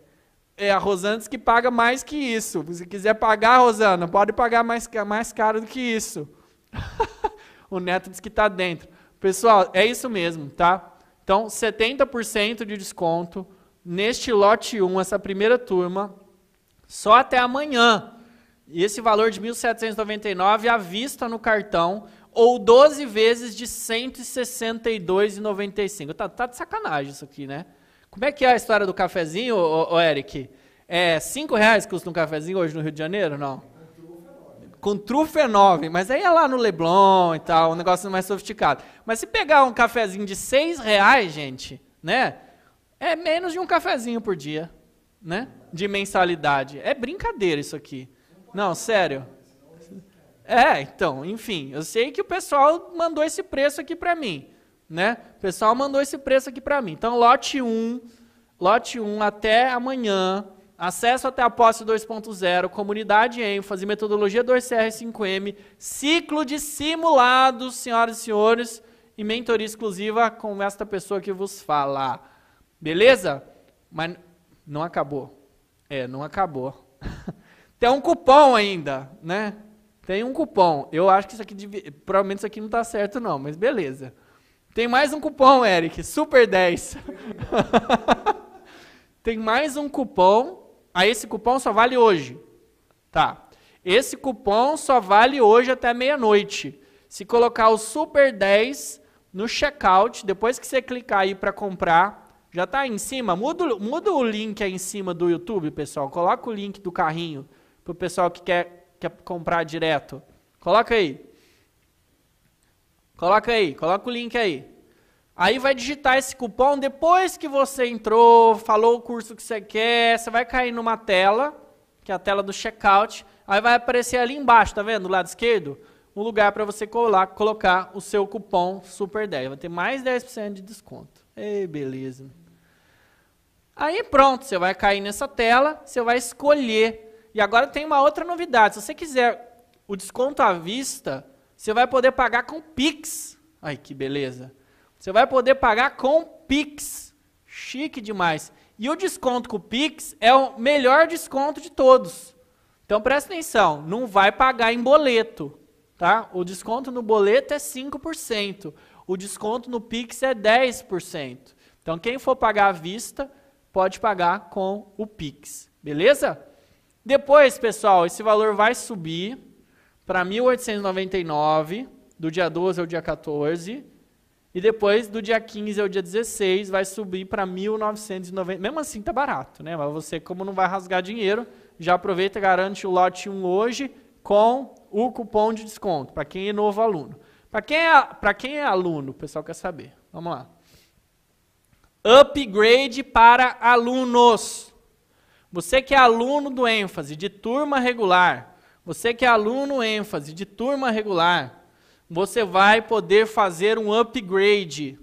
Speaker 6: é a Rosana diz que paga mais que isso. Se quiser pagar, Rosana, pode pagar mais, mais caro do que isso. o Neto diz que está dentro. Pessoal, é isso mesmo, tá? Então, 70% de desconto neste lote 1, essa primeira turma, só até amanhã. Esse valor de 1.799 à vista no cartão, ou 12 vezes de R$ 162,95. Tá, tá de sacanagem isso aqui, né? Como é que é a história do cafezinho, ô, ô Eric? É 5 reais custa um cafezinho hoje no Rio de Janeiro, não? com trufenove, mas aí é lá no Leblon e tal, um negócio mais sofisticado. Mas se pegar um cafezinho de seis reais, gente, né? É menos de um cafezinho por dia, né? De mensalidade. É brincadeira isso aqui. Não, sério. É, então, enfim, eu sei que o pessoal mandou esse preço aqui para mim, né? O pessoal mandou esse preço aqui para mim. Então, lote 1, lote 1 até amanhã, Acesso até a posse 2.0, comunidade ênfase, metodologia 2CR5M, ciclo de simulados, senhoras e senhores, e mentoria exclusiva com esta pessoa que vos fala. Beleza? Mas não acabou. É, não acabou. Tem um cupom ainda, né? Tem um cupom. Eu acho que isso aqui, provavelmente isso aqui não está certo não, mas beleza. Tem mais um cupom, Eric, Super 10. Tem mais um cupom ah, esse cupom só vale hoje. Tá. Esse cupom só vale hoje até meia-noite. Se colocar o Super 10 no checkout, depois que você clicar aí para comprar, já está aí em cima. Muda, muda o link aí em cima do YouTube, pessoal. Coloca o link do carrinho para o pessoal que quer, quer comprar direto. Coloca aí. Coloca aí, coloca o link aí. Aí vai digitar esse cupom depois que você entrou, falou o curso que você quer, você vai cair numa tela, que é a tela do checkout, aí vai aparecer ali embaixo, tá vendo, do lado esquerdo? Um lugar para você colar, colocar o seu cupom Super 10. Vai ter mais 10% de desconto. Ei, beleza. Aí pronto, você vai cair nessa tela, você vai escolher. E agora tem uma outra novidade. Se você quiser o desconto à vista, você vai poder pagar com Pix. Ai, que beleza. Você vai poder pagar com Pix. Chique demais. E o desconto com o Pix é o melhor desconto de todos. Então presta atenção, não vai pagar em boleto, tá? O desconto no boleto é 5%, o desconto no Pix é 10%. Então quem for pagar à vista, pode pagar com o Pix, beleza? Depois, pessoal, esse valor vai subir para 1.899 do dia 12 ao dia 14 e depois do dia 15 ao dia 16 vai subir para 1.990. Mesmo assim tá barato, né? Mas você como não vai rasgar dinheiro, já aproveita e garante o lote 1 hoje com o cupom de desconto para quem é novo aluno. Para quem, é, quem é aluno, o pessoal quer saber. Vamos lá. Upgrade para alunos. Você que é aluno do ênfase de turma regular, você que é aluno ênfase de turma regular, você vai poder fazer um upgrade,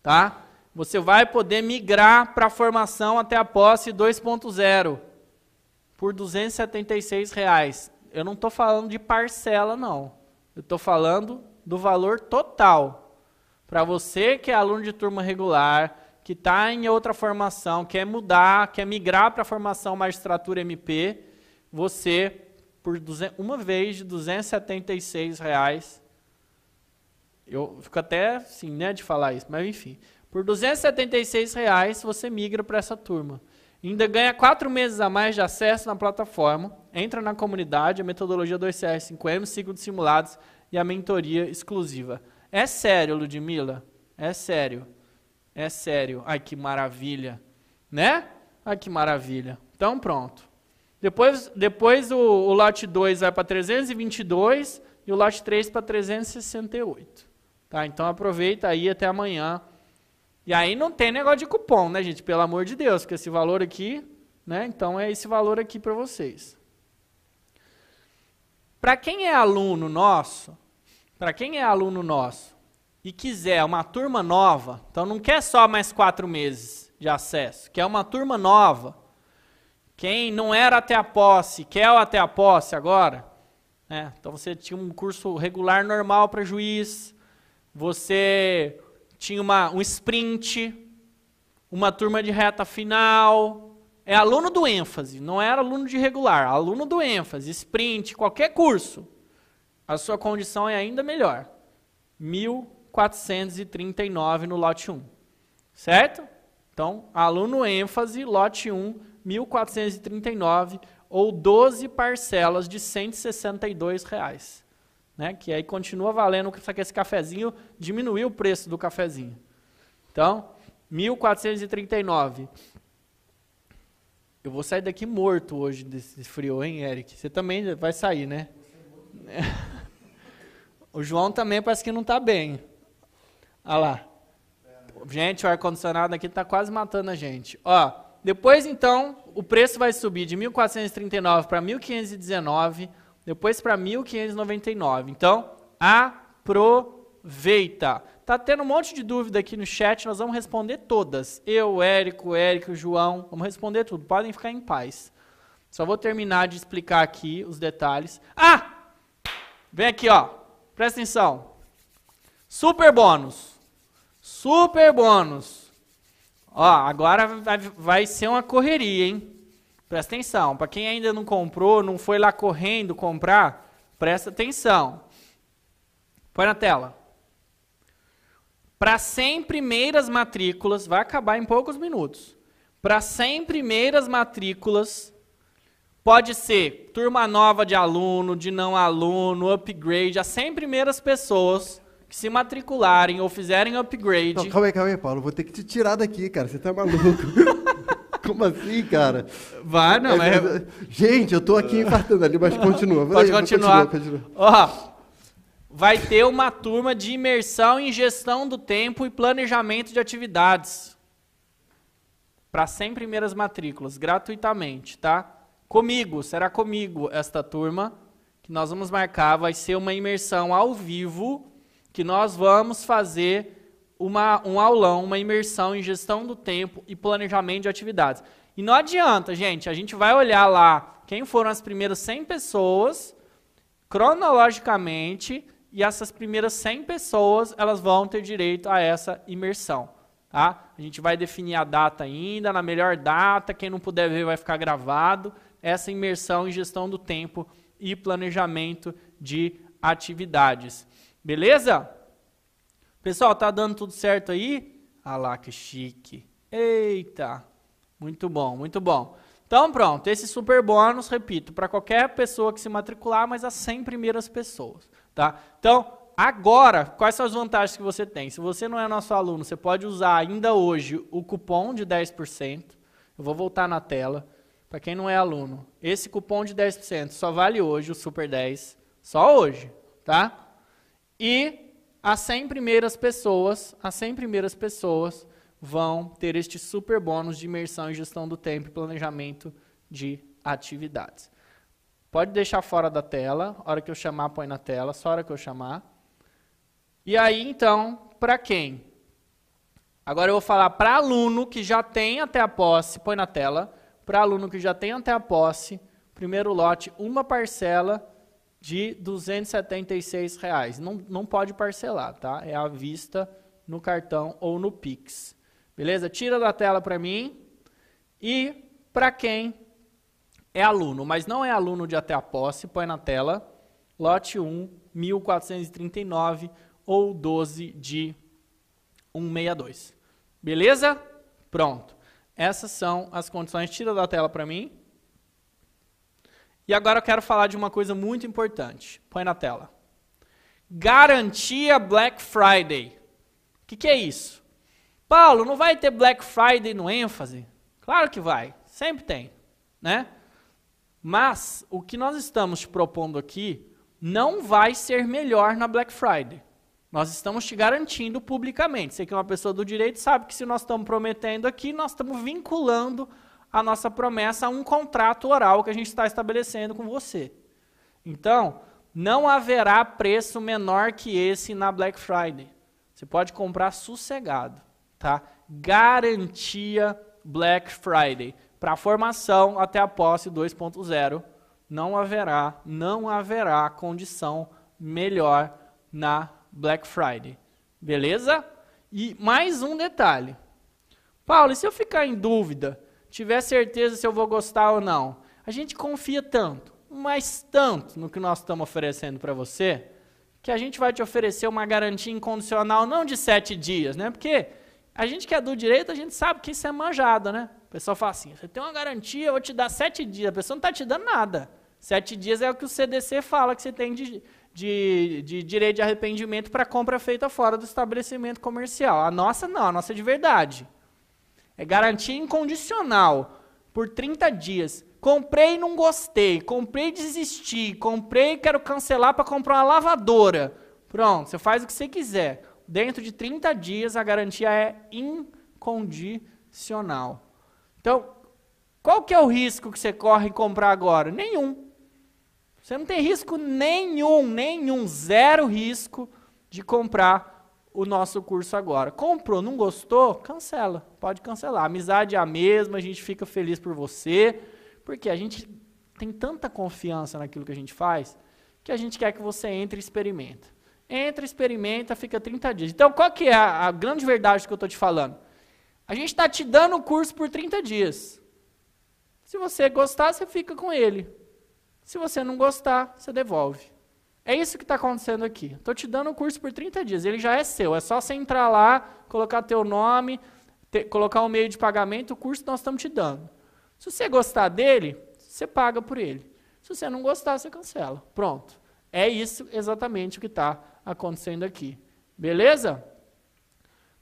Speaker 6: tá? Você vai poder migrar para a formação até a posse 2.0 por 276 reais. Eu não estou falando de parcela, não. Eu estou falando do valor total. Para você que é aluno de turma regular, que está em outra formação, quer mudar, quer migrar para a formação magistratura MP, você, por uma vez de 276 reais, eu fico até assim, né, de falar isso, mas enfim, por 276 reais você migra para essa turma. Ainda ganha quatro meses a mais de acesso na plataforma, entra na comunidade, a metodologia 2CR5M, ciclo de simulados e a mentoria exclusiva. É sério, Ludmila? É sério. É sério. Ai, que maravilha. Né? Ai, que maravilha. Então, pronto. Depois, depois o, o lote 2 vai para 322 e o lote 3 para 368. Tá? Então, aproveita aí até amanhã. E aí não tem negócio de cupom, né, gente? Pelo amor de Deus, porque esse valor aqui, né? Então é esse valor aqui para vocês. Para quem é aluno nosso, para quem é aluno nosso e quiser uma turma nova, então não quer só mais quatro meses de acesso, quer uma turma nova. Quem não era até a posse, quer o até a posse agora, né? Então você tinha um curso regular normal para juiz, você tinha uma, um sprint, uma turma de reta final. É aluno do ênfase, não era aluno de regular, aluno do ênfase, sprint, qualquer curso. A sua condição é ainda melhor. 1.439 no lote 1. Certo? Então, aluno ênfase, lote 1, 1.439 ou 12 parcelas de R$ 162. Reais né? Que aí continua valendo, só que esse cafezinho diminuiu o preço do cafezinho. Então, 1439. Eu vou sair daqui morto hoje desse frio, hein, Eric? Você também vai sair, né? o João também parece que não está bem. Olha lá. Gente, o ar-condicionado aqui está quase matando a gente. Ó, depois, então, o preço vai subir de 1.439 para 1.519 depois para 1.599. Então, aproveita. Tá tendo um monte de dúvida aqui no chat, nós vamos responder todas. Eu, Érico, Érico, João, vamos responder tudo. Podem ficar em paz. Só vou terminar de explicar aqui os detalhes. Ah! Vem aqui, ó. Presta atenção. Super bônus. Super bônus. Ó, agora vai, ser uma correria, hein? Presta atenção, para quem ainda não comprou, não foi lá correndo comprar, presta atenção. Põe na tela. Para 100 primeiras matrículas, vai acabar em poucos minutos. Para 100 primeiras matrículas, pode ser turma nova de aluno, de não aluno, upgrade, as 100 primeiras pessoas que se matricularem ou fizerem upgrade. Não,
Speaker 7: calma aí, calma aí, Paulo. Vou ter que te tirar daqui, cara. Você tá maluco. Como assim, cara?
Speaker 6: Vai, não, é,
Speaker 7: mas... Gente, eu tô aqui infartando ali, mas continua.
Speaker 6: Pode continuar. Continua, continua. Ó, vai ter uma turma de imersão em gestão do tempo e planejamento de atividades. Para 100 primeiras matrículas, gratuitamente, tá? Comigo, será comigo esta turma que nós vamos marcar, vai ser uma imersão ao vivo, que nós vamos fazer uma, um aulão, uma imersão em gestão do tempo e planejamento de atividades. E não adianta, gente, a gente vai olhar lá quem foram as primeiras 100 pessoas, cronologicamente, e essas primeiras 100 pessoas, elas vão ter direito a essa imersão. Tá? A gente vai definir a data ainda, na melhor data, quem não puder ver vai ficar gravado, essa imersão em gestão do tempo e planejamento de atividades. Beleza? Pessoal, tá dando tudo certo aí? Ah lá, que chique. Eita! Muito bom, muito bom. Então pronto, esse super bônus, repito, para qualquer pessoa que se matricular, mas as 100 primeiras pessoas, tá? Então, agora, quais são as vantagens que você tem? Se você não é nosso aluno, você pode usar ainda hoje o cupom de 10%. Eu vou voltar na tela. Para quem não é aluno, esse cupom de 10% só vale hoje, o Super 10, só hoje, tá? E as 100 primeiras pessoas, as 100 primeiras pessoas vão ter este super bônus de imersão em gestão do tempo e planejamento de atividades. Pode deixar fora da tela, a hora que eu chamar, põe na tela, só a hora que eu chamar. E aí, então, para quem? Agora eu vou falar para aluno que já tem até a posse, põe na tela para aluno que já tem até a posse, primeiro lote, uma parcela de 276 reais. Não, não pode parcelar, tá? É à vista no cartão ou no Pix. Beleza? Tira da tela para mim. E para quem é aluno, mas não é aluno de até a posse, põe na tela. Lote 1, 1439 ou 12 de 162. Beleza? Pronto. Essas são as condições. Tira da tela para mim. E agora eu quero falar de uma coisa muito importante. Põe na tela. Garantia Black Friday. O que, que, é isso? Paulo, não vai ter Black Friday no ênfase? Claro que vai. Sempre tem. Né? Mas o que nós estamos te propondo aqui não vai ser melhor na Black Friday. Nós estamos te garantindo publicamente. Você que é uma pessoa do direito sabe que se nós estamos prometendo aqui, nós estamos vinculando a nossa promessa a um contrato oral que a gente está estabelecendo com você. Então, não haverá preço menor que esse na Black Friday. Você pode comprar sossegado, tá? Garantia Black Friday. Para formação até a posse 2.0, não haverá, não haverá condição melhor na Black Friday. Beleza? E mais um detalhe. Paulo, e se eu ficar em dúvida, tiver certeza se eu vou gostar ou não? A gente confia tanto, mas tanto no que nós estamos oferecendo para você, que a gente vai te oferecer uma garantia incondicional não de sete dias, né? Porque a gente que é do direito, a gente sabe que isso é manjado, né? O pessoal fala assim, você tem uma garantia, eu vou te dar sete dias. A pessoa não está te dando nada. Sete dias é o que o CDC fala que você tem de, de, de direito de arrependimento para compra feita fora do estabelecimento comercial. A nossa não, a nossa é de verdade. É garantia incondicional por 30 dias. Comprei e não gostei, comprei e desisti, comprei e quero cancelar para comprar uma lavadora. Pronto, você faz o que você quiser. Dentro de 30 dias a garantia é incondicional. Então, qual que é o risco que você corre em comprar agora? Nenhum. Você não tem risco nenhum, nenhum, zero risco de comprar o nosso curso agora. Comprou, não gostou? Cancela, pode cancelar. A amizade é a mesma, a gente fica feliz por você, porque a gente tem tanta confiança naquilo que a gente faz, que a gente quer que você entre e experimenta. Entra, experimenta, fica 30 dias. Então, qual que é a, a grande verdade que eu estou te falando? A gente está te dando o curso por 30 dias. Se você gostar, você fica com ele. Se você não gostar, você devolve. É isso que está acontecendo aqui. Estou te dando o curso por 30 dias, ele já é seu. É só você entrar lá, colocar teu nome, colocar o um meio de pagamento, o curso nós estamos te dando. Se você gostar dele, você paga por ele. Se você não gostar, você cancela. Pronto. É isso exatamente o que está acontecendo aqui. Beleza?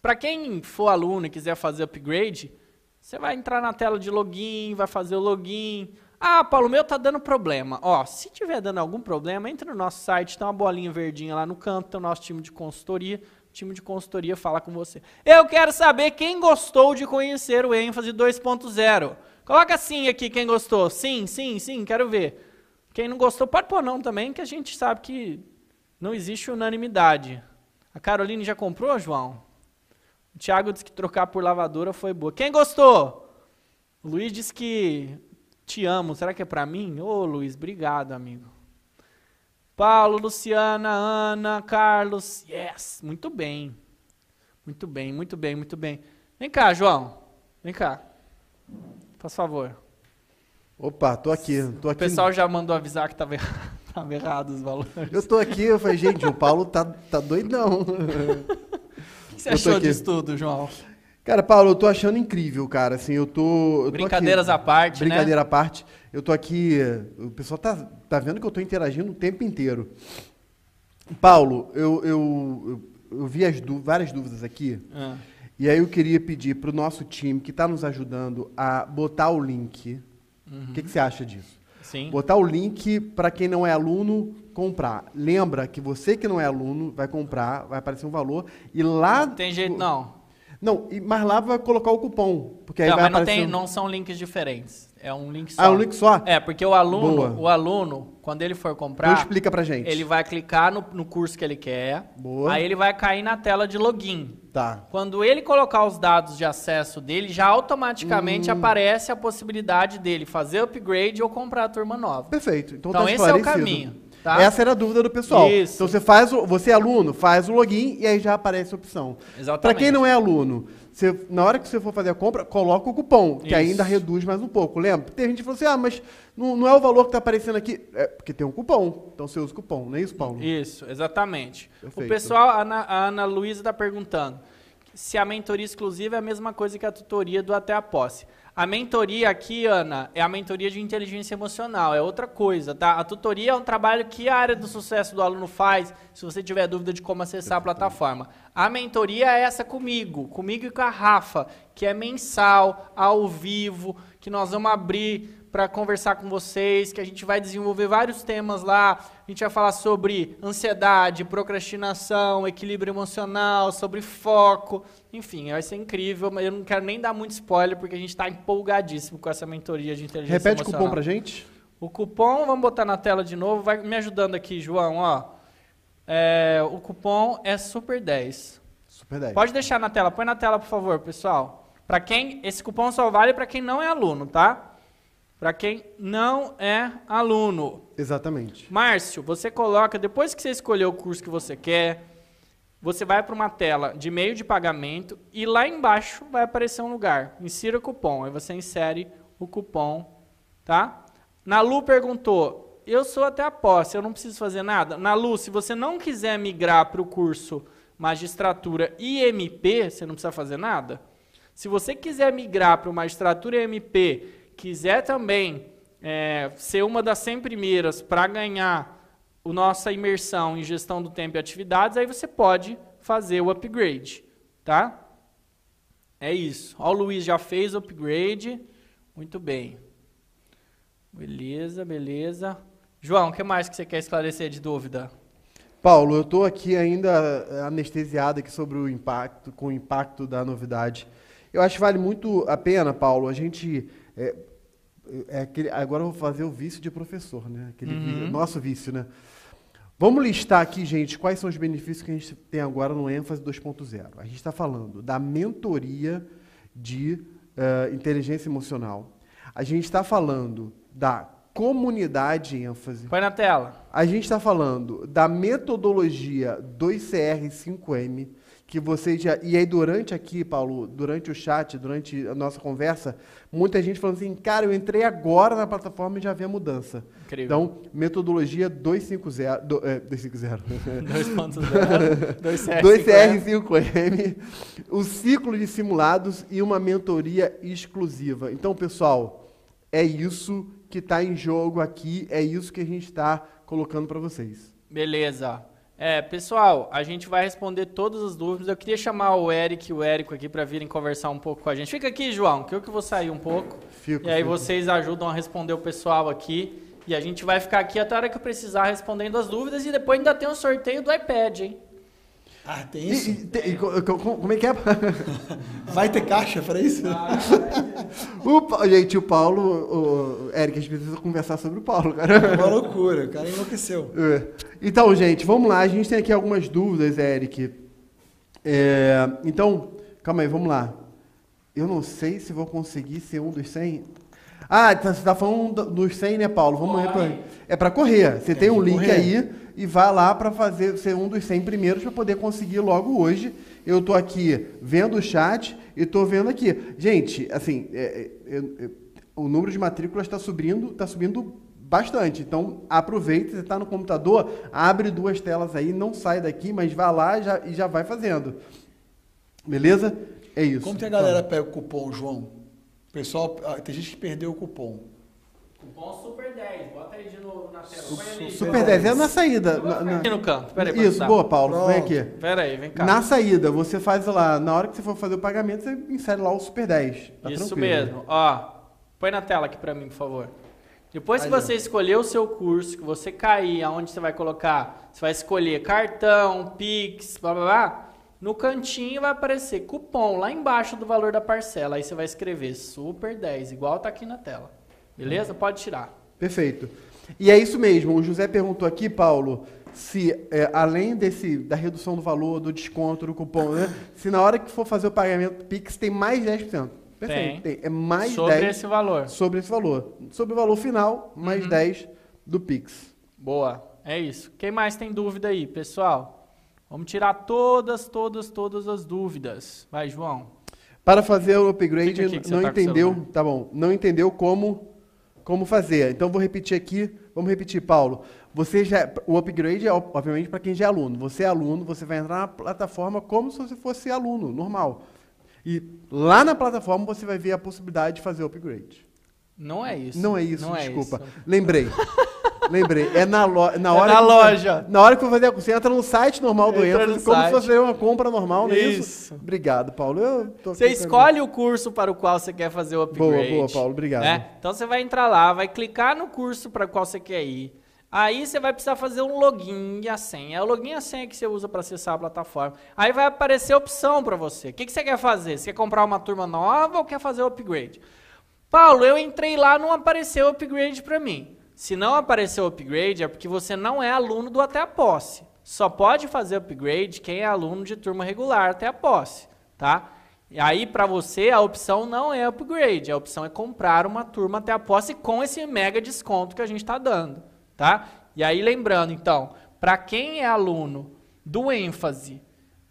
Speaker 6: Para quem for aluno e quiser fazer upgrade, você vai entrar na tela de login, vai fazer o login, Ah, Paulo, o meu tá dando problema. Ó, se tiver dando algum problema, entra no nosso site, tem uma bolinha verdinha lá no canto, tem o nosso time de consultoria. O time de consultoria fala com você. Eu quero saber quem gostou de conhecer o ênfase 2.0. Coloca sim aqui quem gostou. Sim, sim, sim, quero ver. Quem não gostou, pode pôr não também, que a gente sabe que não existe unanimidade. A Caroline já comprou, João? O Thiago disse que trocar por lavadora foi boa. Quem gostou? O Luiz disse que te amo. Será que é pra mim? Ô, Luiz, obrigado, amigo. Paulo, Luciana, Ana, Carlos. Yes, muito bem. Muito bem, muito bem, muito bem. Vem cá, João. Vem cá. Faz favor.
Speaker 7: Opa, tô aqui, tô
Speaker 6: O
Speaker 7: aqui.
Speaker 6: pessoal já mandou avisar que tava, erra- tava errado os valores.
Speaker 7: Eu tô aqui, eu falei, gente, o Paulo tá, tá doidão.
Speaker 6: O que você
Speaker 7: Eu
Speaker 6: achou disso tudo, João?
Speaker 7: Cara, Paulo, eu tô achando incrível, cara. Assim, eu tô. eu tô
Speaker 6: Brincadeiras
Speaker 7: aqui,
Speaker 6: à parte, né?
Speaker 7: Brincadeira à parte. Eu tô aqui. O pessoal tá, tá vendo que eu tô interagindo o tempo inteiro. Paulo, eu, eu, eu, eu vi dú- várias dúvidas aqui.
Speaker 6: Ah,
Speaker 7: E aí eu queria pedir pro nosso time que tá nos ajudando a botar o link. O que, que você acha disso?
Speaker 6: sim.
Speaker 7: Botar o link para quem não é aluno comprar. Lembra que você que não é aluno vai comprar, vai aparecer um valor e lá
Speaker 6: Não tem jeito, não.
Speaker 7: Não, mas lá vai colocar o cupom, porque aí
Speaker 6: Não,
Speaker 7: vai
Speaker 6: mas não, tem, não são links diferentes. É um link só.
Speaker 7: Ah, um link só?
Speaker 6: É, porque o aluno,
Speaker 7: Boa.
Speaker 6: o aluno, quando ele for comprar,
Speaker 7: Então explica pra gente.
Speaker 6: ele vai clicar no, no curso que ele quer.
Speaker 7: Boa.
Speaker 6: Aí ele vai cair na tela de login.
Speaker 7: Tá.
Speaker 6: Quando ele colocar os dados de acesso dele, já automaticamente
Speaker 7: Hum.
Speaker 6: aparece a possibilidade dele fazer upgrade ou comprar a turma nova.
Speaker 7: Perfeito. Então,
Speaker 6: Então
Speaker 7: tá
Speaker 6: esse é o caminho, tá?
Speaker 7: Essa era a dúvida do pessoal.
Speaker 6: Isso.
Speaker 7: Então você faz, o, você é aluno, faz o login e aí já aparece a opção.
Speaker 6: Exatamente.
Speaker 7: Para quem não é aluno, você, na hora que você for fazer a compra, coloca o cupom, que
Speaker 6: Isso.
Speaker 7: ainda reduz mais um pouco. Lembra? Tem gente que falou assim: "Ah, mas não, não é o valor que está aparecendo aqui". É porque tem um cupom. Então você usa o cupom, não é isso, Paulo?
Speaker 6: Isso, exatamente.
Speaker 7: Perfeito.
Speaker 6: O pessoal, a Ana, a Ana Luísa está perguntando se a mentoria exclusiva é a mesma coisa que a tutoria do Até a Posse. A mentoria aqui, Ana, é a mentoria de inteligência emocional, é outra coisa, tá? A tutoria é um trabalho que a área do sucesso do aluno faz, se você tiver dúvida de como acessar a plataforma. A mentoria é essa comigo, comigo e com a Rafa, que é mensal, ao vivo, que nós vamos abrir para conversar com vocês, que a gente vai desenvolver vários temas lá. A gente vai falar sobre ansiedade, procrastinação, equilíbrio emocional, sobre foco. Enfim, vai ser incrível, mas eu não quero nem dar muito spoiler porque a gente está empolgadíssimo com essa mentoria de inteligência
Speaker 7: Repete o
Speaker 6: emocional.
Speaker 7: cupom pra gente.
Speaker 6: O cupom, vamos botar na tela de novo, vai me ajudando aqui, João, ó. É, o cupom é Super 10.
Speaker 7: Super 10.
Speaker 6: Pode deixar na tela, põe na tela, por favor, pessoal. Para quem esse cupom só vale para quem não é aluno, tá? Para quem não é aluno.
Speaker 7: Exatamente.
Speaker 6: Márcio, você coloca depois que você escolheu o curso que você quer, você vai para uma tela de meio de pagamento e lá embaixo vai aparecer um lugar. Insira cupom. Aí você insere o cupom, tá? Nalu perguntou: Eu sou até a posse, eu não preciso fazer nada. Nalu, se você não quiser migrar para o curso Magistratura IMP, você não precisa fazer nada. Se você quiser migrar para o Magistratura IMP, quiser também é, ser uma das 100 primeiras para ganhar a nossa imersão em gestão do tempo e atividades, aí você pode fazer o upgrade, tá? É isso. Ó, o Luiz já fez o upgrade. Muito bem. Beleza, beleza. João, o que mais que você quer esclarecer de dúvida?
Speaker 7: Paulo, eu estou aqui ainda eh, anestesiado aqui sobre o impacto, com o impacto da novidade. Eu acho que vale muito a pena, Paulo, a gente. É, é aquele, agora eu vou fazer o vício de professor, né? Aquele vi- nosso vício, né? Vamos listar aqui, gente, quais são os benefícios que a gente tem agora no ênfase 2.0. A gente está falando da mentoria de eh, inteligência emocional. A gente está falando da comunidade ênfase.
Speaker 6: Põe na tela.
Speaker 7: A gente está falando da metodologia 2CR5M, que você já. E aí, durante aqui, Paulo, durante o chat, durante a nossa conversa, muita gente falando assim, cara, eu entrei agora na plataforma e já vi a mudança.
Speaker 6: Incrível.
Speaker 7: Então, metodologia 250. Do, é, 250.
Speaker 6: 2.0, 2CR.
Speaker 7: 2CR5M, o ciclo de simulados e uma mentoria exclusiva. Então, pessoal, é isso que está em jogo aqui, é isso que a gente está colocando para vocês.
Speaker 6: Beleza. É, pessoal, a gente vai responder todas as dúvidas. Eu queria chamar o Eric e o Érico aqui para virem conversar um pouco com a gente. Fica aqui, João, que eu que vou sair um pouco.
Speaker 7: Fico,
Speaker 6: e aí
Speaker 7: fico.
Speaker 6: vocês ajudam a responder o pessoal aqui. E a gente vai ficar aqui até a hora que eu precisar respondendo as dúvidas. E depois ainda tem um sorteio do iPad, hein?
Speaker 5: Ah, tem
Speaker 7: E-
Speaker 5: isso?
Speaker 7: e- e co- co- como é que é?
Speaker 5: Vai ter caixa para isso?
Speaker 7: o, Pa- gente, o Paulo, o Eric, a gente precisa conversar sobre o Paulo, cara.
Speaker 5: É uma loucura, o cara enlouqueceu.
Speaker 7: É. Então, gente, vamos lá. A gente tem aqui algumas dúvidas, Eric. É, então, calma aí, vamos lá. Eu não sei se vou conseguir ser um dos 100. Ah, tá- você tá falando do- dos 100, né, Paulo? Vamos repor. É para correr. Você tem um
Speaker 5: que
Speaker 7: link
Speaker 5: correr.
Speaker 7: aí e vai lá para fazer ser um dos 100 primeiros para poder conseguir logo hoje. Eu tô aqui vendo o chat e tô vendo aqui. Gente, assim, é, é, é, o número de matrículas está subindo, tá subindo bastante. Então, aproveita, você está no computador, abre duas telas aí, não sai daqui, mas vai lá já, e já vai fazendo. Beleza? É isso.
Speaker 5: Como que a galera pega o cupom, João? Pessoal, ah, tem gente que perdeu o cupom.
Speaker 6: Cupom Super 10. Bota aí de novo na tela. Ali.
Speaker 7: Super 10 é na saída. na- na-
Speaker 6: Aqui no canto. Pera aí, pra
Speaker 7: Isso, boa, Paulo. Vem
Speaker 5: Pronto.
Speaker 7: aqui.
Speaker 6: Pera aí, vem cá.
Speaker 7: Na saída, você faz lá, na hora que você for fazer o pagamento, você insere lá o Super 10. Tá
Speaker 6: Isso
Speaker 7: tranquilo.
Speaker 6: mesmo. Ó, põe na tela aqui pra mim, por favor. Depois que você escolher o seu curso, que você cair, aonde você vai colocar, você vai escolher cartão, Pix, blá blá blá. No cantinho vai aparecer cupom lá embaixo do valor da parcela. Aí você vai escrever Super 10, igual tá aqui na tela. Beleza? Pode tirar.
Speaker 7: Perfeito. E é isso mesmo. O José perguntou aqui, Paulo, se é, além desse da redução do valor, do desconto, do cupom, né, se na hora que for fazer o pagamento Pix tem mais 10%. Perfeito.
Speaker 6: Tem.
Speaker 7: É mais
Speaker 6: Sobre
Speaker 7: 10
Speaker 6: esse valor.
Speaker 7: sobre esse valor. Sobre o valor final, mais
Speaker 6: Uhum.
Speaker 7: 10 do Pix.
Speaker 6: Boa. É isso. Quem mais tem dúvida aí, pessoal? Vamos tirar todas, todas, todas as dúvidas. Vai, João.
Speaker 7: Para fazer o upgrade, não
Speaker 6: tá
Speaker 7: entendeu, tá bom, não entendeu como como fazer. Então vou repetir aqui, vamos repetir, Paulo. Você já o upgrade é ob- obviamente para quem já é aluno. Você é aluno, você vai entrar na plataforma como se você fosse aluno, normal. E lá na plataforma você vai ver a possibilidade de fazer o upgrade.
Speaker 6: Não é isso.
Speaker 7: Não é isso,
Speaker 6: Não é
Speaker 7: desculpa.
Speaker 6: isso.
Speaker 7: Lembrei. Lembrei. É na, lo, na
Speaker 6: É
Speaker 7: hora
Speaker 6: na
Speaker 7: que
Speaker 6: loja.
Speaker 7: Na hora que for fazer a você entra no site normal do
Speaker 6: Entra
Speaker 7: como
Speaker 6: site.
Speaker 7: se fosse uma compra normal, não é isso?
Speaker 6: Isso.
Speaker 7: Obrigado, Paulo.
Speaker 6: Você escolhe o curso para o qual você quer fazer o upgrade.
Speaker 7: Boa, boa, Paulo, obrigado.
Speaker 6: né? Então você vai entrar lá, vai clicar no curso para o qual você quer ir. Aí você vai precisar fazer um login e a senha. É o login e a senha que você usa para acessar a plataforma. Aí vai aparecer opção para você. O que, que você quer fazer? Você quer comprar uma turma nova ou quer fazer o upgrade? Paulo, eu entrei lá, não apareceu o upgrade para mim. Se não apareceu o upgrade, é porque você não é aluno do Até a Posse. Só pode fazer upgrade quem é aluno de turma regular até a posse, tá? E aí, para você, a opção não é upgrade, a opção é comprar uma turma até a posse com esse mega desconto que a gente está dando, tá? E aí, lembrando, então, para quem é aluno do ênfase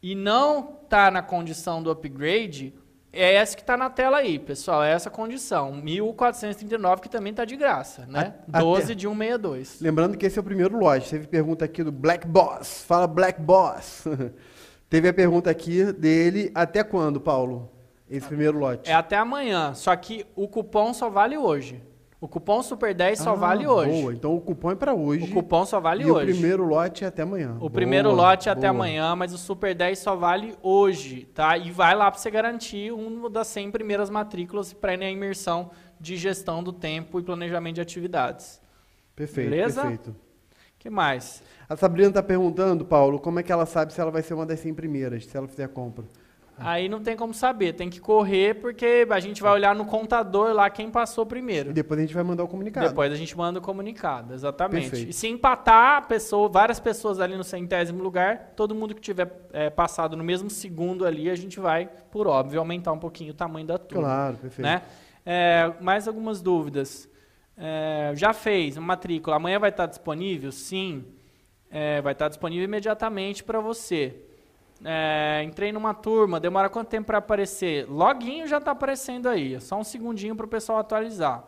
Speaker 6: e não está na condição do upgrade, é essa que está na tela aí, pessoal, é essa condição, 1.439, que também está de graça, né?
Speaker 7: A- até-
Speaker 6: 12 de 162.
Speaker 7: Lembrando que esse é o primeiro lote. Teve pergunta aqui do Black Boss. Fala Black Boss. Teve a pergunta aqui dele. Até quando, Paulo? Esse primeiro lote.
Speaker 6: É até amanhã, só que o cupom só vale hoje. O cupom Super 10 só
Speaker 7: Ah,
Speaker 6: vale hoje.
Speaker 7: Boa. Então o cupom é para hoje.
Speaker 6: O cupom só vale
Speaker 7: e
Speaker 6: hoje.
Speaker 7: o primeiro lote é até amanhã.
Speaker 6: O primeiro
Speaker 7: Boa,
Speaker 6: lote é até
Speaker 7: boa.
Speaker 6: amanhã, mas o Super 10 só vale hoje, tá? E vai lá para você garantir uma das 100 primeiras matrículas para a imersão de gestão do tempo e planejamento de atividades.
Speaker 7: Perfeito,
Speaker 6: Beleza?
Speaker 7: perfeito.
Speaker 6: que mais?
Speaker 7: A Sabrina está perguntando, Paulo, como é que ela sabe se ela vai ser uma das 100 primeiras, se ela fizer a compra.
Speaker 6: Aí não tem como saber, tem que correr porque a gente vai olhar no contador lá quem passou
Speaker 7: E
Speaker 6: primeiro.
Speaker 7: depois a gente vai mandar o comunicado.
Speaker 6: Depois a gente manda o comunicado, exatamente.
Speaker 7: Perfeito.
Speaker 6: E se empatar a pessoa, várias pessoas ali no centésimo lugar, todo mundo que tiver é, passado no mesmo segundo ali, a gente vai, por óbvio, aumentar um pouquinho o tamanho da turma.
Speaker 7: Claro, perfeito.
Speaker 6: Né? É, mais algumas dúvidas. É, já fez matrícula, amanhã vai estar disponível? Sim, É, vai estar disponível imediatamente para você. É, entrei numa turma, demora quanto tempo para aparecer? Loguinho já está aparecendo aí, é só um segundinho para o pessoal atualizar.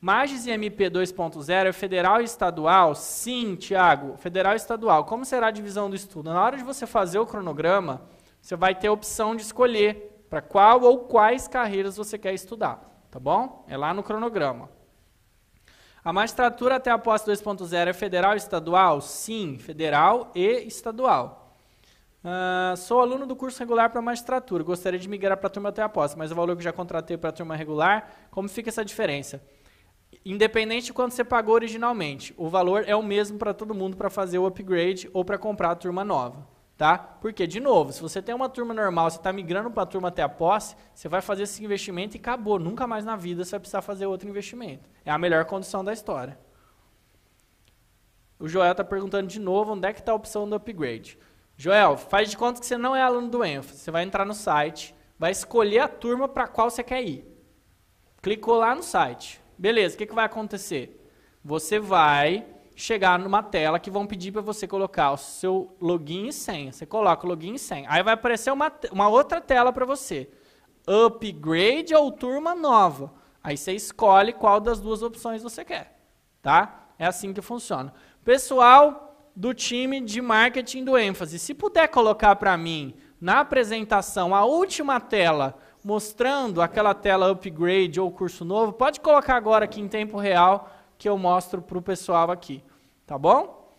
Speaker 6: Magis e MP 2.0 é federal e estadual? Sim, Tiago, federal e estadual. Como será a divisão do estudo? Na hora de você fazer o cronograma, você vai ter a opção de escolher para qual ou quais carreiras você quer estudar, tá bom? É lá no cronograma. A magistratura até a posse 2.0 é federal e estadual? Sim, federal e estadual. Ah, sou aluno do curso regular para magistratura. Gostaria de migrar para a turma até a posse, mas o valor que já contratei para a turma regular, como fica essa diferença? Independente de quanto você pagou originalmente, o valor é o mesmo para todo mundo para fazer o upgrade ou para comprar a turma nova. Tá? Porque, de novo, se você tem uma turma normal, você está migrando para a turma até a posse, você vai fazer esse investimento e acabou. Nunca mais na vida você vai precisar fazer outro investimento. É a melhor condição da história. O Joel está perguntando de novo onde é que está a opção do upgrade. Joel, faz de conta que você não é aluno do ênfase. Você vai entrar no site, vai escolher a turma para qual você quer ir. Clicou lá no site. Beleza, o que, que vai acontecer? Você vai chegar numa tela que vão pedir para você colocar o seu login e senha. Você coloca o login e senha. Aí vai aparecer uma, uma outra tela para você. Upgrade ou turma nova. Aí você escolhe qual das duas opções você quer. Tá? É assim que funciona. Pessoal do time de marketing do ênfase, se puder colocar para mim na apresentação a última tela mostrando aquela tela upgrade ou curso novo, pode colocar agora aqui em tempo real que eu mostro para o pessoal aqui. Tá bom?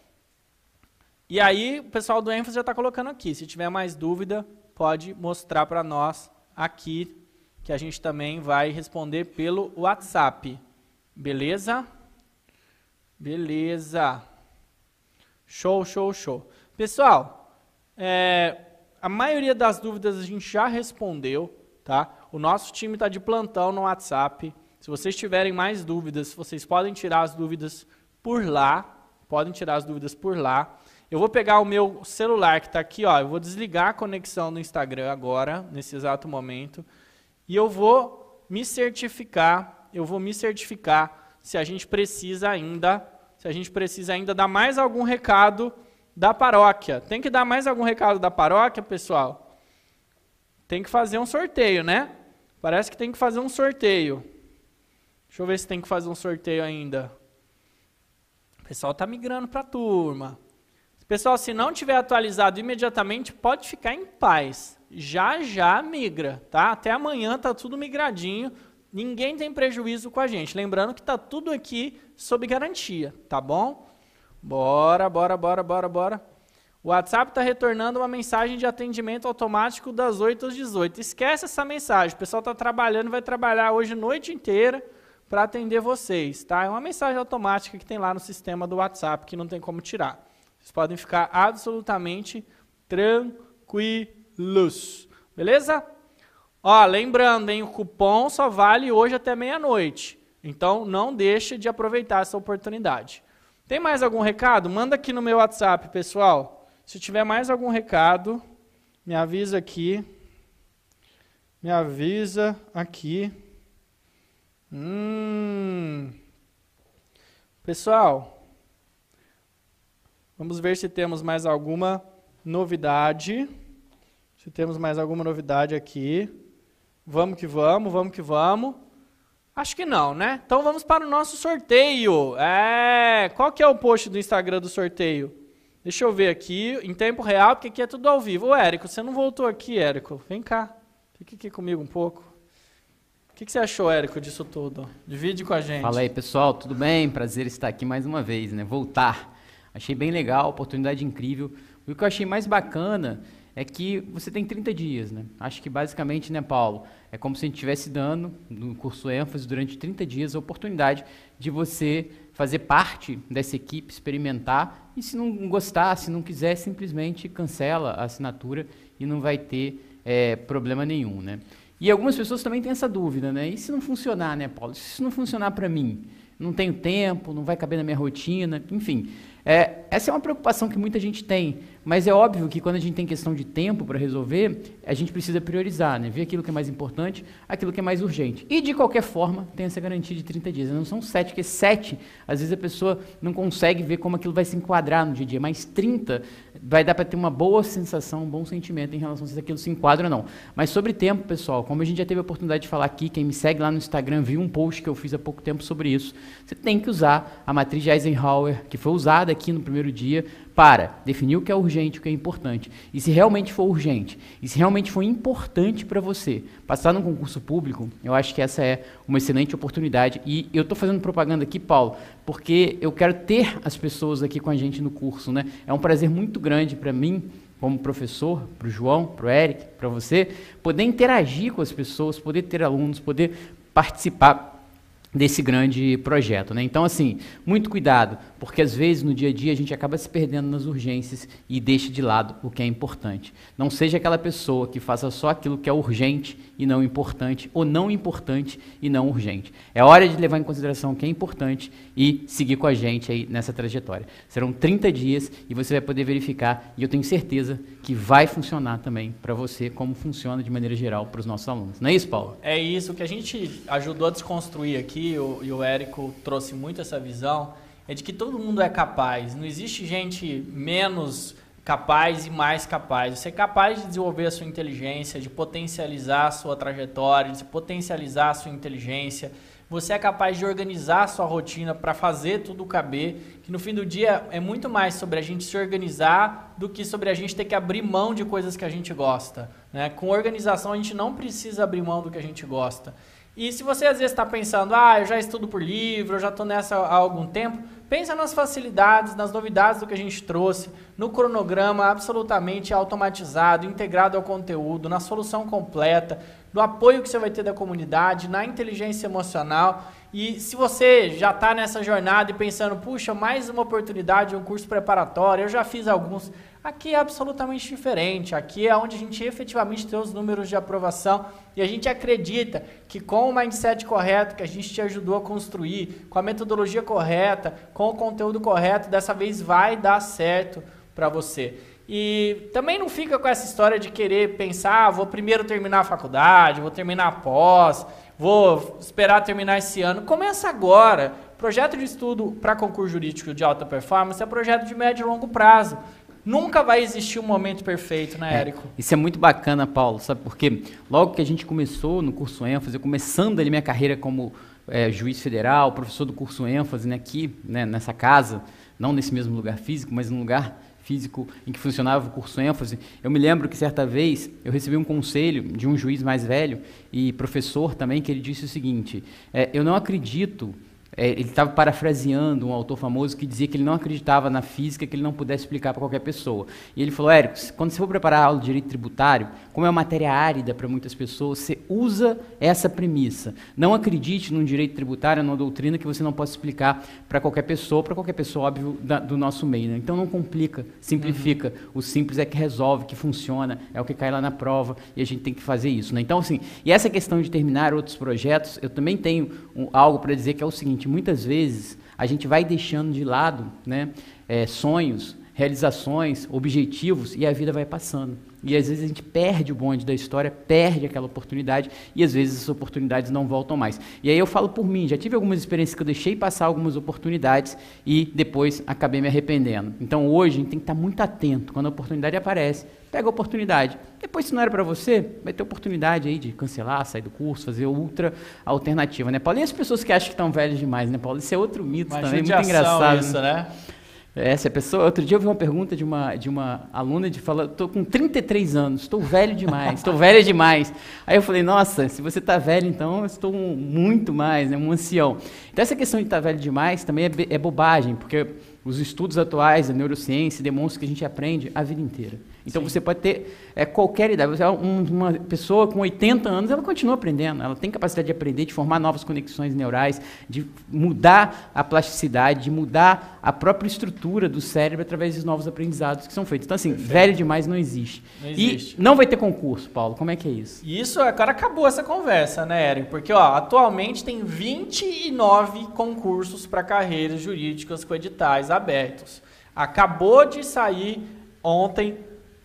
Speaker 6: E aí, o pessoal do ênfase já está colocando aqui. Se tiver mais dúvida, pode mostrar para nós aqui, que a gente também vai responder pelo WhatsApp. Beleza? Beleza. Show, show, show. Pessoal, é, a maioria das dúvidas a gente já respondeu, tá? O nosso time está de plantão no WhatsApp. Se vocês tiverem mais dúvidas, vocês podem tirar as dúvidas por lá, Podem tirar as dúvidas por lá. Eu vou pegar o meu celular que está aqui, ó, eu vou desligar a conexão no Instagram agora, nesse exato momento, e eu vou me certificar, eu vou me certificar se a gente precisa ainda, se a gente precisa ainda dar mais algum recado da paróquia. Tem que dar mais algum recado da paróquia, pessoal? Tem que fazer um sorteio, né? Parece que tem que fazer um sorteio. Deixa eu ver se tem que fazer um sorteio ainda pessoal está migrando para a turma. Pessoal, se não tiver atualizado imediatamente, pode ficar em paz. Já já migra, tá? Até amanhã tá tudo migradinho. Ninguém tem prejuízo com a gente. Lembrando que tá tudo aqui sob garantia, tá bom? Bora, bora, bora, bora, bora. O WhatsApp está retornando uma mensagem de atendimento automático das 8 às 18. Esquece essa mensagem. O pessoal está trabalhando, vai trabalhar hoje noite inteira para atender vocês, tá? É uma mensagem automática que tem lá no sistema do WhatsApp que não tem como tirar. Vocês podem ficar absolutamente tranquilos, beleza? Ó, lembrando, hein, o cupom só vale hoje até meia-noite. Então não deixe de aproveitar essa oportunidade. Tem mais algum recado? Manda aqui no meu WhatsApp, pessoal. Se tiver mais algum recado, me avisa aqui. Me avisa aqui. Hum. Pessoal, vamos ver se temos mais alguma novidade. Se temos mais alguma novidade aqui. Vamos que vamos, vamos que vamos. Acho que não, né? Então vamos para o nosso sorteio. É, qual que é o post do Instagram do sorteio? Deixa eu ver aqui, em tempo real, porque aqui é tudo ao vivo. Ô, Érico, você não voltou aqui, Érico? Vem cá. Fique aqui comigo um pouco que, que você achou, Érico, disso tudo? Divide com a gente.
Speaker 3: Fala aí, pessoal, tudo bem? Prazer estar aqui mais uma vez, né? Voltar. Achei bem legal, oportunidade incrível. O que eu achei mais bacana é que você tem 30 dias, né? Acho que basicamente, né, Paulo, é como se a gente estivesse dando no curso ênfase durante 30 dias a oportunidade de você fazer parte dessa equipe, experimentar e se não gostar, se não quiser, simplesmente cancela a assinatura e não vai ter é, problema nenhum, né? E algumas pessoas também têm essa dúvida, né? E se não funcionar, né, Paulo? Se isso não funcionar para mim? Não tenho tempo, não vai caber na minha rotina, enfim. É, essa é uma preocupação que muita gente tem, mas é óbvio que quando a gente tem questão de tempo para resolver, a gente precisa priorizar, né? ver aquilo que é mais importante, aquilo que é mais urgente. E de qualquer forma, tem essa garantia de 30 dias. Não são 7, porque 7, às vezes a pessoa não consegue ver como aquilo vai se enquadrar no dia a dia, mas 30 vai dar para ter uma boa sensação, um bom sentimento em relação a se aquilo se enquadra ou não. Mas sobre tempo, pessoal, como a gente já teve a oportunidade de falar aqui, quem me segue lá no Instagram viu um post que eu fiz há pouco tempo sobre isso, você tem que usar a matriz de Eisenhower, que foi usada aqui no primeiro dia para definir o que é urgente, o que é importante. E se realmente for urgente, e se realmente for importante para você passar num concurso público, eu acho que essa é uma excelente oportunidade. E eu estou fazendo propaganda aqui, Paulo, porque eu quero ter as pessoas aqui com a gente no curso. Né? É um prazer muito grande para mim como professor, para o João, para o Eric, para você, poder interagir com as pessoas, poder ter alunos, poder participar desse grande projeto. Né? Então, assim, muito cuidado, porque às vezes no dia a dia a gente acaba se perdendo nas urgências e deixa de lado o que é importante. Não seja aquela pessoa que faça só aquilo que é urgente e não importante, ou não importante e não urgente. É hora de levar em consideração o que é importante e seguir com a gente aí nessa trajetória. Serão 30 dias e você vai poder verificar, e eu tenho certeza que vai funcionar também para você, como funciona de maneira geral para os nossos alunos. Não é isso, Paulo?
Speaker 6: É isso que a gente ajudou a desconstruir aqui, o, e o Érico trouxe muito essa visão, é de que todo mundo é capaz. Não existe gente menos capaz e mais capaz. Você é capaz de desenvolver a sua inteligência, de potencializar a sua trajetória, de potencializar a sua inteligência. Você é capaz de organizar a sua rotina para fazer tudo caber, que no fim do dia é muito mais sobre a gente se organizar do que sobre a gente ter que abrir mão de coisas que a gente gosta. Né? Com organização a gente não precisa abrir mão do que a gente gosta. E se você às vezes está pensando, ah, eu já estudo por livro, eu já estou nessa há algum tempo, pensa nas facilidades, nas novidades do que a gente trouxe, no cronograma absolutamente automatizado, integrado ao conteúdo, na solução completa, no apoio que você vai ter da comunidade, na inteligência emocional. E se você já está nessa jornada e pensando, puxa, mais uma oportunidade, um curso preparatório, eu já fiz alguns. Aqui é absolutamente diferente. Aqui é onde a gente efetivamente tem os números de aprovação e a gente acredita que com o mindset correto que a gente te ajudou a construir, com a metodologia correta, com o conteúdo correto, dessa vez vai dar certo para você. E também não fica com essa história de querer pensar, ah, vou primeiro terminar a faculdade, vou terminar a pós, vou esperar terminar esse ano. Começa agora. Projeto de estudo para concurso jurídico de alta performance é projeto de médio e longo prazo. Nunca vai existir um momento perfeito, né, Érico?
Speaker 3: É, isso é muito bacana, Paulo, sabe por quê? Logo que a gente começou no curso ênfase, começando ali minha carreira como é, juiz federal, professor do curso ênfase, né, aqui, né, nessa casa, não nesse mesmo lugar físico, mas num lugar físico em que funcionava o curso ênfase. Eu me lembro que certa vez eu recebi um conselho de um juiz mais velho e professor também, que ele disse o seguinte: é, eu não acredito é, ele estava parafraseando um autor famoso que dizia que ele não acreditava na física, que ele não pudesse explicar para qualquer pessoa. E ele falou, Érico, quando você for preparar a aula de direito tributário, como é uma matéria árida para muitas pessoas, você usa essa premissa. Não acredite num direito tributário, numa doutrina que você não possa explicar para qualquer pessoa, para qualquer pessoa, óbvio, da, do nosso meio. Né? Então não complica, simplifica. Uhum. O simples é que resolve, que funciona, é o que cai lá na prova, e a gente tem que fazer isso. Né? Então, assim, e essa questão de terminar outros projetos, eu também tenho um, algo para dizer que é o seguinte, muitas vezes a gente vai deixando de lado né, é, sonhos, realizações, objetivos e a vida vai passando. E às vezes a gente perde o bonde da história, perde aquela oportunidade e às vezes essas oportunidades não voltam mais. E aí eu falo por mim, já tive algumas experiências que eu deixei passar algumas oportunidades e depois acabei me arrependendo. Então hoje a gente tem que estar muito atento quando a oportunidade aparece, pega a oportunidade. Depois se não era para você, vai ter oportunidade aí de cancelar, sair do curso, fazer outra alternativa, né, Paulo? E as pessoas que acham que estão velhas demais, né, Paulo? Isso é outro mito Mas também, muito engraçado.
Speaker 6: Isso, né?
Speaker 3: Essa pessoa, outro dia eu vi uma pergunta de uma, de uma aluna de falar, estou com 33 anos, estou velho demais, estou velha demais. Aí eu falei, nossa, se você está velho, então eu estou muito mais, né, um ancião. Então essa questão de estar tá velho demais também é, é bobagem, porque os estudos atuais da neurociência demonstram que a gente aprende a vida inteira. Então Sim. você pode ter é, qualquer idade. Você é um, uma pessoa com 80 anos, ela continua aprendendo. Ela tem capacidade de aprender, de formar novas conexões neurais, de mudar a plasticidade, de mudar a própria estrutura do cérebro através dos novos aprendizados que são feitos. Então, assim, Perfeito. velho demais não existe. Não existe. E não vai ter concurso, Paulo. Como é que é isso?
Speaker 6: Isso, agora acabou essa conversa, né, Érico? Porque, ó, atualmente tem 29 concursos para carreiras jurídicas com editais abertos. Acabou de sair ontem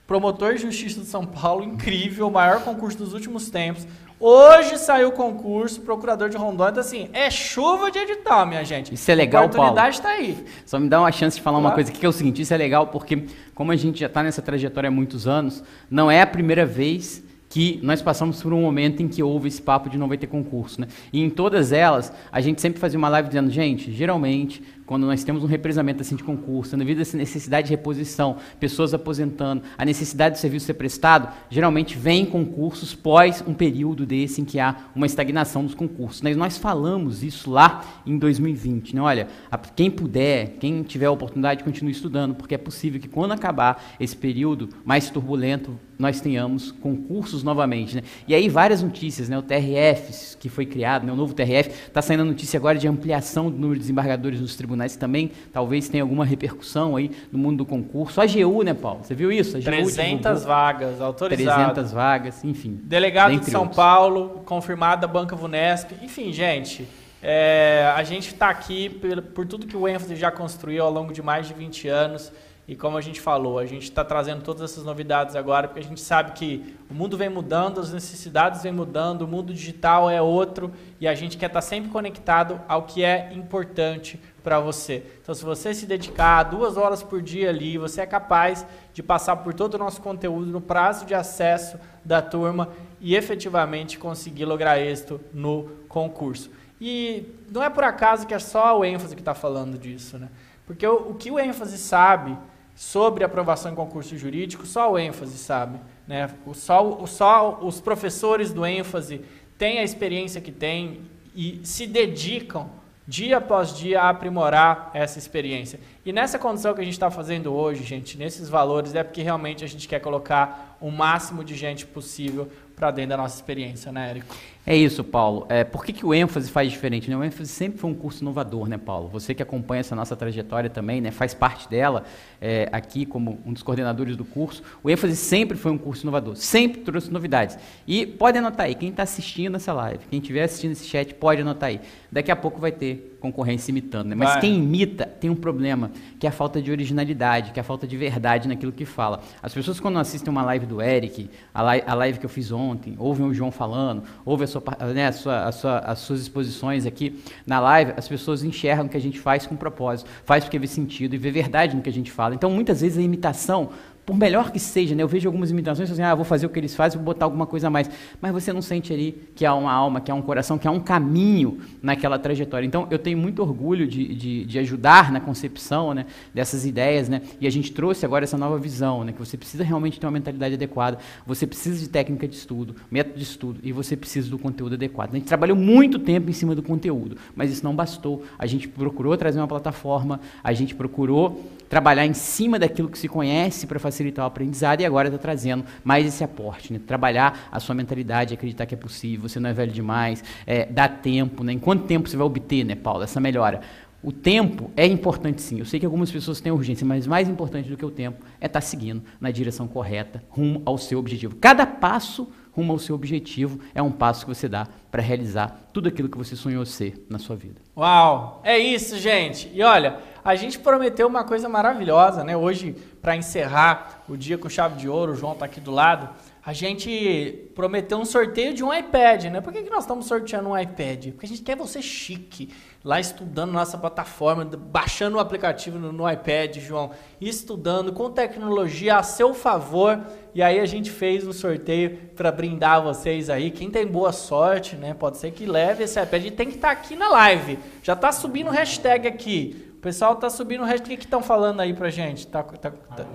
Speaker 6: Promotor de Justiça de São Paulo, incrível, o maior concurso dos últimos tempos. Hoje saiu o concurso, procurador de Rondônia. Então, assim, é chuva de edital, minha gente.
Speaker 3: Isso é legal,
Speaker 6: Paulo. A oportunidade está aí.
Speaker 3: Só me dá uma chance de falar claro. uma coisa aqui, que é o seguinte: isso é legal porque, como a gente já está nessa trajetória há muitos anos, não é a primeira vez que nós passamos por um momento em que houve esse papo de não vai ter concurso. Né? E em todas elas, a gente sempre fazia uma live dizendo, gente, geralmente, quando nós temos um represamento assim de concurso, devido a essa necessidade de reposição, pessoas aposentando, a necessidade do serviço ser prestado, geralmente vem concursos pós um período desse em que há uma estagnação dos concursos. Nós falamos isso lá em 2020. Né? Olha, quem puder, quem tiver a oportunidade, continue estudando, porque é possível que quando acabar esse período mais turbulento, nós tenhamos concursos novamente. Né? E aí várias notícias, né? o TRF que foi criado, né? o novo TRF, está saindo a notícia agora de ampliação do número de desembargadores nos tribunais, que também talvez tenha alguma repercussão aí no mundo do concurso. A AGU, né, Paulo? Você viu isso? A AGU
Speaker 6: 300 vagas autorizadas.
Speaker 3: 300 vagas, enfim.
Speaker 6: Delegado de São
Speaker 3: outros.
Speaker 6: Paulo, confirmada Banca Vunesp. Enfim, gente, é, a gente está aqui por, por tudo que o ênfase já construiu ao longo de mais de 20 anos. E como a gente falou, a gente está trazendo todas essas novidades agora, porque a gente sabe que o mundo vem mudando, as necessidades vêm mudando, o mundo digital é outro, e a gente quer estar tá sempre conectado ao que é importante para você. Então, se você se dedicar duas horas por dia ali, você é capaz de passar por todo o nosso conteúdo no prazo de acesso da turma e efetivamente conseguir lograr êxito no concurso. E não é por acaso que é só o ênfase que está falando disso, né? Porque o, o que o ênfase sabe sobre aprovação em concurso jurídico, só o ênfase sabe. Né? O, só, o, só os professores do ênfase têm a experiência que têm e se dedicam dia após dia a aprimorar essa experiência. E nessa condição que a gente está fazendo hoje, gente, nesses valores, é porque realmente a gente quer colocar o máximo de gente possível para dentro da nossa experiência, né, Érico?
Speaker 3: É isso, Paulo. É, por que, que o ênfase faz diferente? Né? O ênfase sempre foi um curso inovador, né, Paulo? Você que acompanha essa nossa trajetória também, né, faz parte dela é, aqui como um dos coordenadores do curso. O ênfase sempre foi um curso inovador, sempre trouxe novidades. E pode anotar aí, quem está assistindo essa live, quem estiver assistindo esse chat, pode anotar aí. Daqui a pouco vai ter concorrência imitando, né? Mas vai. quem imita tem um problema, que é a falta de originalidade, que é a falta de verdade naquilo que fala. As pessoas quando assistem uma live do Eric, a live, a live que eu fiz ontem, ouvem o João falando, ouvem a sua, né, a sua, a sua, as suas exposições aqui na live, as pessoas enxergam o que a gente faz com propósito, faz porque vê sentido e vê verdade no que a gente fala. Então, muitas vezes a imitação por melhor que seja, né? eu vejo algumas imitações assim, ah, vou fazer o que eles fazem, vou botar alguma coisa a mais. Mas você não sente ali que há uma alma, que há um coração, que há um caminho naquela trajetória. Então, eu tenho muito orgulho de, de, de ajudar na concepção né, dessas ideias, né? e a gente trouxe agora essa nova visão, né? que você precisa realmente ter uma mentalidade adequada, você precisa de técnica de estudo, método de estudo, e você precisa do conteúdo adequado. A gente trabalhou muito tempo em cima do conteúdo, mas isso não bastou. A gente procurou trazer uma plataforma, a gente procurou trabalhar em cima daquilo que se conhece para facilitar o aprendizado e agora está trazendo mais esse aporte, né? trabalhar a sua mentalidade, acreditar que é possível, você não é velho demais, é, dá tempo, né? em quanto tempo você vai obter, né, Paulo, essa melhora? O tempo é importante sim. Eu sei que algumas pessoas têm urgência, mas mais importante do que o tempo é estar tá seguindo na direção correta, rumo ao seu objetivo. Cada passo rumo ao seu objetivo é um passo que você dá para realizar tudo aquilo que você sonhou ser na sua vida.
Speaker 6: Uau! É isso, gente. E olha, a gente prometeu uma coisa maravilhosa, né? Hoje, para encerrar o dia com chave de ouro, o João está aqui do lado. A gente prometeu um sorteio de um iPad, né? Por que, que nós estamos sorteando um iPad? Porque a gente quer você chique, lá estudando nossa plataforma, baixando o aplicativo no, no iPad, João, estudando com tecnologia a seu favor. E aí a gente fez um sorteio para brindar vocês aí. Quem tem boa sorte, né? Pode ser que leve esse iPad. E tem que estar tá aqui na live. Já está subindo o hashtag aqui pessoal tá subindo o resto. O que estão falando aí pra gente? Tá, tá, tá...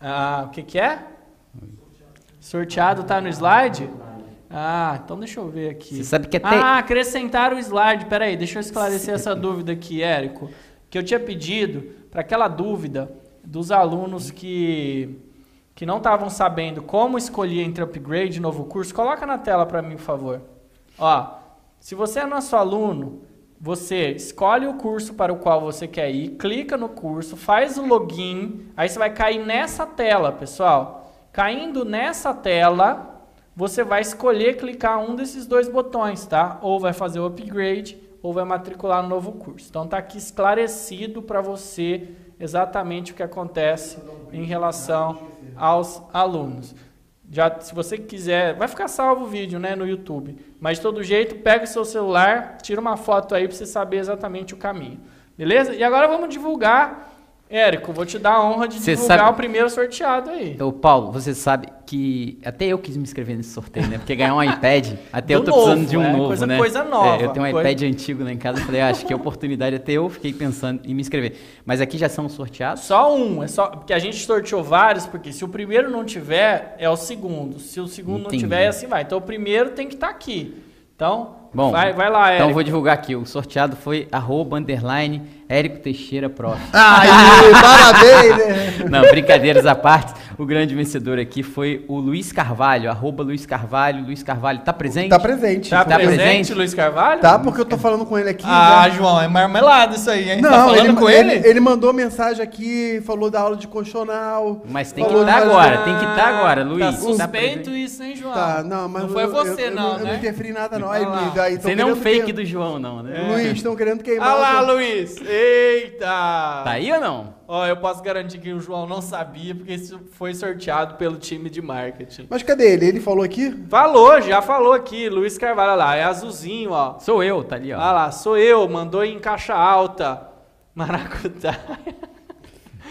Speaker 6: Ah, o que, que é? Sorteado tá no slide? Ah, então deixa eu ver aqui.
Speaker 3: Você sabe que até...
Speaker 6: Ah, acrescentar o slide. Peraí, deixa eu esclarecer essa dúvida aqui, Érico. Que eu tinha pedido para aquela dúvida dos alunos que, que não estavam sabendo como escolher entre upgrade e novo curso. Coloca na tela para mim, por favor. Ó, se você é nosso aluno você escolhe o curso para o qual você quer ir, clica no curso, faz o login, aí você vai cair nessa tela, pessoal. Caindo nessa tela, você vai escolher clicar um desses dois botões, tá? Ou vai fazer o upgrade, ou vai matricular no novo curso. Então tá aqui esclarecido para você exatamente o que acontece em relação aos alunos. Já, se você quiser, vai ficar salvo o vídeo né, no YouTube. Mas de todo jeito, pega o seu celular, tira uma foto aí para você saber exatamente o caminho. Beleza? E agora vamos divulgar Érico, vou te dar a honra de
Speaker 3: Cê
Speaker 6: divulgar
Speaker 3: sabe-
Speaker 6: o primeiro sorteado aí.
Speaker 3: Ô, Paulo, você sabe que até eu quis me inscrever nesse sorteio, né? Porque ganhar um iPad, até eu tô precisando
Speaker 6: novo,
Speaker 3: de um
Speaker 6: é,
Speaker 3: novo,
Speaker 6: coisa-
Speaker 3: né?
Speaker 6: coisa nova,
Speaker 3: É, eu tenho um
Speaker 6: coisa-
Speaker 3: iPad antigo lá em casa, eu falei, ah, acho que é oportunidade, até eu fiquei pensando em me inscrever. Mas aqui já são sorteados?
Speaker 6: Só um, é só porque a gente sorteou vários, porque se o primeiro não tiver, é o segundo. Se o segundo
Speaker 3: Entendi.
Speaker 6: não tiver, é assim vai. Então o primeiro tem que estar aqui. Então,
Speaker 3: Bom,
Speaker 6: vai, vai lá, Érico.
Speaker 3: Então eu vou divulgar aqui, o sorteado foi arroba, underline, Érico Teixeira Prof.
Speaker 7: Aí, parabéns, né?
Speaker 3: Não, brincadeiras à parte, o grande vencedor aqui foi o Luiz Carvalho, arroba Luiz Carvalho. Luiz Carvalho, tá presente?
Speaker 7: Tá presente.
Speaker 6: Tá,
Speaker 3: Tá
Speaker 6: presente,
Speaker 3: presente?
Speaker 6: Luiz Carvalho?
Speaker 7: Tá, porque eu tô falando com ele aqui.
Speaker 8: Ah,
Speaker 7: né?
Speaker 8: João, é marmelada isso aí, hein?
Speaker 7: Não,
Speaker 8: tá falando
Speaker 7: ele,
Speaker 8: com
Speaker 7: ele,
Speaker 8: ele?
Speaker 7: ele mandou mensagem aqui, falou da aula de constitucional.
Speaker 3: Mas tem que
Speaker 7: falou
Speaker 3: estar
Speaker 7: de-
Speaker 3: agora, tem que estar agora,
Speaker 6: Tá
Speaker 3: Luiz.
Speaker 6: suspeito
Speaker 3: presente.
Speaker 6: isso, hein, João?
Speaker 7: Tá, não, mas
Speaker 6: Não foi
Speaker 7: eu-
Speaker 6: você,
Speaker 7: eu, eu,
Speaker 6: não,
Speaker 7: eu
Speaker 6: né?
Speaker 7: não interferi em nada, não.
Speaker 6: Olha
Speaker 7: Aí. Luiz, aí,
Speaker 3: Você não é um fake
Speaker 7: que-
Speaker 3: do João, não, né?
Speaker 7: Luiz, estão querendo queimar.
Speaker 6: Olha lá,
Speaker 7: o-
Speaker 6: Luiz. Eita!
Speaker 3: Tá aí ou não?
Speaker 6: Ó, eu posso garantir que o João não sabia, porque isso foi sorteado pelo time de marketing.
Speaker 7: Mas cadê ele? Ele falou aqui?
Speaker 6: Falou, já falou aqui, Luiz Carvalho, olha lá, é azulzinho, ó.
Speaker 3: Sou eu, tá ali, ó.
Speaker 6: Olha lá, sou eu, mandou em caixa alta. Maracutá.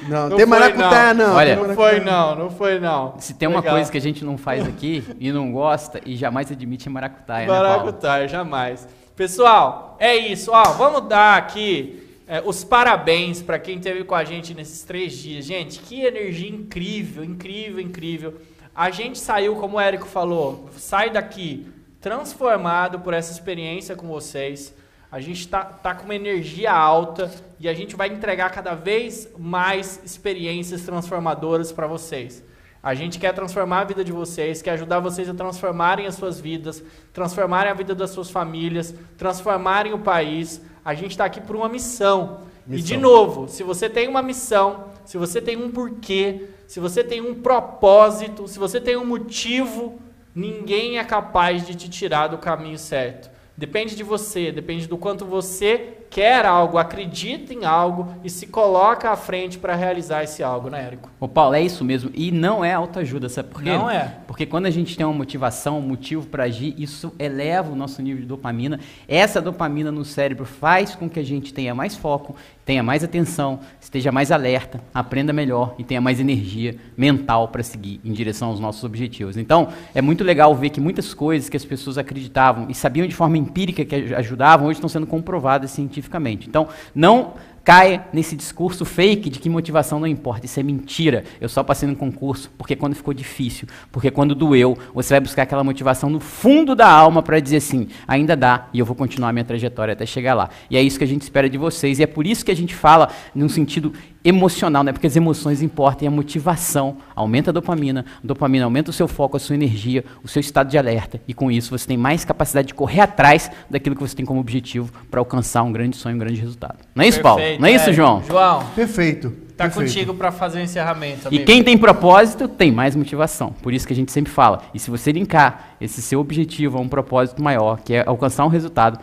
Speaker 7: Não,
Speaker 6: Não
Speaker 7: tem maracutá,
Speaker 6: não.
Speaker 7: não.
Speaker 3: Olha,
Speaker 6: Não foi não, não foi não.
Speaker 3: Se tem uma
Speaker 6: Legal.
Speaker 3: coisa que a gente não faz aqui e não gosta e jamais admite é maracutaia, né, Paulo?
Speaker 6: Maracutaia, jamais. Pessoal, é isso. Ó, vamos dar aqui é, os parabéns para quem esteve com a gente nesses três dias. Gente, que energia incrível, incrível, incrível. A gente saiu, como o Érico falou, sai daqui transformado por essa experiência com vocês. A gente tá, tá com uma energia alta e a gente vai entregar cada vez mais experiências transformadoras para vocês. A gente quer transformar a vida de vocês, quer ajudar vocês a transformarem as suas vidas, transformarem a vida das suas famílias, transformarem o país. A gente está aqui por uma missão. E de novo, se você tem uma missão, se você tem um porquê, se você tem um propósito, se você tem um motivo, ninguém é capaz de te tirar do caminho certo. Depende de você, depende do quanto você quer algo, acredita em algo e se coloca à frente para realizar esse algo, né, Érico?
Speaker 3: Ô Paulo, é isso mesmo. E não é autoajuda, sabe por quê?
Speaker 6: Não é.
Speaker 3: Porque quando a gente tem uma motivação, um motivo para agir, isso eleva o nosso nível de dopamina. Essa dopamina no cérebro faz com que a gente tenha mais foco, tenha mais atenção, esteja mais alerta, aprenda melhor e tenha mais energia mental para seguir em direção aos nossos objetivos. Então, é muito legal ver que muitas coisas que as pessoas acreditavam e sabiam de forma empírica que aj- ajudavam, hoje estão sendo comprovadas cientificamente. Então, não caia nesse discurso fake de que motivação não importa. Isso é mentira. Eu só passei no concurso porque quando ficou difícil, porque quando doeu, você vai buscar aquela motivação no fundo da alma para dizer assim, ainda dá e eu vou continuar minha trajetória até chegar lá. E é isso que a gente espera de vocês e é por isso que a gente fala num sentido emocional, né? Porque as emoções importam e a motivação aumenta a dopamina, a dopamina aumenta o seu foco, a sua energia, o seu estado de alerta e com isso você tem mais capacidade de correr atrás daquilo que você tem como objetivo para alcançar um grande sonho, um grande resultado. Não é isso, Paulo?
Speaker 6: Perfeito,
Speaker 3: Não é isso,
Speaker 6: Érico.
Speaker 3: João?
Speaker 6: João,
Speaker 7: Perfeito.
Speaker 6: tá
Speaker 7: perfeito.
Speaker 6: contigo para fazer o encerramento.
Speaker 3: E
Speaker 6: amigo.
Speaker 3: quem tem propósito tem mais motivação. Por isso que a gente sempre fala. E se você linkar esse seu objetivo a um propósito maior, que é alcançar um resultado,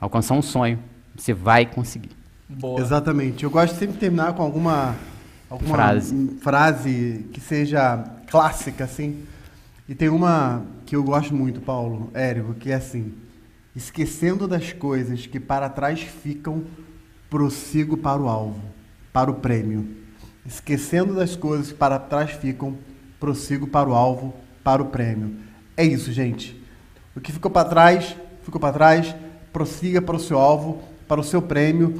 Speaker 3: alcançar um sonho, você vai conseguir.
Speaker 6: Boa.
Speaker 7: Exatamente. Eu gosto sempre de terminar com alguma, alguma
Speaker 3: Frase.
Speaker 7: frase que seja clássica, assim. E tem uma que eu gosto muito, Paulo, Érico, que é assim: esquecendo das coisas que para trás ficam, prossigo para o alvo, para o prêmio. Esquecendo das coisas que para trás ficam, prossigo para o alvo, para o prêmio. É isso, gente. O que ficou para trás, ficou para trás, prossiga para o seu alvo, para o seu prêmio,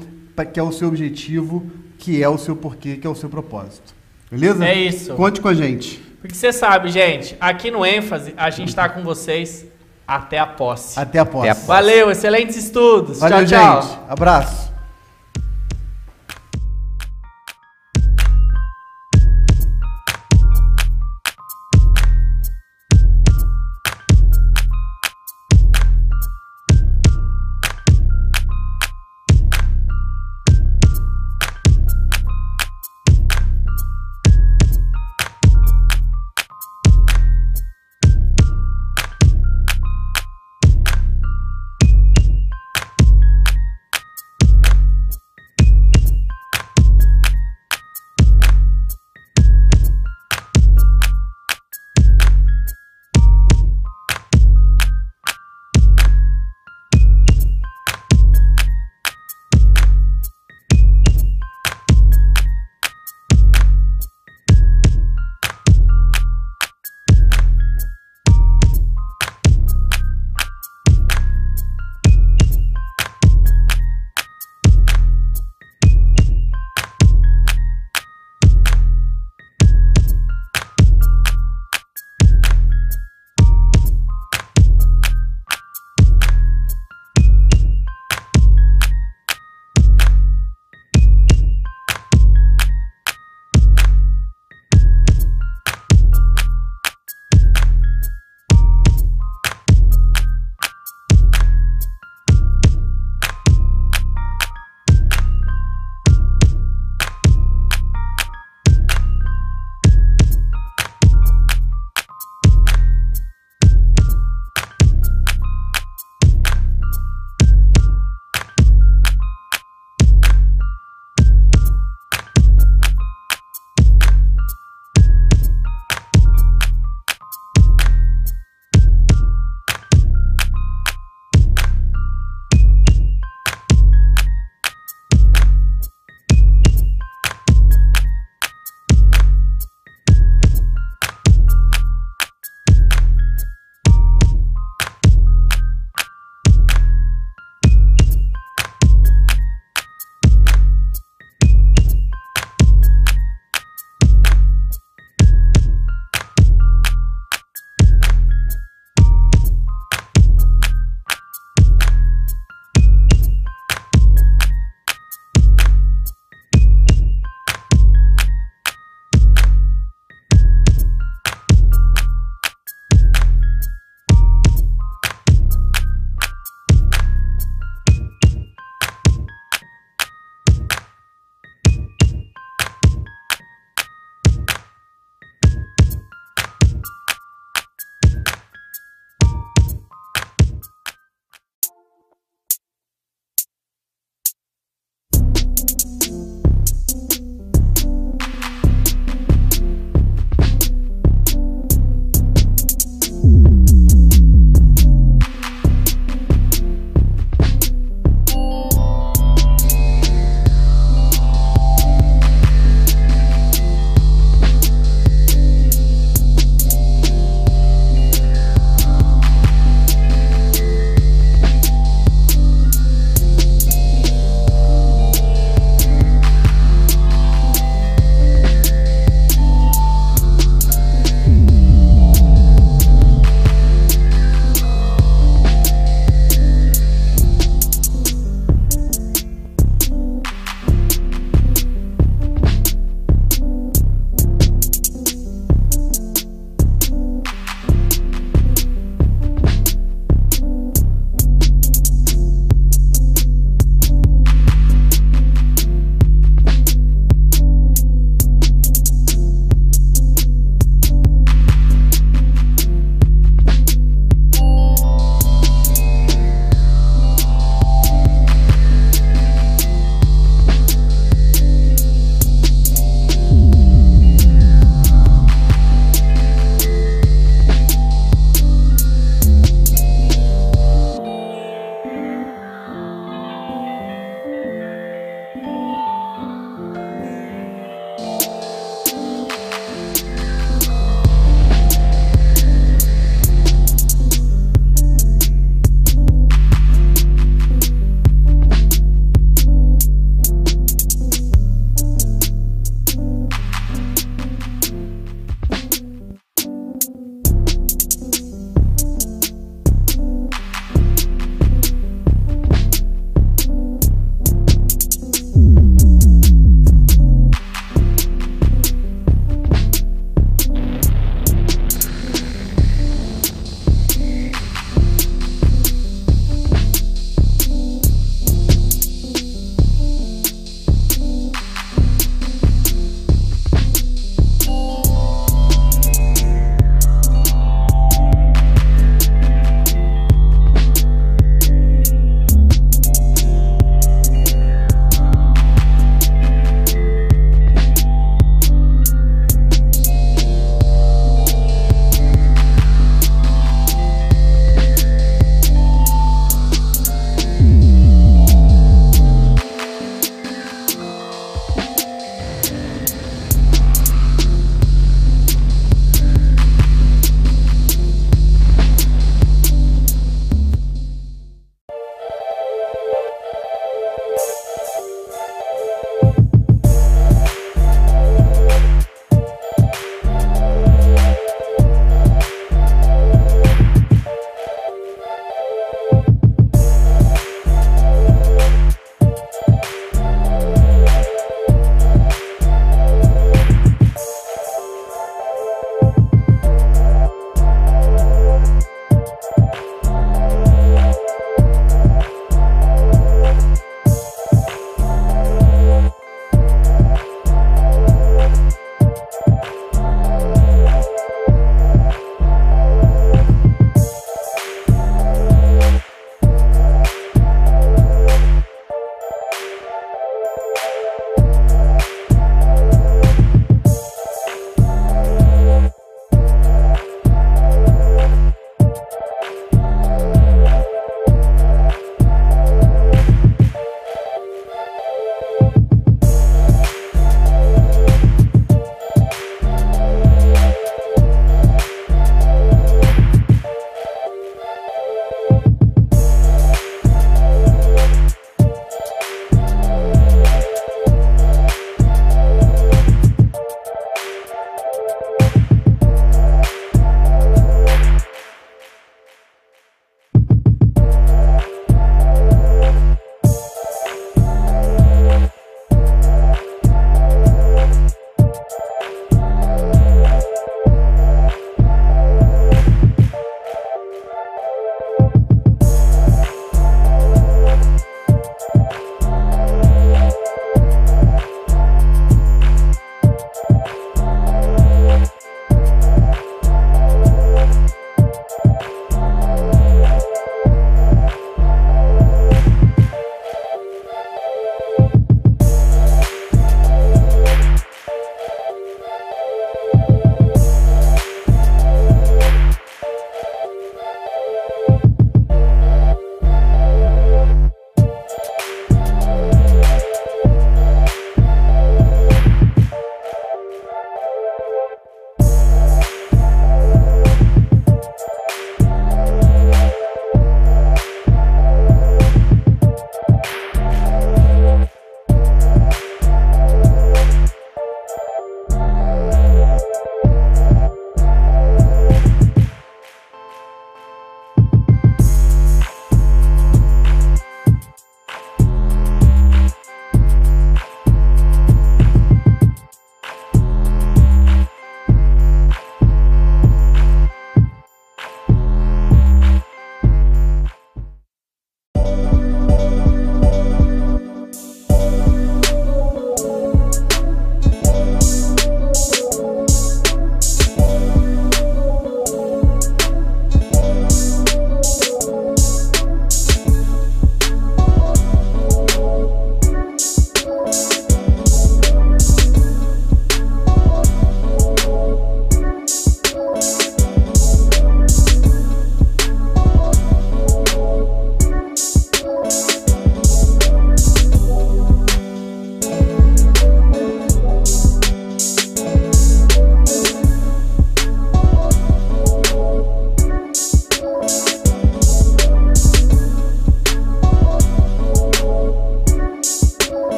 Speaker 7: que é o seu objetivo, que é o seu porquê, que é o seu propósito. Beleza?
Speaker 6: É isso.
Speaker 7: Conte com a gente.
Speaker 6: Porque você sabe, gente, aqui no ênfase a gente tá com vocês até a posse.
Speaker 7: Até a próxima.
Speaker 3: Até a
Speaker 6: Valeu, excelentes estudos.
Speaker 7: Valeu,
Speaker 6: tchau, tchau.
Speaker 7: gente. Abraço.